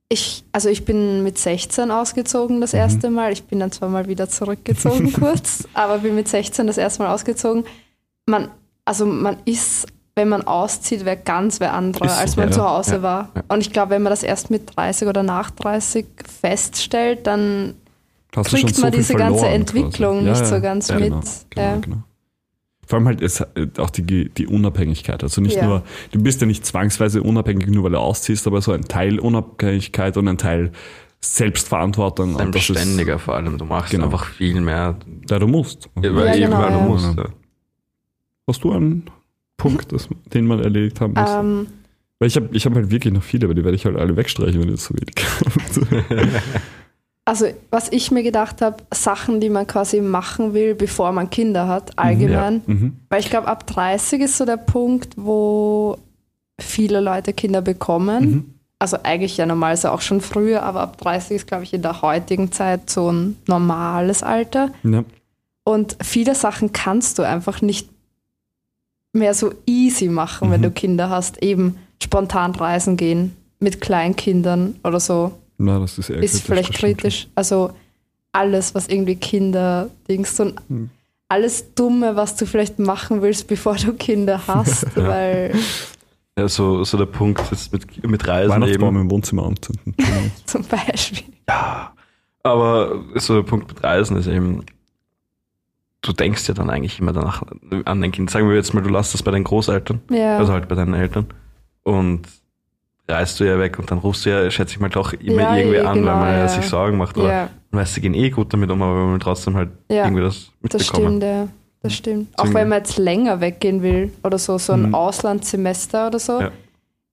ich, also ich bin mit 16 ausgezogen Mhm. das erste Mal. Ich bin dann zwar mal wieder zurückgezogen kurz, aber bin mit 16 das erste Mal ausgezogen. Man, also man ist, wenn man auszieht, wer ganz wer anderer, Ist so, als man ja. zu Hause Ja, war. ja. Und ich glaube, wenn man das erst mit 30 oder nach 30 feststellt, dann Hast kriegt so man viel diese ganze Entwicklung quasi. nicht so ganz ja, mit. Genau, genau, Ja. genau. Vor allem halt es, äh, auch die, die Unabhängigkeit. Also nicht Ja. nur, du bist ja nicht zwangsweise unabhängig, nur weil du ausziehst, aber so ein Teil Unabhängigkeit und ein Teil Selbstverantwortung. Und das ist, Selbstständiger vor allem. Du machst Genau. einfach viel mehr. ja, du musst. Ja, weil Ja, eben, genau, weil du ja. musst. Ja. Hast du einen Punkt, das, den man erledigt haben muss? Ähm, Weil ich habe ich hab halt wirklich noch viele, aber die werde ich halt alle wegstreichen, wenn ich so wenig habe. Also, was ich mir gedacht habe, Sachen, die man quasi machen will, bevor man Kinder hat, allgemein. mhm. Weil ich glaube, ab 30 ist so der Punkt, wo viele Leute Kinder bekommen. Mhm. Also eigentlich ja normalerweise auch schon früher, aber ab 30 ist, glaube ich, in der heutigen Zeit so ein normales Alter. Ja. Und viele Sachen kannst du einfach nicht mehr so easy machen, wenn Mhm. du Kinder hast. Eben spontan reisen gehen mit Kleinkindern oder so Na, das ist eher ist vielleicht das stimmt kritisch. Also alles, was irgendwie Kinder Dings und Hm. alles Dumme, was du vielleicht machen willst, bevor du Kinder hast, weil Ja, so, so der Punkt jetzt mit, mit schon. Reisen Weihnachtsbaum eben. im Wohnzimmer anzünden. Zum Beispiel. Aber so der Punkt mit Reisen ist eben, du denkst ja dann eigentlich immer danach an dein Kind. Sagen wir jetzt mal, du lässt das bei deinen Großeltern, Ja, also halt bei deinen Eltern. Und reist du ja weg und dann rufst du ja, schätze ich mal, doch immer Ja, irgendwie eh, an, genau, weil man ja. sich Sorgen macht. Oder ja, man weiß, sie gehen eh gut damit um, aber man will trotzdem halt irgendwie das das mitbekommen. stimmt, ja. Das stimmt. Auch wenn man jetzt länger weggehen will oder so, so ein Mhm. Auslandssemester oder so,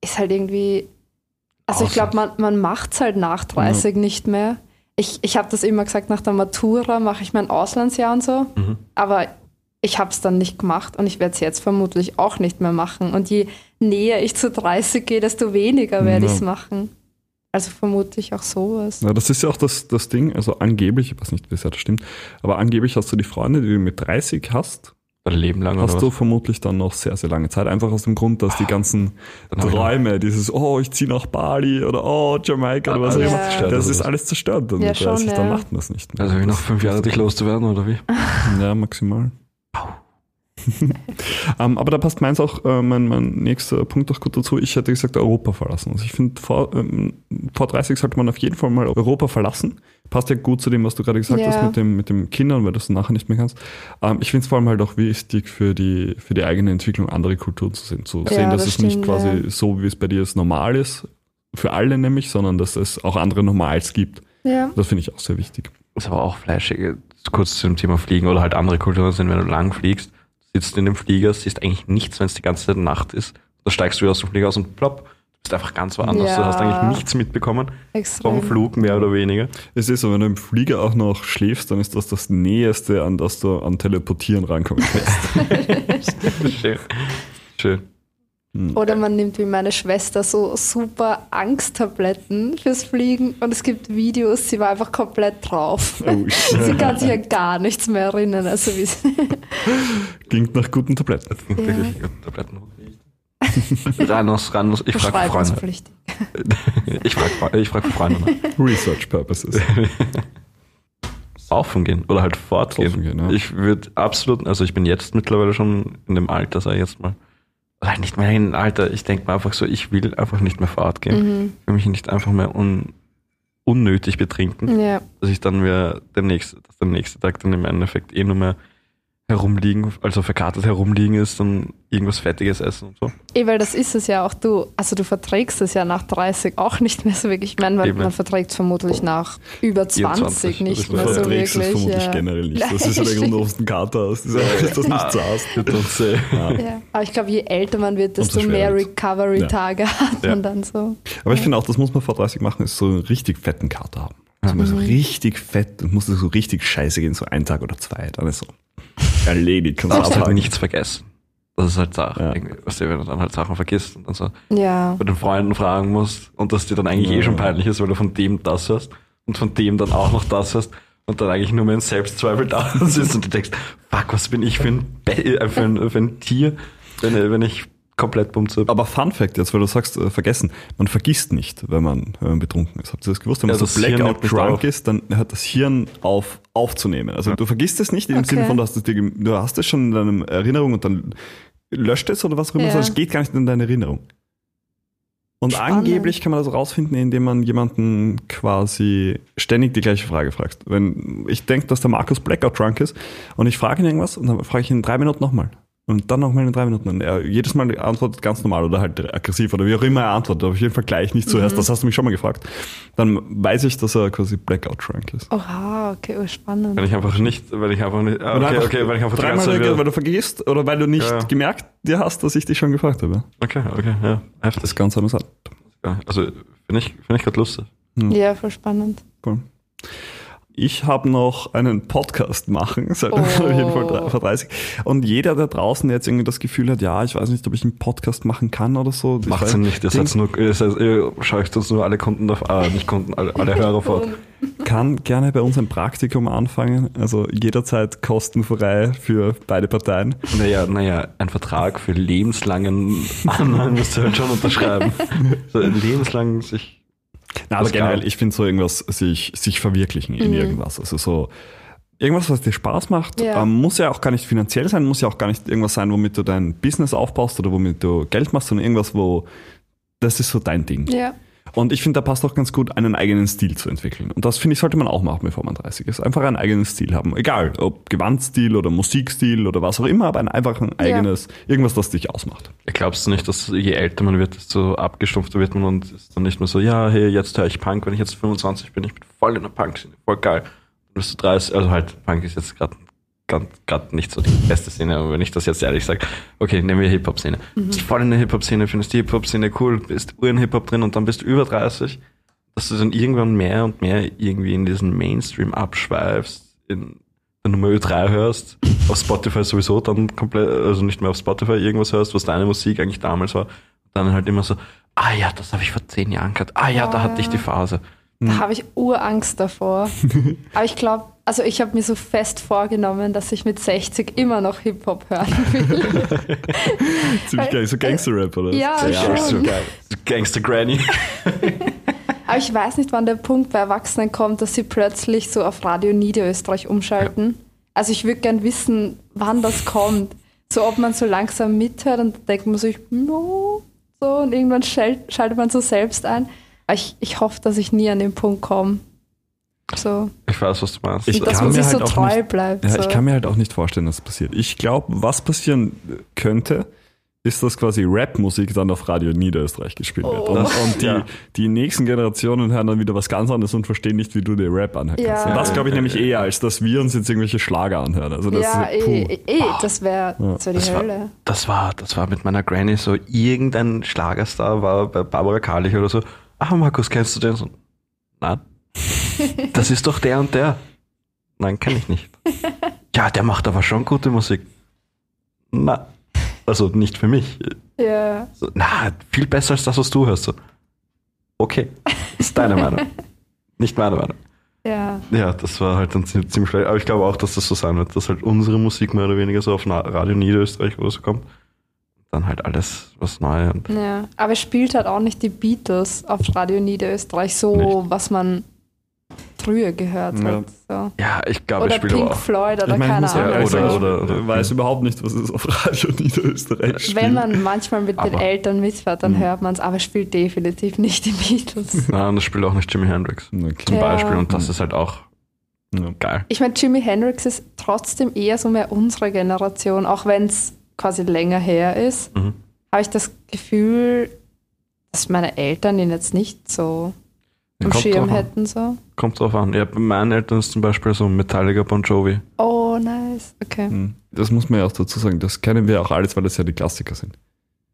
ist halt irgendwie. Also ich glaube, man, man macht es halt nach 30 nicht mehr. Ich, ich habe das immer gesagt, nach der Matura mache ich mein Auslandsjahr und so. Mhm. Aber ich habe es dann nicht gemacht und ich werde es jetzt vermutlich auch nicht mehr machen. Und je näher ich zu 30 gehe, desto weniger werde Ja. ich es machen. Also vermutlich auch sowas. Ja, das ist ja auch das, das Ding, also angeblich, ich weiß nicht, wie sehr das stimmt, aber angeblich hast du die Freunde, die du mit 30 hast, Ein Leben lang oder hast was? du vermutlich dann noch sehr, sehr lange Zeit. Einfach aus dem Grund, dass die ganzen ich noch- Träume, dieses, oh, ich ziehe nach Bali oder oh, Jamaika oder was auch Ja. immer, das ist alles zerstört. Dann Ja, mit 30, schon, dann ja. macht man es nicht mehr. Also wie noch fünf Jahre dich loszuwerden oder wie? Ja, maximal. Ähm, aber da passt meins auch, äh, mein, mein nächster Punkt auch gut dazu. Ich hätte gesagt, Europa verlassen. Also ich finde, vor, ähm, vor 30 sollte man auf jeden Fall mal Europa verlassen. Passt ja gut zu dem, was du gerade gesagt Ja. hast mit, dem, mit dem Kindern, weil du es nachher nicht mehr kannst. Ähm, ich finde es vor allem halt auch wichtig für die, für die eigene Entwicklung, andere Kulturen zu sehen. Zu Ja, sehen, dass das es nicht stimmt, quasi ja. so, wie es bei dir ist, normal ist, für alle nämlich, sondern dass es auch andere Normals gibt. Ja. Das finde ich auch sehr wichtig. Ist aber auch fleischig. Kurz zu dem Thema Fliegen oder halt andere Kulturen sind, wenn du lang fliegst, sitzt in dem Flieger, siehst eigentlich nichts, wenn es die ganze Zeit Nacht ist. Da steigst du wieder aus dem Flieger aus und plopp, du bist einfach ganz woanders. Ja. Du hast eigentlich nichts mitbekommen Extrem. vom Flug, mehr oder weniger. Es ist so, wenn du im Flieger auch noch schläfst, dann ist das das Näheste, an das du an Teleportieren rankommen kannst. Schön. Schön. Oder man nimmt wie meine Schwester so super Angsttabletten fürs Fliegen und es gibt Videos, sie war einfach komplett drauf. Oh. Sie kann sich an gar nichts mehr erinnern. Also wie Klingt nach guten Tabletten. Klingt wirklich. Tabletten hochgeht. Ranus, Ranus, ich frage Freunde. Ich frage ich frag Freunde. Research Purposes. Saufen gehen oder halt fortgehen. Gehen, ja. Ich würde absolut, also ich bin jetzt mittlerweile schon in dem Alter, sag ich jetzt mal. Oder nicht mehr in dem Alter, ich denke mir einfach so, ich will einfach nicht mehr fortgehen. Ich will mich nicht einfach mehr un, unnötig betrinken, Ja. dass ich dann mir der nächste, dass der nächste Tag dann im Endeffekt eh nur mehr herumliegen, also verkartet herumliegen ist, dann irgendwas Fettiges essen und so. Eh, weil das ist es ja auch du. Also du verträgst es ja nach 30 auch nicht mehr so wirklich. Ich meine, man, man verträgt es vermutlich nach über 20 24, nicht das mehr Du so verträgst es wirklich. vermutlich ja. generell nicht. Das ist ja der Grund, warum du einen Kater hast. Das ist du das nicht saßt. Und, äh, Ja. Aber ich glaube, je älter man wird, desto mehr. Recovery-Tage hat Ja. man dann so. Aber ich finde auch, das muss man vor 30 machen, ist so einen richtig fetten Kater haben. Also mal so richtig fett und muss so richtig scheiße gehen, so einen Tag oder zwei. Dann ist so erledigt. Kannst Du darfst halt nichts vergessen. Das ist halt Sache. Ja. Irgendwie, Weißt du, wenn du dann halt Sachen vergisst und dann so Ja. bei den Freunden fragen musst und dass dir dann eigentlich eh Ja. schon peinlich ist, weil du von dem das hast und von dem dann auch noch das hast und dann eigentlich nur mehr ein Selbstzweifel da sitzt und du denkst, fuck, was bin ich für ein, Be äh, für ein, für ein Tier, wenn, wenn ich komplett bumze. Aber Fun Fact jetzt, weil du sagst, äh, vergessen, man vergisst nicht, wenn man, wenn man betrunken ist. Habt ihr das gewusst? Wenn man Ja, so Blackout drunk ist, dann hört das Hirn auf, aufzunehmen. Also du vergisst es nicht im Okay. Sinne von, du hast, es dir, du hast es schon in deiner Erinnerung und dann löscht es oder was auch immer, Ja. sondern es geht gar nicht in deine Erinnerung. Und Spannend. angeblich kann man das rausfinden, indem man jemanden quasi ständig die gleiche Frage fragt. Wenn ich denke, dass der Markus Blackout drunk ist und ich frage ihn irgendwas und dann frage ich ihn in drei Minuten nochmal. Und dann nochmal in drei Minuten. Und er jedes Mal antwortet ganz normal oder halt aggressiv oder wie auch immer er antwortet. Aber auf jeden Fall gleich nicht zuerst. Das hast du mich schon mal gefragt. Dann weiß ich, dass er quasi Blackout drunk ist. Oha, okay, oh, spannend. Wenn ich einfach nicht, weil ich einfach nicht, ah, okay, einfach okay, weil ich einfach dreimal reagiert, weil du vergisst oder weil du nicht Ja. gemerkt dir hast, dass ich dich schon gefragt habe. Okay, okay, ja, Das heftig. ist ganz amüsant. Ja, Also, finde ich, finde ich gerade lustig. Ja, voll spannend. Cool. Ich habe noch einen Podcast machen, seit Oh. auf jeden Fall drei- vor 30. Und jeder, der draußen jetzt irgendwie das Gefühl hat, ja, ich weiß nicht, ob ich einen Podcast machen kann oder so. ich Macht weiß- sie nicht, ihr seid nur, ihr, seid, ihr scheucht uns nur alle Kunden auf, ah, nicht Kunden, alle, alle Hörer fort. kann gerne bei uns ein Praktikum anfangen. Also jederzeit kostenfrei für beide Parteien. Naja, naja, ein Vertrag für lebenslangen Anhang müsst ihr halt schon unterschreiben. So lebenslang sich. Na, aber generell, ich finde so irgendwas, sich, sich verwirklichen in Mhm. irgendwas. Also so irgendwas, was dir Spaß macht, Ja. ähm, muss ja auch gar nicht finanziell sein, muss ja auch gar nicht irgendwas sein, womit du dein Business aufbaust oder womit du Geld machst, sondern irgendwas, wo das ist so dein Ding. Ja. Und ich finde, da passt auch ganz gut, einen eigenen Stil zu entwickeln. Und das finde ich, sollte man auch machen, bevor man 30 ist. Einfach einen eigenen Stil haben. Egal, ob Gewandstil oder Musikstil oder was auch immer, aber ein, einfach ein eigenes, irgendwas, das dich ausmacht. Glaubst du nicht, dass je älter man wird, desto abgestumpfter wird man und ist dann nicht mehr so, ja, hey, jetzt höre ich Punk, wenn ich jetzt 25 bin, ich bin voll in der Punk-Szene, voll geil. Dann bist du 30, also halt, Punk ist jetzt gerade gerade nicht so die beste Szene, aber wenn ich das jetzt ehrlich sage, okay, nehmen wir Hip-Hop-Szene. Du bist voll in der Hip-Hop-Szene, findest die Hip-Hop-Szene cool, bist ur in Hip-Hop drin und dann bist du über 30, dass du dann irgendwann mehr und mehr irgendwie in diesen Mainstream abschweifst, in der Nummer 3 hörst, auf Spotify sowieso dann komplett, also nicht mehr auf Spotify irgendwas hörst, was deine Musik eigentlich damals war, dann halt immer so, ah ja, das habe ich vor zehn Jahren gehört, ah ja, da hatte ich die Phase. Da habe ich Urangst davor. Aber ich glaube, also ich habe mir so fest vorgenommen, dass ich mit 60 immer noch Hip-Hop hören will. Ziemlich geil, so Gangster-Rap, oder? Ja, Ja, so schon. geil. Gangster Granny. Aber ich weiß nicht, wann der Punkt bei Erwachsenen kommt, dass sie plötzlich so auf Radio Niederösterreich umschalten. Also ich würde gern wissen, wann das kommt. So ob man so langsam mithört und dann denkt man sich, no, so und irgendwann schalt, schaltet man so selbst ein. Aber ich, ich hoffe, dass ich nie an den Punkt komme. So. Ich weiß, was du meinst. Ich dass kann man mir sich so halt auch treu nicht- bleibt. Ja, so. ich kann mir halt auch nicht vorstellen, dass das passiert. Ich glaube, was passieren könnte, ist, dass quasi Rap-Musik dann auf Radio Niederösterreich gespielt wird. Oh. Und, und die, Ja. die nächsten Generationen hören dann wieder was ganz anderes und verstehen nicht, wie du dir Rap anhörst. Ja. Und das glaube ich Ja, nämlich ja, eher, als dass wir uns jetzt irgendwelche Schlager anhören. Also das ja, ist, eh, puh. eh, eh, das wäre das wär die Das war, Hölle. das, war, das war mit meiner Granny so, irgendein Schlagerstar war bei Barbara Karlich oder so. Ah, Markus, kennst du den? So, nein. Das ist doch der und der. Nein, kenne ich nicht. Ja, der macht aber schon gute Musik. Na, Also nicht für mich. Ja. So, na, viel besser als das, was du hörst. So. Okay, ist deine Meinung. Nicht meine Meinung. Ja. Ja, das war halt dann ziemlich ziemlich schlecht. Aber ich glaube auch, dass das so sein wird, dass halt unsere Musik mehr oder weniger so auf Radio Niederösterreich oder so kommt. Dann halt alles was neu und Ja, aber es spielt halt auch nicht die Beatles auf Radio Niederösterreich so, was man früher gehört Ja. hat. So. ja, ich glaube, ich Oder spiele Pink auch. Floyd oder Ich meine, ich keine ja Ahnung. ehrlich oder- oder- ich oder- weiß überhaupt nicht, was es auf Radio Niederösterreich spielt. Wenn man manchmal mit den Aber- Eltern mitfährt, Mhm. dann hört man es, aber es spielt definitiv nicht die Beatles. Nein, das spielt auch nicht Jimi Hendrix. Okay. Zum Ja. Beispiel. Und das ist halt auch Ja. geil. Ich meine, Jimi Hendrix ist trotzdem eher so mehr unsere Generation, auch wenn es quasi länger her ist, Mhm. habe ich das Gefühl, dass meine Eltern ihn jetzt nicht so Ja, am kommt Schirm drauf an. hätten. So. Kommt drauf an. Ja, bei meinen Eltern ist zum Beispiel so Metallica Bon Jovi. Oh, nice. Okay. Hm. Das muss man ja auch dazu sagen, das kennen wir auch alles, weil das ja die Klassiker sind.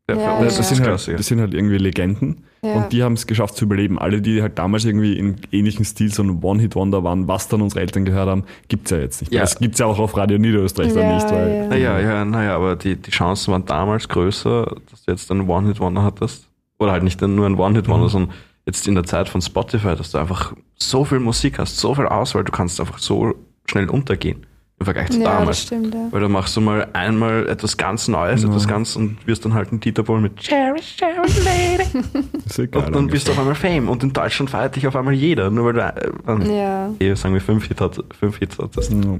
Ja, ja. Das, ist sind halt, das sind halt irgendwie Legenden Ja. und die haben es geschafft zu überleben. Alle, die halt damals irgendwie in ähnlichen Stil so ein One-Hit-Wonder waren, was dann unsere Eltern gehört haben, gibt's ja jetzt nicht. mehr. Ja. Das gibt's ja auch auf Radio Niederösterreich dann Ja, nicht, weil ja. Naja, ja, naja, aber die, die Chancen waren damals größer, dass du jetzt einen One-Hit-Wonder hattest. Oder halt nicht nur einen One-Hit-Wonder, Mhm. sondern jetzt in der Zeit von Spotify, dass du einfach so viel Musik hast, so viel Auswahl, du kannst einfach so schnell untergehen im Vergleich zu ja, das damals. stimmt. Ja. Weil da machst du mal einmal etwas ganz Neues, etwas ganz und wirst dann halt ein Dieter Bohlen mit Cherry, Cherry Lady. ist egal. Und dann bist du auf einmal Fame. Und in Deutschland feiert dich auf einmal jeder, nur weil du, äh, Ja. eh, sagen wir, fünf, Hit hat, fünf Hits hattest. Ja.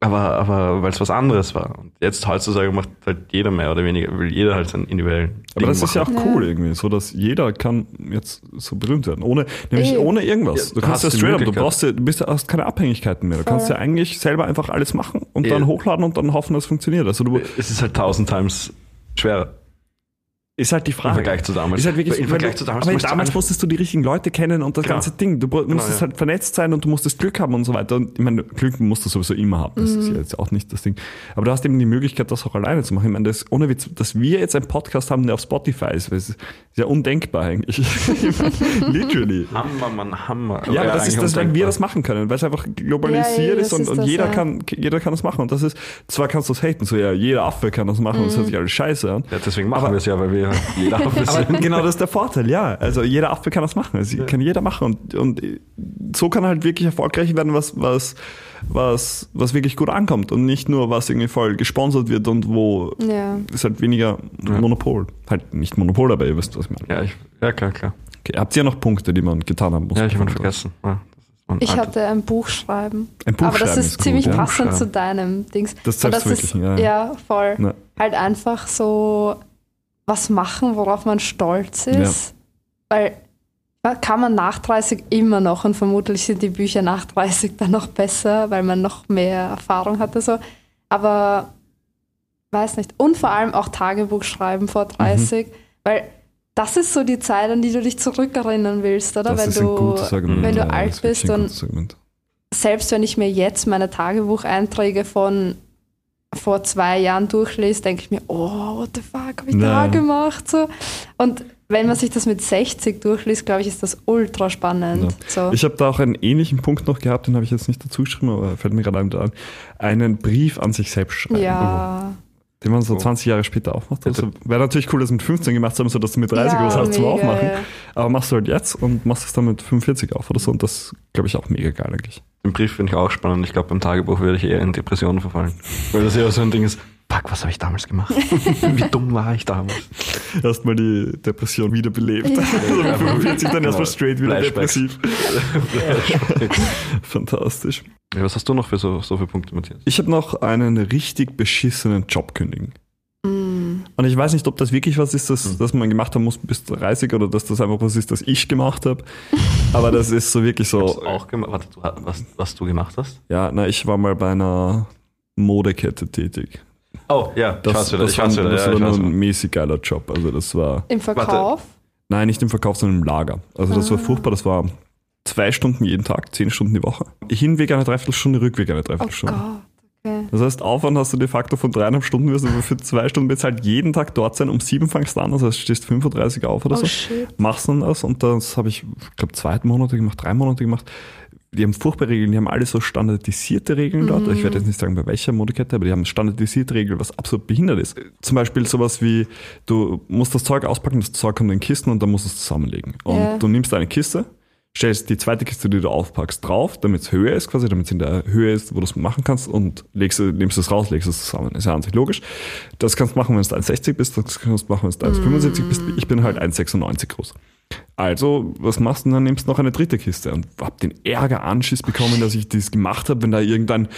Aber, aber weil es was anderes war. Und jetzt heutzutage macht halt jeder mehr oder weniger, will jeder halt seinen individuellen. Aber Ding das ist ja auch cool irgendwie, so dass jeder kann jetzt so berühmt werden. Ohne, nämlich Eh. ohne irgendwas. Ja, du kannst ja straight up, du brauchst ja, du bist ja, hast keine Abhängigkeiten mehr. Du kannst Voll. ja eigentlich selber einfach alles machen und Eh. dann hochladen und dann hoffen, dass es funktioniert. Also du, Es ist halt tausend times schwerer ist halt die im Frage. Vergleich zu damals. Ist halt wirklich, Im Vergleich du, zu damals. aber damals musstest du die richtigen Leute kennen und das Genau. ganze Ding. Du br- musstest ja. halt vernetzt sein und du musstest Glück haben und so weiter. Und ich meine, Glück musst du sowieso immer haben. Das Mhm. ist ja jetzt auch nicht das Ding. Aber du hast eben die Möglichkeit, das auch alleine zu machen. Ich meine, das, ohne Witz, dass wir jetzt einen Podcast haben, der auf Spotify ist, das ist ja undenkbar eigentlich. Literally. Hammer, Mann, Hammer. Ja, aber das ist das, weil wir das machen können, weil es einfach Ja, globalisiert ja, ist und, ist und das, jeder, ja. kann, jeder kann das machen. Und das ist, zwar kannst du es haten, so ja, jeder Affe kann das machen und das Mhm. hört sich alles scheiße an. Ja, deswegen machen wir es ja, weil wir jeder auf es Aber genau das ist der Vorteil, ja. Also jeder Affe kann das machen. Also kann jeder machen. Und, und so kann halt wirklich erfolgreich werden, was, was, was, was wirklich gut ankommt. Und nicht nur, was irgendwie voll gesponsert wird und wo Ja. ist halt weniger Monopol. Halt nicht Monopol, aber ihr wisst, was ich meine. Ja, ich, ja, klar, klar. Okay. Habt ihr noch Punkte, die man getan haben muss? Ja, ich habe vergessen. Ja, das Ich alter- hatte ein Buch schreiben. Ein Buch Aber das schreiben ist, ist gut, ziemlich ja. passend Buch zu deinem Dings. Das Und ist, ja. ja, voll. Ja. Halt einfach so was machen, worauf man stolz ist. Weil kann man nach 30 immer noch und vermutlich sind die Bücher nach 30 dann noch besser, weil man noch mehr Erfahrung hatte. So. Aber weiß nicht. Und vor allem auch Tagebuch schreiben vor 30, Mhm. weil das ist so die Zeit, an die du dich zurückerinnern willst, oder? Das wenn ist du, ein gutes Argument. wenn du ja, alt bist und selbst wenn ich mir jetzt meine Tagebucheinträge von vor zwei Jahren durchlese, denke ich mir, oh, what the fuck, habe ich da gemacht? So. Und wenn man sich das mit 60 durchliest, glaube ich, ist das ultra spannend. So. Ich habe da auch einen ähnlichen Punkt noch gehabt, den habe ich jetzt nicht dazu geschrieben, aber fällt mir gerade an. Einen Brief an sich selbst schreiben. ja, Den man so Oh. 20 Jahre später aufmacht. Also, Wäre natürlich cool, das mit 15 gemacht zu haben, so dass du mit 30 Ja, was hast zum Aufmachen. Aber machst du halt jetzt und machst es dann mit 45 auf oder so. Und das glaube ich auch mega geil eigentlich. Den Brief finde ich auch spannend. Ich glaube, beim Tagebuch würde ich eher in Depressionen verfallen. Weil das eher so ein Ding ist, fuck, was habe ich damals gemacht? Wie dumm war ich damals? Erstmal die Depression wiederbelebt. Ja. Also mit 45 dann erstmal straight wieder depressiv. Fantastisch. Ja, was hast du noch für so, so viele Punkte, Matthias? Ich habe noch einen richtig beschissenen Job kündigen. Und ich weiß nicht, ob das wirklich was ist, das, Mhm. das man gemacht haben muss bis 30 oder dass das einfach was ist, das ich gemacht habe. Aber das ist so wirklich Hast so. du auch gemacht? Warte, du, was, was du gemacht hast? Ja, na, ich war mal bei einer Modekette tätig. Oh, ja, Das, ich weiß wieder, das ich war, weiß wieder. das ja, war ich nur ein mäßig geiler Job. Also das war, Im Verkauf. nein, nicht im Verkauf, sondern im Lager. Also das war Ah. furchtbar. Das war zwei Stunden jeden Tag, zehn Stunden die Woche. Hinweg eine Dreiviertelstunde, Rückweg eine Oh Dreiviertelstunde. Gott. Das heißt, Aufwand hast du de facto von dreieinhalb Stunden, wirst aber für zwei Stunden bezahlt jeden Tag dort sein. Um sieben fangst du an, das heißt, stehst 35 auf oder Oh so. shit. Machst dann das und das habe ich, ich glaube, zwei Monate gemacht, drei Monate gemacht. die haben furchtbare Regeln, die haben alle so standardisierte Regeln dort. Ich werde jetzt nicht sagen, bei welcher Modekette, aber die haben standardisierte Regeln, was absolut behindert ist. Zum Beispiel sowas wie, du musst das Zeug auspacken, das Zeug kommt in Kisten und dann musst du es zusammenlegen. Und Ja. du nimmst eine Kiste, stellst die zweite Kiste, die du aufpackst, drauf, damit es höher ist quasi, damit es in der Höhe ist, wo du es machen kannst und legst, nimmst es raus, legst es zusammen. Ist ja an sich logisch. Das kannst du machen, wenn du 1,60 bist, das kannst du machen, wenn du 1,75 bist. Ich bin halt 1,96 groß. Also, was machst du denn? Dann nimmst du noch eine dritte Kiste und hab den Ärger Anschiss bekommen, dass ich das gemacht habe, wenn da irgendein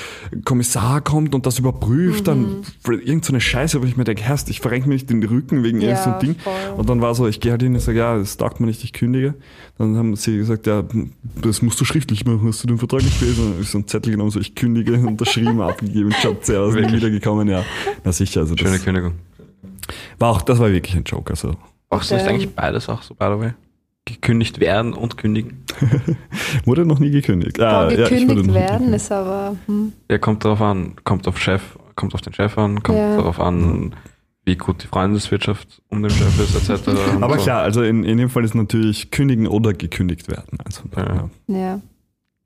Kommissar kommt und das überprüft, dann irgend so eine Scheiße, wo ich mir denke, Herrst, ich verrenke mir nicht den Rücken wegen Ja, irgendeinem Ding. voll. Und dann war so, ich gehe halt hin und sage, ja, das taugt mir nicht, ich kündige. Dann haben sie gesagt, ja, das musst du schriftlich machen, hast du den Vertrag nicht gelesen? Und ich so einen Zettel genommen, so ich kündige, unterschrieben, abgegeben, Job zuerst, bin wiedergekommen, ja. Na sicher, also Schöne das Kündigung. war auch, das war wirklich ein Joke, also. Machst du nicht Ähm. eigentlich beides auch so, by the way? Gekündigt werden und kündigen? Wurde noch nie gekündigt. Ah, ja, ich wurde gekündigt noch nie werden ist aber. Hm. Ja, kommt darauf an, kommt auf Chef, kommt auf den Chef an, kommt Ja. darauf an, wie gut die Freundeswirtschaft um den Chef ist, etc. Aber so. klar, also in, in dem Fall ist natürlich kündigen oder gekündigt werden. Also, Ja. ja. Ja.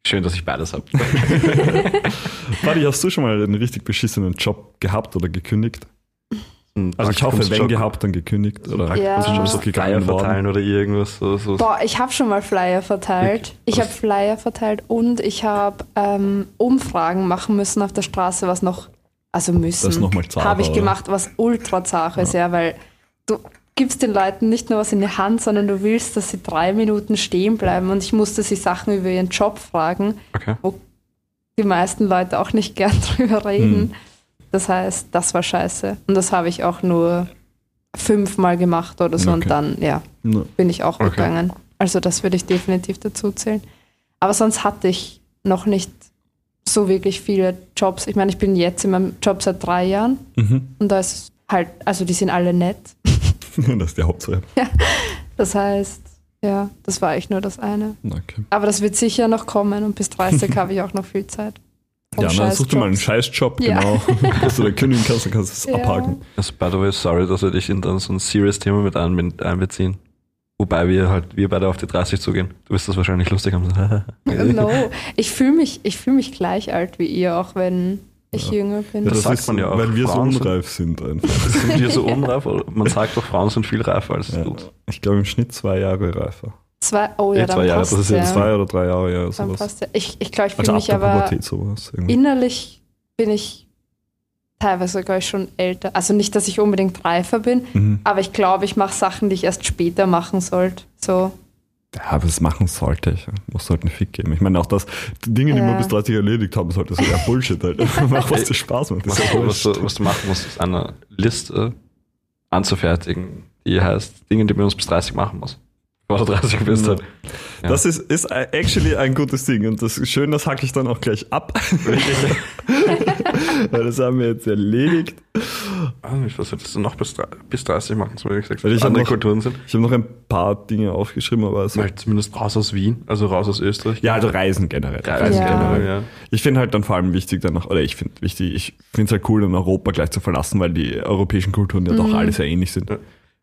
Schön, dass ich beides habe. Buddy, hast du schon mal einen richtig beschissenen Job gehabt oder gekündigt? Also ich hoffe, wenn gehabt, dann gekündigt. Oder Ja. so Flyer gegangen verteilen oder irgendwas. So, so. Boah, ich habe schon mal Flyer verteilt. Ich habe Flyer verteilt und ich habe ähm, Umfragen machen müssen auf der Straße, was noch, also müssen, Das noch mal zart, habe ich oder? gemacht, was ultra zart ist, ja, weil du gibst den Leuten nicht nur was in die Hand, sondern du willst, dass sie drei Minuten stehen bleiben und ich musste sie Sachen über ihren Job fragen, Okay. wo die meisten Leute auch nicht gern drüber reden. Das heißt, das war scheiße. Und das habe ich auch nur fünfmal gemacht oder so Okay. und dann, ja, Ja. bin ich auch Okay. gegangen. Also das würde ich definitiv dazu zählen. Aber sonst hatte ich noch nicht so wirklich viele Jobs. Ich meine, ich bin jetzt in meinem Job seit drei Jahren Mhm. und da ist halt, also die sind alle nett. Das ist die Hauptsache. Das heißt, ja, das war eigentlich nur das eine. Okay. Aber das wird sicher noch kommen und bis 30 habe ich auch noch viel Zeit. Ja, dann such dir mal einen. Scheißjob, Ja. genau. dass du da kündigen kannst, dann kannst du es Ja. abhaken. Also, by the way, sorry, dass wir dich in dann so ein serious Thema mit einbe- einbeziehen. Wobei wir halt, wir beide auf die 30 zugehen. Du wirst das wahrscheinlich lustig haben. No, ich fühle mich, ich fühl mich gleich alt wie ihr, auch wenn ich jünger bin. Ja, Das sagt ist, man ja auch. Weil wir so Frauen sind- unreif sind einfach. Sind wir so unreif? Man sagt doch, Frauen sind viel reifer als Ja. du. Ich glaube im Schnitt zwei Jahre reifer. Zwei, oh ja, Ja, dann zwei Jahre, passt Das ist ja ja. zwei oder drei Jahre, ja, Dann sowas. passt ja. Ich, ich glaube, ich Also fühle ab mich aber Pubertät sowas. irgendwie. innerlich bin ich teilweise sogar schon älter. Also nicht, dass ich unbedingt reifer bin, Mhm. aber ich glaube, ich mache Sachen, die ich erst später machen sollte. So, Ja, aber das machen sollte ich. Muss halt einen Fick geben. Ich meine, auch das, die Dinge, die Ja. man bis 30 erledigt haben, sollte so ja Bullshit halt. Mach, was dir Spaß macht. Das Was, ist ja was, du, was du machen musst, ist eine Liste anzufertigen, die heißt Dinge, die man uns bis 30 machen muss. Du 30 bist halt. Ja. Das ist, ist actually ein gutes Ding und das ist schön, das hacke ich dann auch gleich ab. Weil das haben wir jetzt erledigt. Ah, Was solltest du noch bis, bis 30 machen, so wie gesagt, Weil ich andere noch- Kulturen sind? Ich habe noch ein paar Dinge aufgeschrieben, aber es zumindest raus aus Wien, also raus aus Österreich. ja, also Reisen generell. Reisen Ja. generell, ja. Ich finde halt dann vor allem wichtig, dann noch, oder ich finde wichtig, ich finde es halt cool, dann Europa gleich zu verlassen, weil die europäischen Kulturen ja doch alle sehr ähnlich sind. Ja.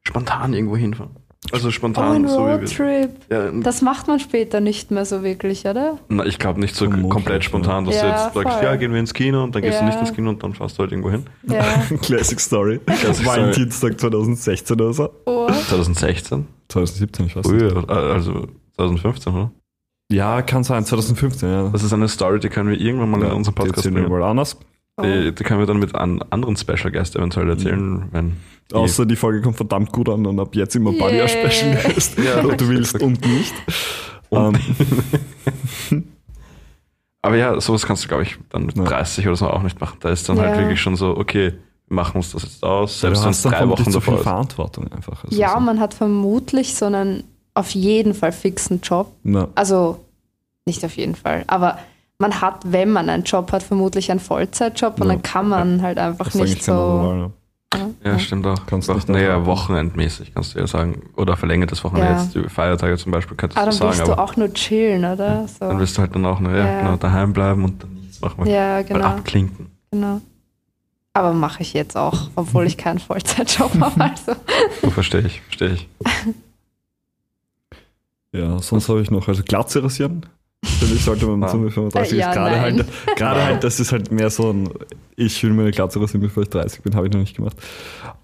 Spontan irgendwo hinfahren. Also oh, spontan, ein so wie wir. Roadtrip. Ja, Das macht man später nicht mehr so wirklich, oder? na, ich glaube nicht so Vermutlich, komplett spontan, dass ja. du jetzt sagst, voll. ja, gehen wir ins Kino und dann gehst du Ja. nicht ins Kino und dann fährst du halt irgendwo hin. Ja. Classic Story. Das war ein. Dienstag 2016 oder so. Oh. 2016? 2017, ich weiß nicht. Früher, also 2015, oder? Ja, kann sein, 2015, ja. Das ist eine Story, die können wir irgendwann mal in unserem Podcast bringen. mal anders. Oh. Die, die können wir dann mit einem anderen Special Guest eventuell erzählen, wenn die, Außer die Folge kommt verdammt gut an und ab jetzt immer Buddy Yeah. als Special Guest. Ja. ob du willst und nicht. Und- Ähm, Aber ja, sowas kannst du, glaube ich, dann mit Ja. 30 oder so auch nicht machen. Da ist dann halt Ja. wirklich schon so, okay, wir machen uns das jetzt aus, du selbst wenn es hast dann drei Wochen zu viel davor ist. Verantwortung einfach. Also Ja, so. man hat vermutlich so einen auf jeden Fall fixen Job. Na, Also nicht auf jeden Fall, aber man hat, wenn man einen Job hat, vermutlich einen Vollzeitjob und Ja. dann kann man halt einfach das nicht so. Ne? Ja, stimmt auch. Kannst auch nicht naja, wochenendmäßig kannst du ja sagen. Oder verlängertes Wochenende, Ja. jetzt die Feiertage zum Beispiel, könntest Aber du dann sagen. willst du Aber auch nur chillen, oder? So. dann wirst du halt dann auch naja, Ja. genau, daheim bleiben und dann nichts machen. ja, Mal genau, abklinken. genau. Aber mache ich jetzt auch, obwohl ich keinen Vollzeitjob habe. Also. So verstehe ich, verstehe ich. Ja, sonst habe ich noch, also Glatze rasieren. Finde ich, sollte man Ja. so mit 35 Äh, ja, ist gerade nein. halt, gerade halt, das ist halt mehr so ein, ich will mir eine Glatze rasieren, bevor ich 30 bin, habe ich noch nicht gemacht.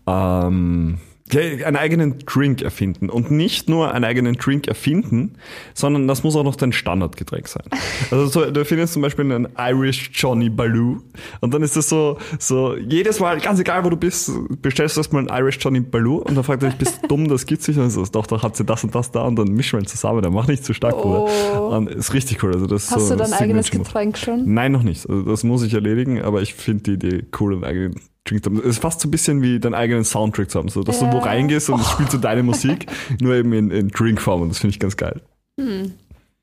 Ähm, einen eigenen Drink erfinden. Und nicht nur einen eigenen Drink erfinden, sondern das muss auch noch dein Standardgetränk sein. Also so, du findest zum Beispiel einen Irish Johnny Baloo und dann ist das so, so jedes Mal, ganz egal wo du bist, bestellst du erstmal einen Irish Johnny Baloo und dann fragt er dich, bist du dumm, das gibt's nicht? Und so, doch, doch hat sie das und das da und dann mischen wir zusammen, der macht nicht zu stark. Oh. Und ist richtig cool. Also das Hast so du dein eigenes. Getränk schon? Nein, noch nicht. Also das muss ich erledigen, aber ich finde die Idee cool, einen eigenen Drink zu haben. Es ist fast so ein bisschen wie deinen eigenen Soundtrack zu haben, so dass du wo Ja. reingehst und es spielt so deine Musik, nur eben in, in Drinkform und das finde ich ganz geil. Wäre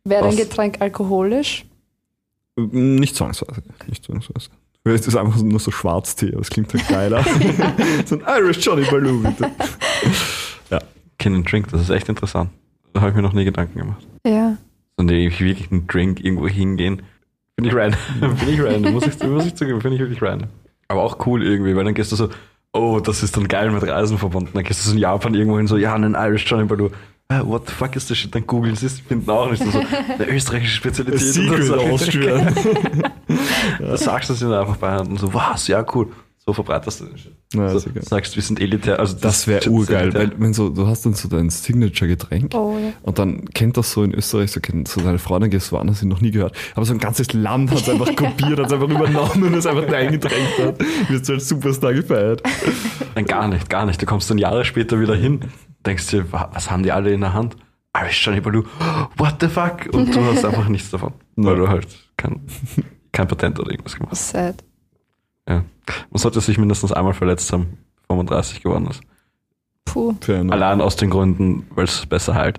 dein? Getränk alkoholisch? Nicht zwangsweise. Nicht zwangsweise. Es ist einfach nur so Schwarztee, aber es klingt halt geiler. so ein Irish Johnny Baloo, bitte. Kind and Drink, das ist echt interessant. Da habe ich mir noch nie Gedanken gemacht. Ja. So nee, ich wirklich einen Drink irgendwo hingehen. Finde ich random. Finde ich random, muss ich, muss ich zugeben, finde ich wirklich random. Aber auch cool irgendwie, weil dann gehst du so, oh, das ist dann geil mit Reisen verbunden. Dann gehst du so in Japan irgendwo hin, so, ja, einen Irish Johnny Baloo. Ah, what the fuck ist das shit? Dann googeln sie es, finden auch nicht. So, eine österreichische Spezialität. Secret Austria. Da sagst du es ihnen einfach bei und so, was, ja, cool. So verbreitest du den Shit. Ja, so, sagst, wir sind elitär. Also Das wäre urgeil, elitär. weil wenn so, du hast dann so dein Signature-Getränk Oh, ja. und dann kennt das so in Österreich, so kennt so deine Freundin, gehst woanders hin, noch nie gehört. Aber so ein ganzes Land hat es einfach kopiert, hat es einfach übernommen und es einfach eingedrängt hat. Wirst du als Superstar gefeiert. Nein, gar nicht, gar nicht. Du kommst dann Jahre später wieder hin, denkst dir, wa- was haben die alle in der Hand? Irish Johnny Baloo, what the fuck? Und du hast einfach nichts davon, weil du halt kein, kein Patent oder irgendwas gemacht hast. Sad. Ja. Man sollte sich mindestens einmal verletzt haben, bevor man 30 geworden ist. Puh. Allein aus den Gründen, weil es besser heilt.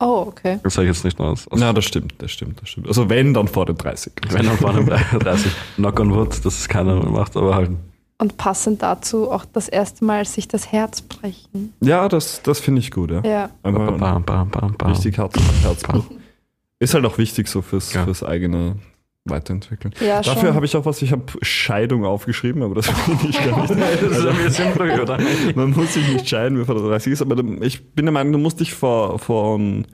Oh, okay. Das sage ich jetzt nicht nur aus. aus Ja, das stimmt, das stimmt, das stimmt. Also wenn, dann vor den 30. wenn man vor einem 30, knock on wood, dass es keiner mehr macht, aber halt. Und passend dazu auch das erste Mal sich das Herz brechen. Ja, das, das finde ich gut, ja. Ja. Einfach ein Bam, bam, bam, bam. richtig Herz, Herzbruch. Ist halt auch wichtig so fürs, Ja. fürs eigene Weiterentwickeln. Ja, Dafür habe ich auch was, ich habe Scheidung aufgeschrieben, aber das finde ich gar nicht. Das ist ein bisschen früh, oder? Man muss sich nicht scheiden, bevor der 30 ist, aber ich bin der Meinung, du musst dich vor, von.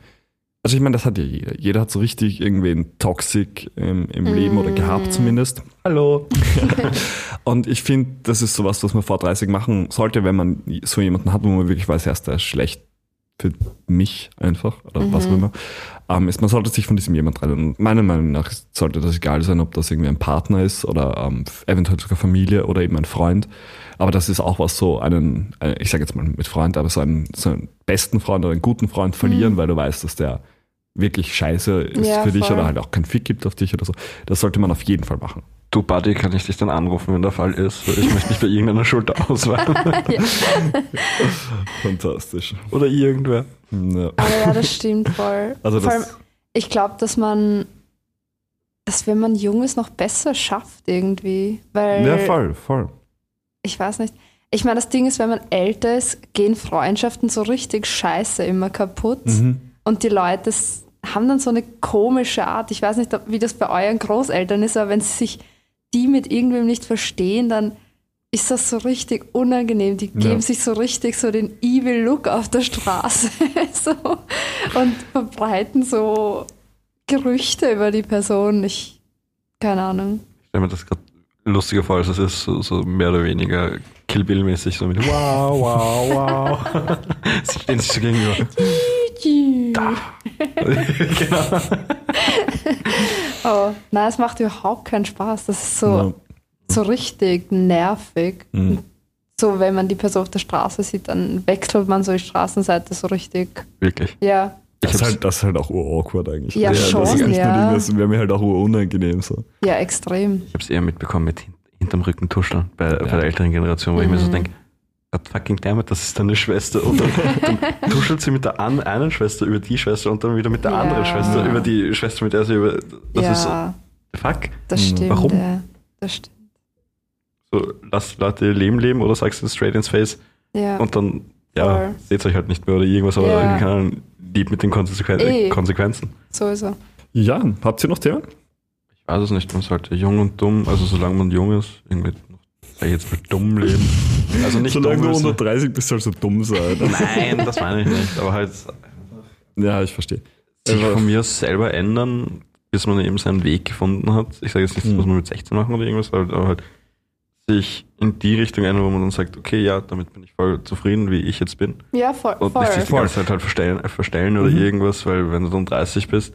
Also ich meine, das hat ja jeder. Jeder hat so richtig irgendwen Toxic im, im Leben oder gehabt zumindest. Hallo. Und ich finde, das ist sowas, was man vor 30 machen sollte, wenn man so jemanden hat, wo man wirklich weiß, er ist schlecht für mich einfach oder was auch immer, ähm, ist, man sollte sich von diesem jemand trennen. Und meiner Meinung nach sollte das egal sein, ob das irgendwie ein Partner ist oder ähm, eventuell sogar Familie oder eben ein Freund. Aber das ist auch was so einen, äh, ich sage jetzt mal mit Freund, aber so einen, so einen besten Freund oder einen guten Freund verlieren, weil du weißt, dass der wirklich scheiße ist Ja, für dich voll. oder halt auch kein Fick gibt auf dich oder so. Das sollte man auf jeden Fall machen. Du, Buddy, kann ich dich dann anrufen, wenn der Fall ist? Weil ich möchte nicht bei irgendeiner Schulter ausweichen. Fantastisch. Oder irgendwer. Ja. Aber ja, das stimmt voll. Also Vor allem, das, ich glaube, dass man, dass wenn man jung ist, noch besser schafft irgendwie. Weil, ja, voll, voll. ich weiß nicht. Ich meine, das Ding ist, wenn man älter ist, gehen Freundschaften so richtig scheiße immer kaputt. Mhm. Und die Leute haben dann so eine komische Art. Ich weiß nicht, wie das bei euren Großeltern ist, aber wenn sie sich die mit irgendwem nicht verstehen, dann ist das so richtig unangenehm. Die Ja. geben sich so richtig so den evil Look auf der Straße so, und verbreiten so Gerüchte über die Person. Ich, keine Ahnung. Ich stelle mir das gerade lustiger vor, als es ist, so, so mehr oder weniger Kill Bill-mäßig, so mit Wow, wow, wow. Sie stehen sich so gegenüber. genau. Oh, nein, es macht überhaupt keinen Spaß. Das ist so, Ja. so richtig nervig. Mhm. So, wenn man die Person auf der Straße sieht, dann wechselt man so die Straßenseite so richtig. Wirklich. Ja, Das Ich ist, halt, das ist halt auch ur-awkward eigentlich. Ja, schon, das ja. das wäre mir halt auch ur-unangenehm so. ja, extrem. Ich habe es eher mitbekommen mit hin- hinterm Rücken tuscheln bei, bei der älteren Generation, wo ich mir so Mhm. denke, fucking damn it, das ist deine Schwester. Und dann, dann tuschelt sie mit der an, einen Schwester über die Schwester und dann wieder mit der Ja. anderen Schwester über die Schwester, mit der sie über. Das ja, ist so, fuck. das Mhm. stimmt. Warum? Ja, das stimmt. So, lass Leute ihr Leben leben oder sagst du straight ins Face Ja. und dann, ja, Voll. seht euch halt nicht mehr oder irgendwas, aber Ja. Ahnung, lieb mit den Konsequen Eh. Konsequenzen. Sowieso. Ja, habt ihr noch Themen? Ich weiß es nicht, man sollte jung und dumm, also solange man jung ist, irgendwie, jetzt mal dumm leben. Also nicht Solange dumm du unter 30 bist, sollst du dumm sein. Nein, das meine ich nicht, aber halt ja, ich verstehe. sich Also- von mir aus selber ändern, bis man eben seinen Weg gefunden hat. Ich sage jetzt nicht, das Mhm. muss man mit 16 machen oder irgendwas, aber halt sich in die Richtung ändern, wo man dann sagt, okay, ja, damit bin ich voll zufrieden, wie ich jetzt bin. Ja, voll. Und voll. nicht sich die ganze Zeit halt verstellen, verstellen oder Mhm. irgendwas, weil wenn du dann 30 bist,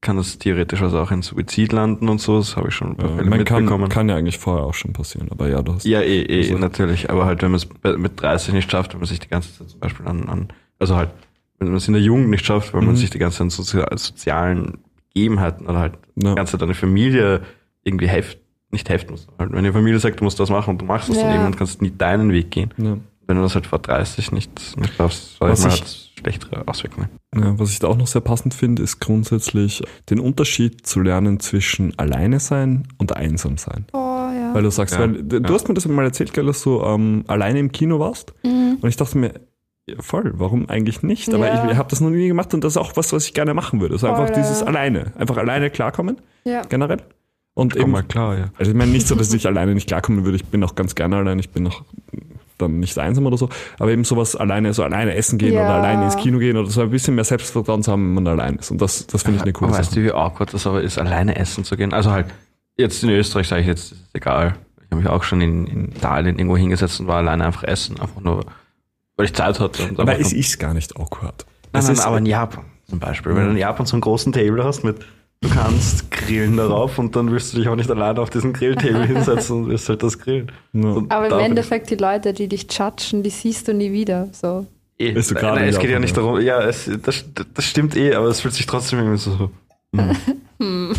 kann das theoretisch also auch in Suizid landen und so. Das habe ich schon Ja, man kann, mitbekommen. kann ja eigentlich vorher auch schon passieren, aber ja, du hast. Ja, eh, eh, Also- natürlich. Aber halt, wenn man es mit 30 nicht schafft, wenn man sich die ganze Zeit zum Beispiel an, an also halt, wenn man es in der Jugend nicht schafft, weil man Mhm. sich die ganze Zeit an sozial, sozialen Gegebenheiten oder halt Ja. die ganze Zeit eine Familie irgendwie heft, nicht heften muss. Halt, wenn die Familie sagt, du musst das machen und du machst es Ja. dann irgendwann kannst du nie deinen Weg gehen. Ja. Wenn du das halt vor 30 nicht, sag Was ich mal, ich- hat's schlechtere Auswirkungen. Ja, was ich da auch noch sehr passend finde, ist grundsätzlich den Unterschied zu lernen zwischen alleine sein und einsam sein. Oh, ja. Weil du sagst, Ja, weil du ja. hast mir das mal erzählt, gell, dass du ähm, alleine im Kino warst. Mhm. Und ich dachte mir, ja, voll, warum eigentlich nicht? Aber Ja. ich, ich habe das noch nie gemacht und das ist auch was, was ich gerne machen würde. So Voll, einfach dieses ja. alleine. Einfach alleine klarkommen, ja. generell. Und Komm eben, mal klar, ja. also ich meine nicht so, dass ich alleine nicht klarkommen würde. Ich bin auch ganz gerne allein. Ich bin auch dann nicht einsam oder so. Aber eben sowas alleine, so alleine essen gehen Ja. oder alleine ins Kino gehen oder so ein bisschen mehr Selbstvertrauen zu haben, wenn man allein ist. Und das, das finde ich eine coole Aber weißt Sache. du, wie awkward das aber ist, alleine essen zu gehen? Also halt, jetzt in Österreich sage ich jetzt, ist es egal. Ich habe mich auch schon in, in Italien irgendwo hingesetzt und war alleine einfach essen. Einfach nur, weil ich Zeit hatte. Und Aber ist gar nicht awkward. nein, nein, ist- aber in Japan zum Beispiel. Wenn du in Japan so einen großen Table hast mit, du kannst grillen darauf und dann willst du dich auch nicht alleine auf diesen Grilltable hinsetzen und wirst halt das grillen. Ja. Aber im Endeffekt, die Leute, die dich judgen, die siehst du nie wieder. So. eh, Bist du nein, gerade nein, in es geht ja nicht darum, ja, es, das, das stimmt eh, aber es fühlt sich trotzdem irgendwie so. hm. Hm.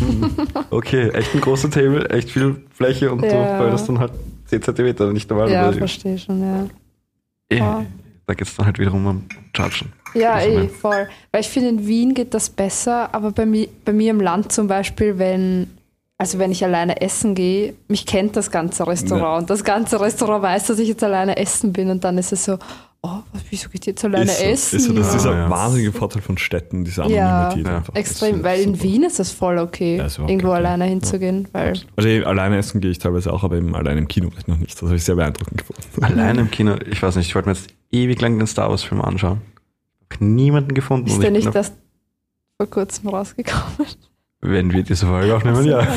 Okay, echt ein großer Table, echt viel Fläche und Ja. so, weil das dann halt 10 Zentimeter nicht normal Ja, verstehe schon, ja. Eh, Ja. Da geht es dann halt wiederum um Judgen. Ja, Also, eh, ne? voll. Weil ich finde, in Wien geht das besser, aber bei mir, bei mir im Land zum Beispiel, wenn, also wenn ich alleine essen gehe, mich kennt das ganze Restaurant und das ganze Restaurant weiß, dass ich jetzt alleine essen bin und dann ist es so, oh, was, wieso geht jetzt alleine ist so, essen? Ist so, das ist dieser Ja, ja. wahnsinnige Vorteil von Städten, diese Ja, Anonymität Ja. einfach. Extrem, Das weil ist in super. Wien ist das voll okay, Ja, ist irgendwo okay. alleine Ja. hinzugehen, weil Also alleine essen gehe ich teilweise auch, aber eben alleine im Kino vielleicht noch nicht. Das habe ich sehr beeindruckend gefunden. Allein im Kino, ich weiß nicht, ich wollte mir jetzt ewig lang den Star Wars Film anschauen. Hab niemanden gefunden. ist der ich nicht das vor kurzem rausgekommen? Wenn wir diese Folge aufnehmen, ja.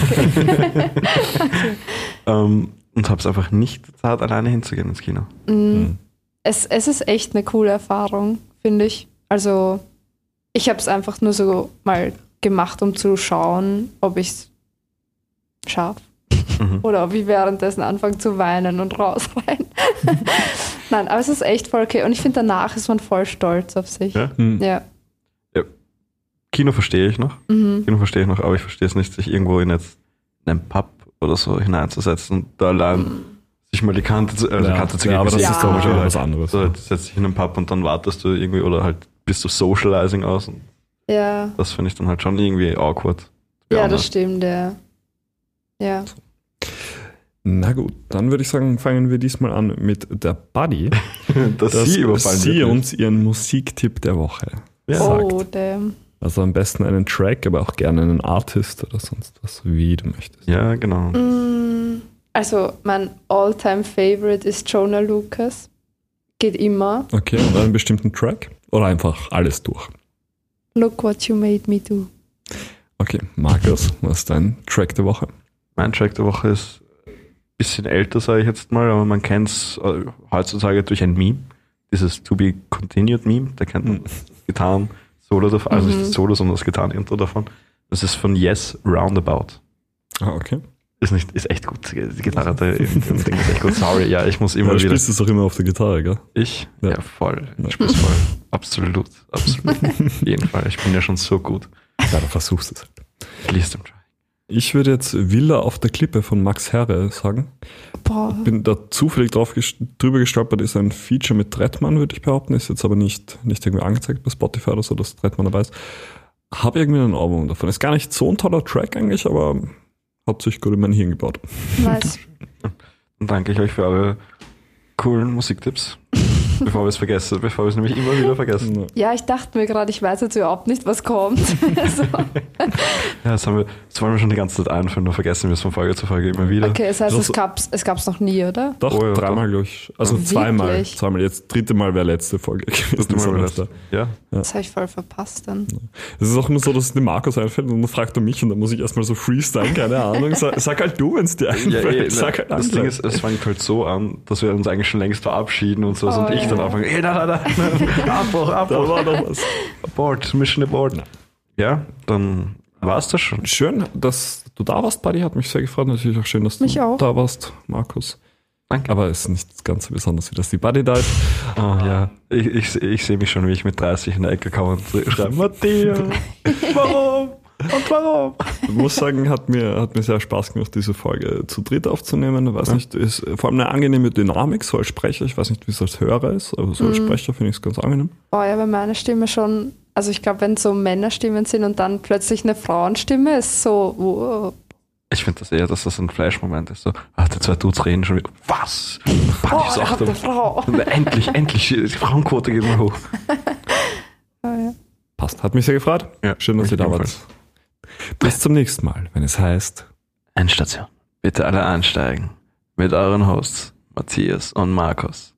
ähm, und hab's einfach nicht Zeit, alleine hinzugehen ins Kino. Mm. Es, es ist echt eine coole Erfahrung, finde ich. Also, ich habe es einfach nur so mal gemacht, um zu schauen, ob ich es schaffe. Mhm. Oder ob ich währenddessen anfange zu weinen und rausrennen. Nein, aber es ist echt voll okay. Und ich finde, danach ist man voll stolz auf sich. Ja? Hm. Ja. Kino verstehe ich noch. Mhm. Kino verstehe ich noch, aber ich verstehe es nicht, sich irgendwo in jetzt in einen Pub oder so hineinzusetzen und da allein sich mal die Kante zu, also Ja, Kante zu ja, aber das Ja. ist doch schon was anderes. So, jetzt setzt dich in einen Pub und dann wartest du irgendwie oder halt bist du Socializing aus und Ja, das finde ich dann halt schon irgendwie awkward. ja, das honest. stimmt, ja. Ja. Na gut, dann würde ich sagen, fangen wir diesmal an mit der Buddy, dass, dass sie überfallen sie uns ihren Musiktipp der Woche Ja. sagt. Oh, damn. Also am besten einen Track, aber auch gerne einen Artist oder sonst was, wie du möchtest. Ja, genau. Mm, Also, mein all-time favorite ist Jonah Lucas. Geht immer. Okay, und einen bestimmten Track? Oder einfach alles durch? Look what you made me do. Okay, Markus, was ist dein Track der Woche? Mein Track der Woche ist ein bisschen älter, sage ich jetzt mal, aber man kennt es äh, heutzutage durch ein Meme. Dieses To Be Continued Meme, da kennt man das Gitarren Solo davon, also nicht das Solo, sondern das Gitarren-Intro davon. Das ist von Yes Roundabout. Ah, okay. Ist nicht, ist echt gut. Die Gitarre da im im Ding ist echt gut. Sorry, ja, ich muss Ja, immer du wieder. spielst es auch immer auf der Gitarre, gell? Ich? Ja. Ja, voll. Ich spiel's voll. Absolut, absolut. Auf jeden Fall. Ich bin ja schon so gut. Ja, du versuchst es halt. Please don't try. Ich würde jetzt Villa auf der Klippe von Max Herre sagen. Boah. Bin da zufällig drauf gest drüber gestolpert, ist ein Feature mit Trettmann, würde ich behaupten. Ist jetzt aber nicht, nicht irgendwie angezeigt bei Spotify oder so, dass Trettmann dabei ist. Habe irgendwie einen Album davon. Ist gar nicht so ein toller Track eigentlich, aber gut in mein Hirn gebaut. Nice. Dann danke ich euch für eure coolen Musiktipps. bevor wir es vergessen, bevor wir es nämlich immer wieder vergessen. Ja, ich dachte mir gerade, ich weiß jetzt überhaupt nicht, was kommt. Also, Ja, das, haben wir, das wollen wir schon die ganze Zeit einführen, nur vergessen wir es von Folge zu Folge immer wieder. okay, das heißt, Das- es gab's, es gab's noch nie, oder? Doch, Oh ja, dreimal, glaube ich. Also zweimal. Wirklich? Zweimal. Jetzt dritte Mal wäre letzte Folge gewesen. Mal Semester. Ja, Das habe ich voll verpasst dann. Es ist auch immer so, dass es dem Markus einfällt und dann fragt er mich und dann muss ich erstmal so freestyle, keine Ahnung. Sag, sag halt du, wenn es dir Ja, einfällt. eh, sag halt das. Ding ist, es fängt halt so an, dass wir uns eigentlich schon längst verabschieden und so Oh, und ich dann ja. anfange, ey, nein, nein, nein, Abbruch, da Abbruch, war noch was. abort, Mission abort. Ja, dann war es das schon. Schön, dass du da warst, Buddy. Hat mich sehr gefreut. Natürlich auch schön, dass Mich du auch. da warst, Markus. Danke. Aber es ist nicht ganz so besonders, wie dass die Buddy da ist. Oh, ja, ich, ich, ich sehe mich schon, wie ich mit 30 in der Ecke komme und schreibe, Matthias, warum? Und warum? Ich muss sagen, hat mir, hat mir sehr Spaß gemacht, diese Folge zu dritt aufzunehmen. Ich weiß nicht, ist vor allem eine angenehme Dynamik, so als Sprecher. Ich weiß nicht, wie es als Hörer ist, aber so als Sprecher finde ich es ganz angenehm. Boah, ja, bei meiner Stimme schon, also ich glaube, wenn so Männerstimmen sind und dann plötzlich eine Frauenstimme, ist so, wow. Ich finde das eher, dass das ein Flash-Moment ist. So, ach, die zwei Dudes reden schon wieder. Was? Buddy Oh, hat eine Frau. endlich, endlich, die Frauenquote geht mal hoch. Oh, ja. Passt. Hat mich sehr gefreut. Ja, Schön, dass ihr da wart. Bis zum nächsten Mal, wenn es heißt. Endstation. Bitte alle einsteigen. Mit euren Hosts, Matthias und Markus.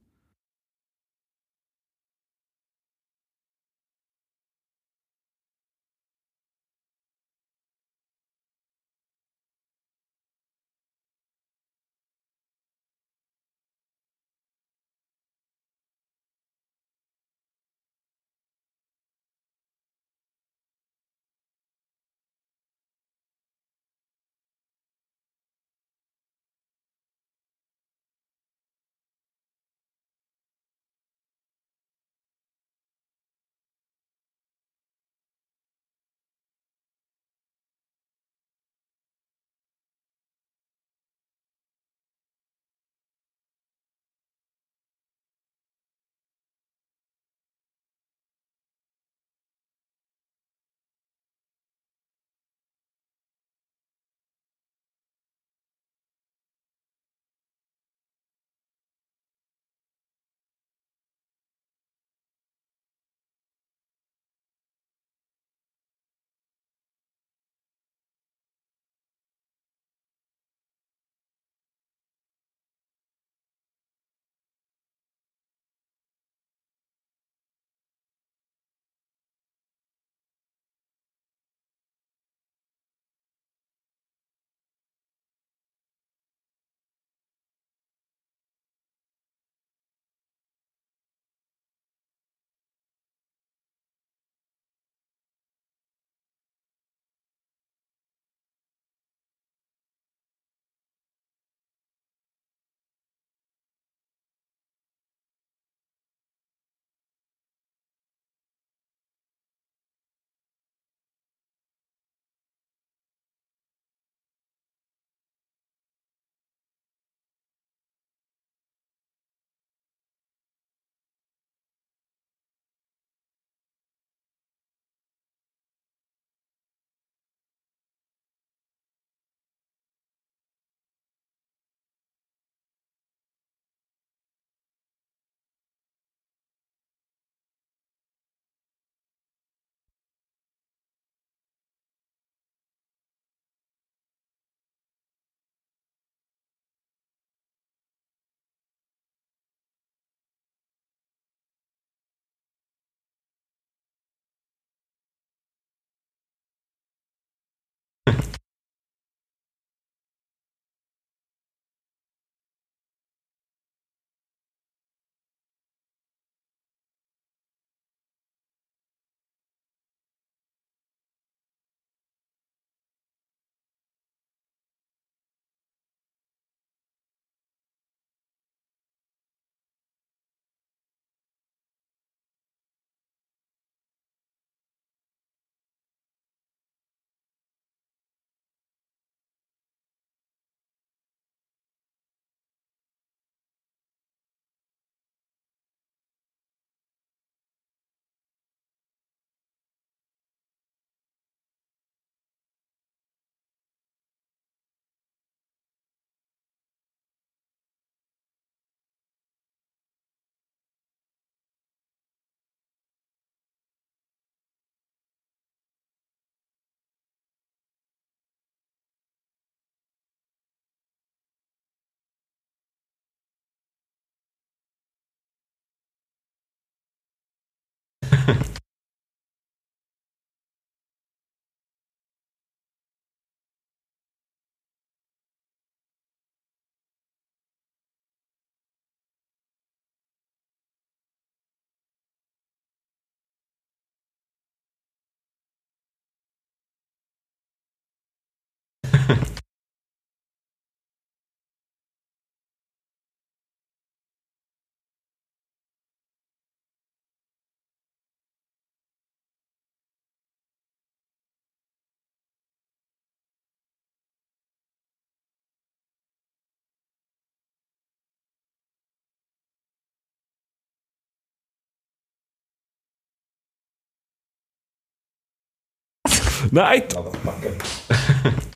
Nein,